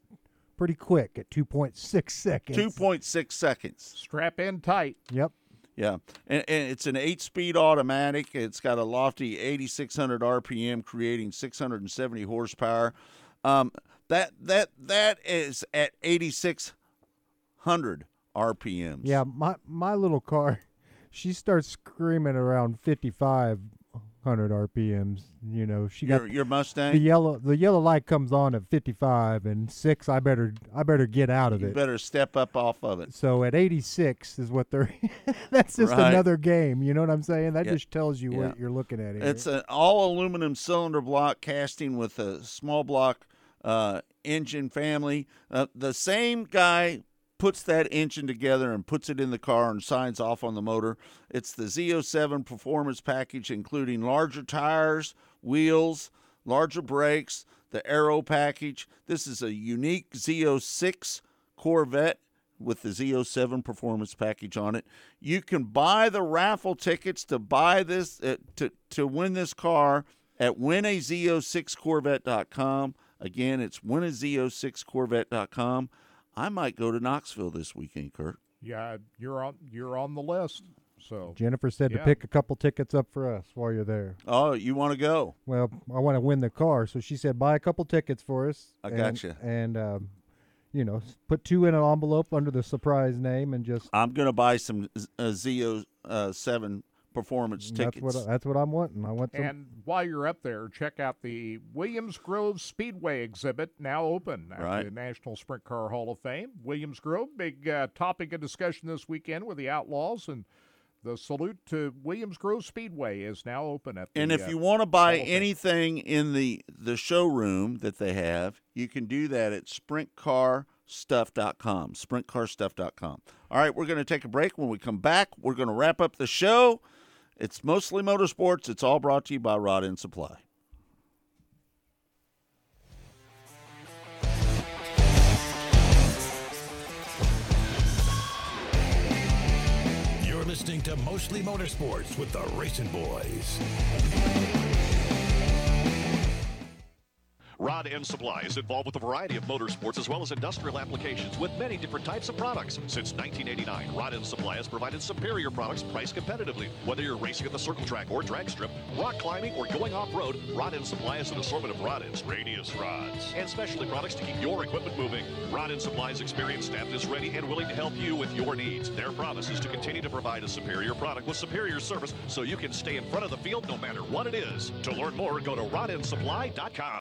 pretty quick at 2.6 seconds.
2.6 seconds.
Strap in tight.
Yep.
Yeah, and, and it's an eight-speed automatic. It's got a lofty 8,600 RPM, creating 670 horsepower. Um, that that that is at 8,600 RPMs.
Yeah, my my little car, she starts screaming around 5,500 RPMs. You know, she got
Your- your Mustang?
The yellow the yellow light comes on at 55 and 6 I better I better get out of
You
it.
better step up off of it.
So at 86 is what they're [LAUGHS] That's just
Right.
another game, you know what I'm saying? That
Yeah.
just tells you
Yeah.
what you're looking at here.
It's an all aluminum cylinder block casting with a small block uh, engine family. Uh, the same guy puts that engine together and puts it in the car and signs off on the motor. It's the Z07 performance package, including larger tires, wheels, larger brakes, the aero package. This is a unique Z06 Corvette with the Z07 performance package on it. You can buy the raffle tickets to buy this uh, to to win this car at winaz06corvette.com. Again, it's winaz06corvette.com. I might go to Knoxville this weekend, Kurt.
Yeah, you're on you're on the list. So
Jennifer said
yeah.
to pick a couple tickets up for us while you're there.
Oh, you want to go?
Well, I want to win the car, so she said buy a couple tickets for us.
I
and,
gotcha.
And um, you know, put two in an envelope under the surprise name, and just
I'm going to buy some uh, Z07 performance
that's
tickets.
what that's what I'm wanting. I want some.
And while you're up there, check out the Williams Grove Speedway exhibit now open at
Right.
the National Sprint Car Hall of Fame. Williams Grove, big uh, topic of discussion this weekend with the Outlaws, and the salute to Williams Grove Speedway is now open at the.
And if
uh,
you want to buy
Hall of Fame.
anything in the the showroom that they have, you can do that at sprintcarstuff.com. Sprintcarstuff.com. All right, we're going to take a break. When we come back, we're going to wrap up the show. It's mostly motorsports. It's all brought to you by Rod End Supply.
You're listening to Mostly Motorsports with the RacinBoys.
Rod End Supply is involved with a variety of motorsports as well as industrial applications with many different types of products. Since 1989, Rod End Supply has provided superior products priced competitively. Whether you're racing at the circle track or drag strip, rock climbing, or going off-road, Rod End Supply has an assortment of rod ends, radius rods, and specialty products to keep your equipment moving. Rod End Supply's experienced staff is ready and willing to help you with your needs. Their promise is to continue to provide a superior product with superior service so you can stay in front of the field no matter what it is. To learn more, go to rodendsupply.com.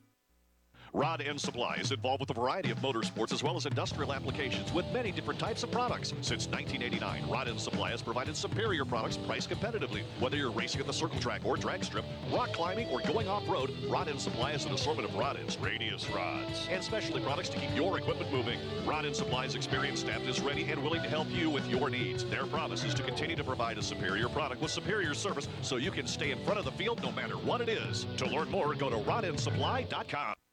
Rod End Supply is involved with a variety of motorsports as well as industrial applications with many different types of products. Since 1989, Rod End Supply has provided superior products priced competitively. Whether you're racing at the circle track or drag strip, rock climbing, or going off-road, Rod End Supply has an assortment of rod ends, radius rods, and specialty products to keep your equipment moving. Rod End Supply's experienced staff is ready and willing to help you with your needs. Their promise is to continue to provide a superior product with superior service so you can stay in front of the field no matter what it is. To learn more, go to rodendsupply.com.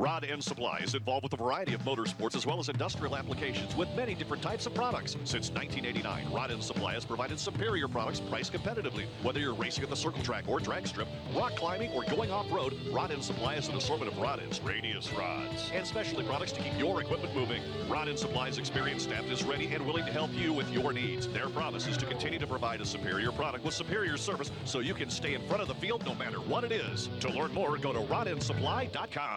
Rod End Supply is involved with a variety of motorsports as well as industrial applications with many different types of products. Since 1989, Rod End Supply has provided superior products priced competitively. Whether you're racing at the circle track or drag strip, rock climbing, or going off-road, Rod End Supply has an assortment of rod ends, radius rods, and specialty products to keep your equipment moving. Rod End Supply's experienced staff is ready and willing to help you with your needs. Their promise is to continue to provide a superior product with superior service so you can stay in front of the field no matter what it is. To learn more, go to rodendsupply.com.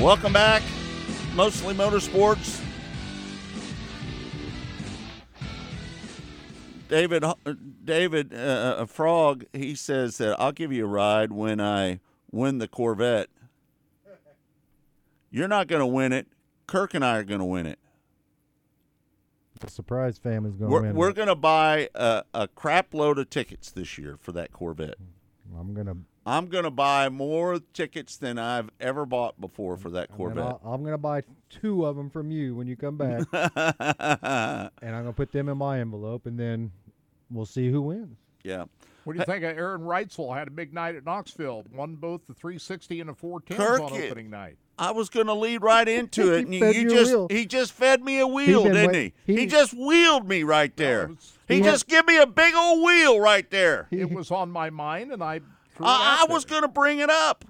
Welcome back. Mostly Motorsports. David, David, uh, a frog. He says that I'll give you a ride when I win the Corvette. You're not going to win it. Kirk and I are going to win it.
The surprise family's going to
We're,
win.
we're going to buy a, a crap load of tickets this year for that Corvette.
I'm gonna.
I'm going to buy more tickets than I've ever bought before for that
and
Corvette.
I'll- I'm gonna buy two of them from you when you come [LAUGHS] back, and I'm gonna put them in my envelope, and then we'll see who wins.
Yeah.
What do you think of Aaron Reutzel Had a big night at Knoxville. Won both the 360 and the 410s
Kirk,
on
it-
opening night.
I was going to lead right [LAUGHS] into it, and
He fed
you
you
just
wheel.
he just fed me a wheel,
been
didn't
wait-
he? he?
he-
just wheeled me right there. he
he had-
just give me a big old wheel right there.
It was on my mind, and I threw it
I, I was going to bring it up.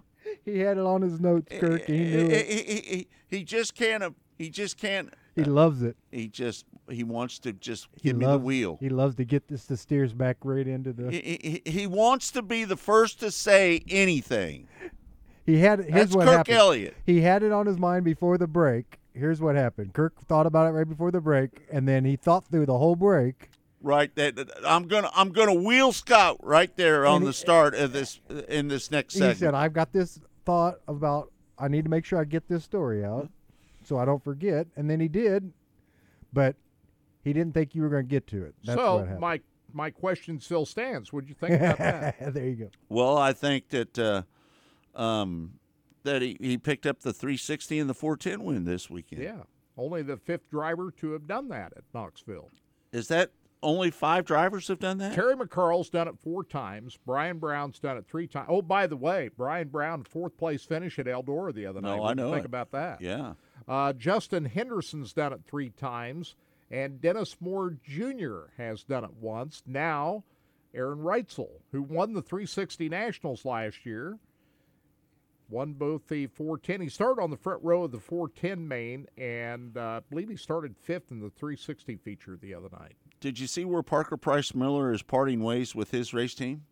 He had it on his notes, eh, Kirk. He eh, knew eh,
he,
it.
he, he, he just can't. He just can't.
He loves it.
He just he wants to just
He
give me the wheel.
He loves to get this the steers back right into the.
He, he, he wants to be the first to say anything.
He had here's
That's
what
Kirk
happened.
Elliott.
He had it on his mind before the break. Here's what happened. Kirk thought about it right before the break, and then he thought through the whole break.
Right, that that- I'm gonna I'm gonna wheel Scott right there on
And
the start of this in this next
He said, "I've got this thought about. I need to make sure I get this story out, so I don't forget." And then he did, but he didn't think you were going to get to it. That's
so
what
my my question still stands. What'd you think about that? [LAUGHS]
there you go.
Well, I think that uh, um, that he, he picked up the 360 and the 410 win this weekend.
Yeah, only the fifth driver to have done that at Knoxville.
Is that only five drivers have done that?
Terry McCarl's done it four times. Brian Brown's done it three times. Oh, by the way, Brian Brown fourth place finish at Eldora the other
No,
night.
I
What do
know
Think
it.
about that.
Yeah.
Uh, Justin Henderson's done it three times, and Dennis Moore Jr. has done it once. Now, Aaron Reutzel, who won the 360 Nationals last year, won both the 410. He started on the front row of the 410 main, and uh, I believe he started fifth in the 360 feature the other night.
Did you see where Parker Price Miller is parting ways with his race team?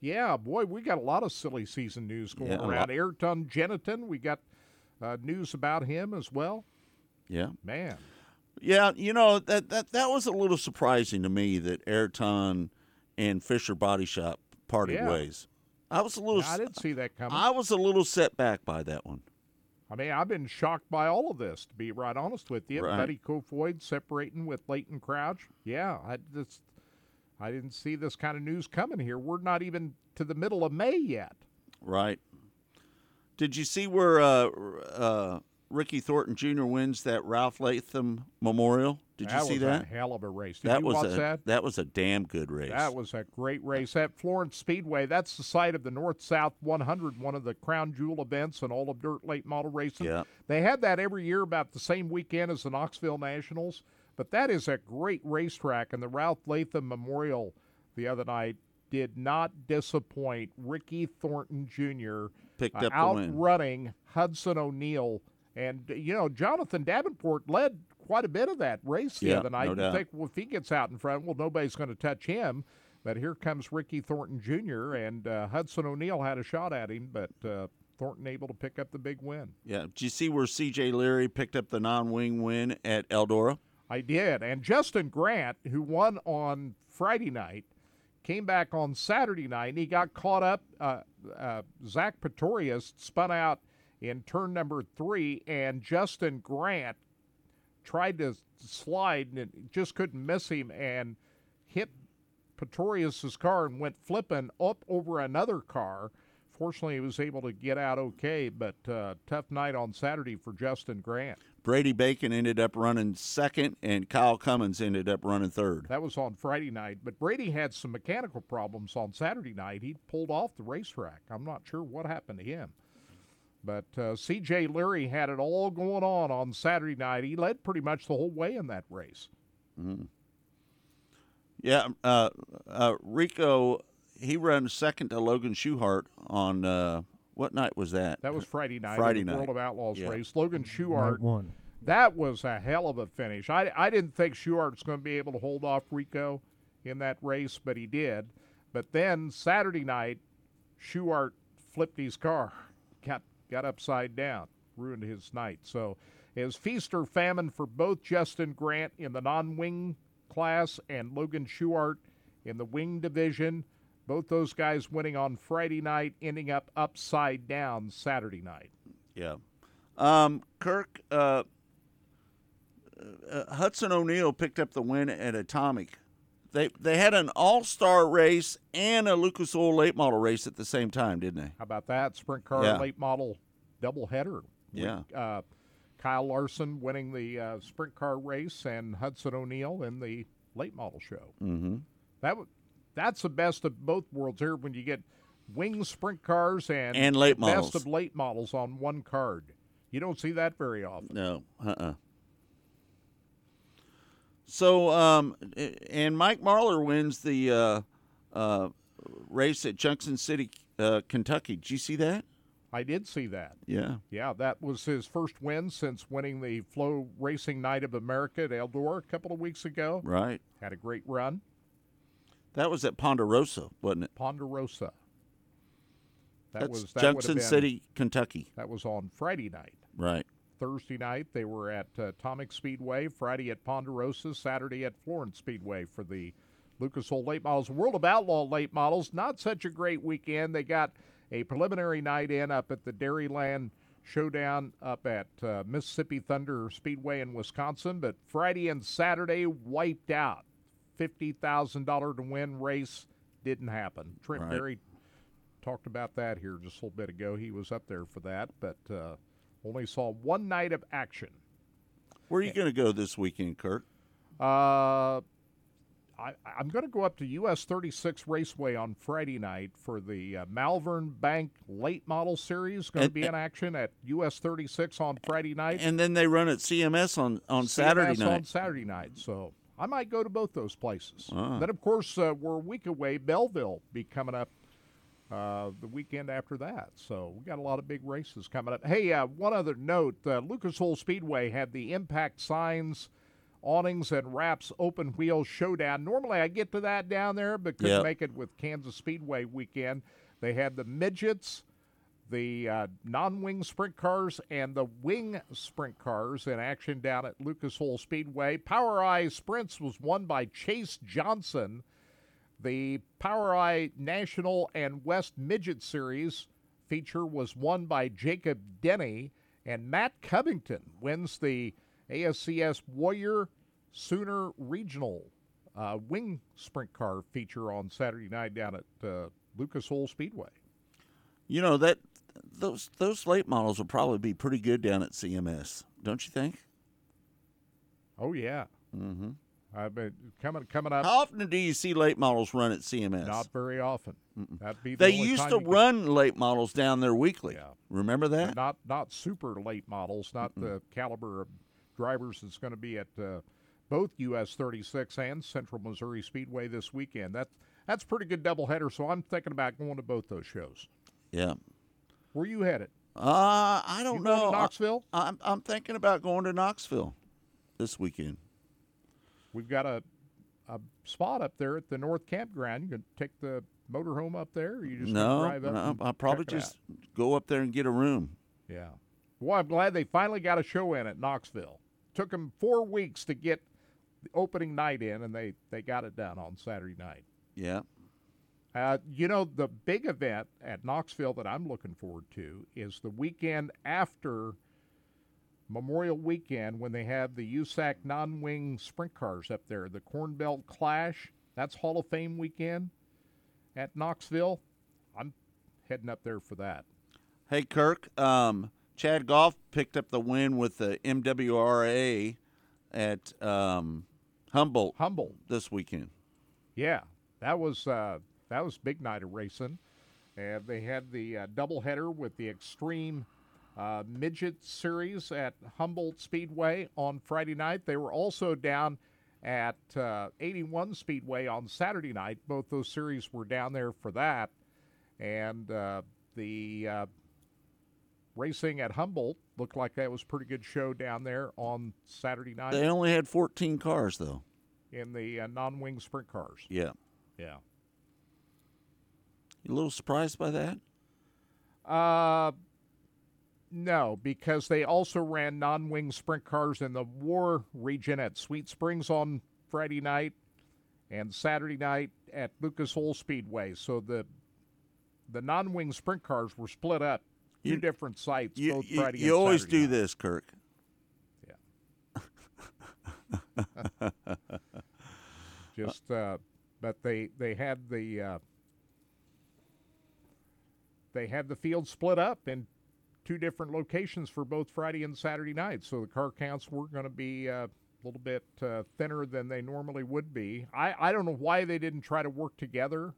Yeah, boy, we got a lot of silly season news going
Yeah,
around. Ayrton Gennetten, we got uh, news about him as well.
Yeah.
Man,
Yeah, you know that that that was a little surprising to me that Ayrton and Fisher Body Shop parted
Yeah.
ways. I was a little.
I didn't see that coming.
I was a little set back by that one.
I mean, I've been shocked by all of this, to be right honest with you.
Right.
Buddy Kofoid separating with Leighton Crouch. Yeah, I just I didn't see this kind of news coming here. We're not even to the middle of May yet.
Right. Did you see where uh, uh, Ricky Thornton Jr. wins that Ralph Latham Memorial? Did you
that
see
was
that?
a hell of a race. Did
that
you
was
watch
a
that?
that was a damn good race.
That was a great race at Florence Speedway. That's the site of the North South 100, one of the crown jewel events in all of dirt late model racing.
Yeah.
They had that every year about the same weekend as the Knoxville Nationals, but that is a great racetrack. And the Ralph Latham Memorial the other night did not disappoint. Ricky Thornton Jr.
Picked
uh,
up the win.
outrunning Hudson O'Neill. And, you know, Jonathan Davenport led quite a bit of that race the
Yeah,
other night.
no doubt.
think, well, if he gets out in front, well, nobody's going to touch him. But here comes Ricky Thornton Jr., and uh, Hudson O'Neill had a shot at him, but uh, Thornton able to pick up the big win.
Yeah. Did you see where C.J. Leary picked up the non-wing win at Eldora?
I did. And Justin Grant, who won on Friday night, came back on Saturday night, and he got caught up. Uh, uh, Zach Pretorius spun out in turn number three, and Justin Grant tried to slide and just couldn't miss him and hit Pretorius's car and went flipping up over another car. Fortunately, he was able to get out okay, but uh, tough night on Saturday for Justin Grant.
Brady Bacon ended up running second, and Kyle Cummins ended up running third.
That was on Friday night, but Brady had some mechanical problems on Saturday night. He pulled off the racetrack. I'm not sure what happened to him. But uh, C.J. Leary had it all going on on Saturday night. He led pretty much the whole way in that race.
Mhm. Yeah, uh, uh, Rico, he ran second to Logan Schuchart on uh, what night was that?
That was Friday night.
Friday night.
World of Outlaws
Yeah.
race. Logan Schuchart.
won.
That was a hell of a finish. I, I didn't think Schuchart's going to be able to hold off Rico in that race, but he did. But then Saturday night, Schuchart flipped his car, got upside down, ruined his night. So was feast or famine for both Justin Grant in the non-wing class and Logan Schuchart in the wing division. Both those guys winning on Friday night, ending up upside down Saturday night.
Yeah. Um, Kirk, uh, uh, Hudson O'Neill picked up the win at Atomic. They they had an all star race and a Lucas Oil late model race at the same time, didn't they?
How about that? Sprint car
Yeah.
late model doubleheader.
Yeah.
With, uh, Kyle Larson winning the uh, sprint car race and Hudson O'Neill in the late model show.
Mm-hmm.
That w- that's the best of both worlds here when you get wing sprint cars and
And late models.
best of late models on one card. You don't see that very often.
No. Uh. uh So, um, and Mike Marlar wins the uh, uh, race at Junction City, uh, Kentucky. Did you see that?
I did see that.
Yeah.
Yeah, that was his first win since winning the Flow Racing Night of America at Eldor a couple of weeks ago.
Right.
Had a great run.
That was at Ponderosa, wasn't it?
Ponderosa. That
That's
was that
Junction City, Kentucky.
That was on Friday night.
Right.
Thursday night they were at uh, Atomic Speedway. Friday at Ponderosa. Saturday at Florence Speedway for the Lucas Oil Late Models. World of Outlaw Late Models. Not such a great weekend. They got a preliminary night in up at the Dairyland Showdown up at uh, Mississippi Thunder Speedway in Wisconsin, but Friday and Saturday wiped out. Fifty thousand dollar to win race didn't happen. Trent
Right.
Berry talked about that here just a little bit ago. He was up there for that, but uh, only saw one night of action.
Where are you going to go this weekend, Kurt?
Uh, I, I'm going to go up to US 36 Raceway on Friday night for the uh, Malvern Bank Late Model Series. Going to be in action at US 36 on Friday night.
And then they run at CMS on, on Saturday night.
on Saturday night. So I might go to both those places.
Ah.
Then, of course, uh, we're a week away. Belleville be coming up uh, the weekend after that. So we got a lot of big races coming up. Hey, uh, one other note: uh, Lucas Oil Speedway had the impact signs. Awnings and wraps open wheel showdown. Normally I get to that down there, but couldn't
Yep.
make it with Kansas Speedway weekend. They had the midgets, the uh, non-wing sprint cars and the wing sprint cars in action down at Lucas Oil Speedway. POWRi Sprints was won by Chase Johnson. The POWRi National and West Midget Series feature was won by Jacob Denny, and Matt Covington wins the ASCS Warrior Sooner Regional uh, Wing Sprint Car feature on Saturday night down at uh, Lucas Oil Speedway.
You know that those those late models will probably be pretty good down at CMS, don't you think?
Oh yeah.
Mm-hmm.
I've been coming coming up.
How often do you see late models run at CMS?
Not very often. The
They used to
you could-
run late models down there weekly. Remember that?
Not not super late models, not the caliber of drivers that's going to be at uh, both US 36 and Central Missouri Speedway this weekend. That that's a pretty good doubleheader. So I'm thinking about going to both those shows.
Yeah.
Where you headed?
Uh, I don't
You
know.
Knoxville?
I, am I'm thinking about going to Knoxville this weekend.
We've got a a spot up there at the North Campground. You can take the motorhome up there. Or you just
No,
drive up.
no, I'll probably just go up there and get a room.
Yeah. Well, I'm glad they finally got a show in at Knoxville. Took them four weeks to get the opening night in, and they they got it done on Saturday night.
Yeah.
Uh, you know, the big event at Knoxville that I'm looking forward to is the weekend after Memorial Weekend when they have the USAC non wing sprint cars up there, the Corn Belt Clash. That's Hall of Fame weekend at Knoxville. I'm heading up there for that.
Hey, Kirk. Um, Chad Goff picked up the win with the MWRA at um, Humboldt.
Humboldt
this weekend.
Yeah, that was uh, that was big night of racing, and they had the uh, doubleheader with the Extreme uh, Midget Series at Humboldt Speedway on Friday night. They were also down at uh, 81 Speedway on Saturday night. Both those series were down there for that, and uh, the uh, racing at Humboldt looked like that was a pretty good show down there on Saturday night
They only had 14 cars, though.
in the uh, non-wing sprint cars.
Yeah.
Yeah.
You a little surprised by that?
Uh, no, because they also ran non-wing sprint cars in the War region at Sweet Springs on Friday night and Saturday night at Lucas Oil Speedway. So the the non-wing sprint cars were split up two
You-
different sites
You,
both
you,
Friday
you
and
always
Saturday
do
night.
this, Kirk. Yeah. [LAUGHS]
Just, uh, but they they had the uh, they had the field split up in two different locations for both Friday and Saturday night. So the car counts were going to be uh, a little bit uh, thinner than they normally would be. I I don't know why they didn't try to work together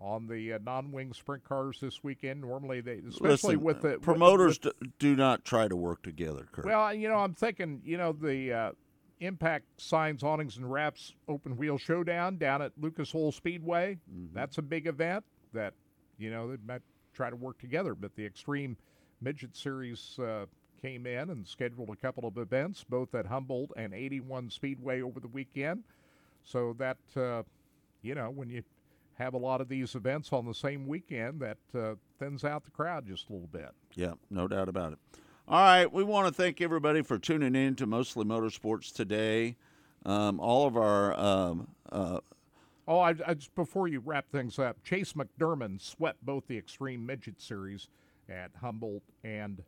on the uh, non-wing sprint cars this weekend. Normally they, especially
Listen,
with the
promoters
with-
d- do not try to work together, Kirk.
well, you know, I'm thinking, you know, the uh, Impact Signs, Awnings, and Wraps Open Wheel Showdown down at Lucas Oil Speedway.
Mm-hmm.
That's a big event that, you know, they might try to work together. But the Extreme Midget Series uh, came in and scheduled a couple of events, both at Humboldt and 81 Speedway over the weekend. So that, uh, you know, when you have a lot of these events on the same weekend, that uh, thins out the crowd just a little bit.
Yeah, no doubt about it. All right, we want to thank everybody for tuning in to Mostly Motorsports today. Um, all of our um, uh,
Oh, I, I just before you wrap things up, Chase McDermott swept both the Extreme Midget Series at Humboldt and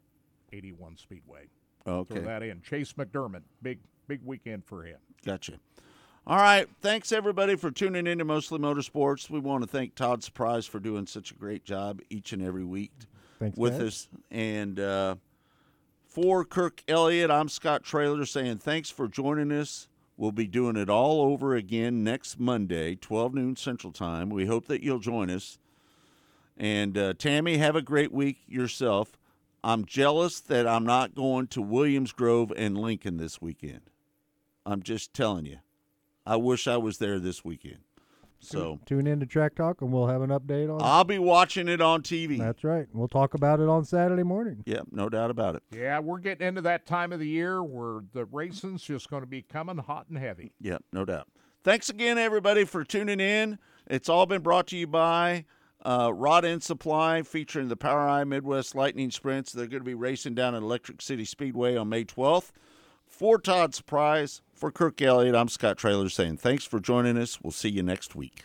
81 Speedway.
Okay.
Throw that in. Chase McDermott, big big weekend for him.
Gotcha. All right. Thanks, everybody, for tuning in to Mostly Motorsports. We want to thank Todd Surprise for doing such a great job each and every week
Thanks,
with
Dad.
us. And uh, for Kirk Elliott, I'm Scott Traylor saying thanks for joining us. We'll be doing it all over again next Monday, 12 noon Central Time. We hope that you'll join us. And uh, Tammy, have a great week yourself. I'm jealous that I'm not going to Williams Grove and Lincoln this weekend. I'm just telling you. I wish I was there this weekend. So
Tune in to Track Talk and we'll have an update on
I'll be watching it on TV.
That's right. We'll talk about it on Saturday morning.
Yep, no doubt about it.
Yeah, we're getting into that time of the year where the racing's just going to be coming hot and heavy.
Yep, no doubt. Thanks again, everybody, for tuning in. It's all been brought to you by uh, Rod End Supply, featuring the POWRi Midwest Lightning Sprints. They're going to be racing down at Electric City Speedway on May 12th. For Todd Surprise, for Kirk Elliott, I'm Scott Traylor saying thanks for joining us. We'll see you next week.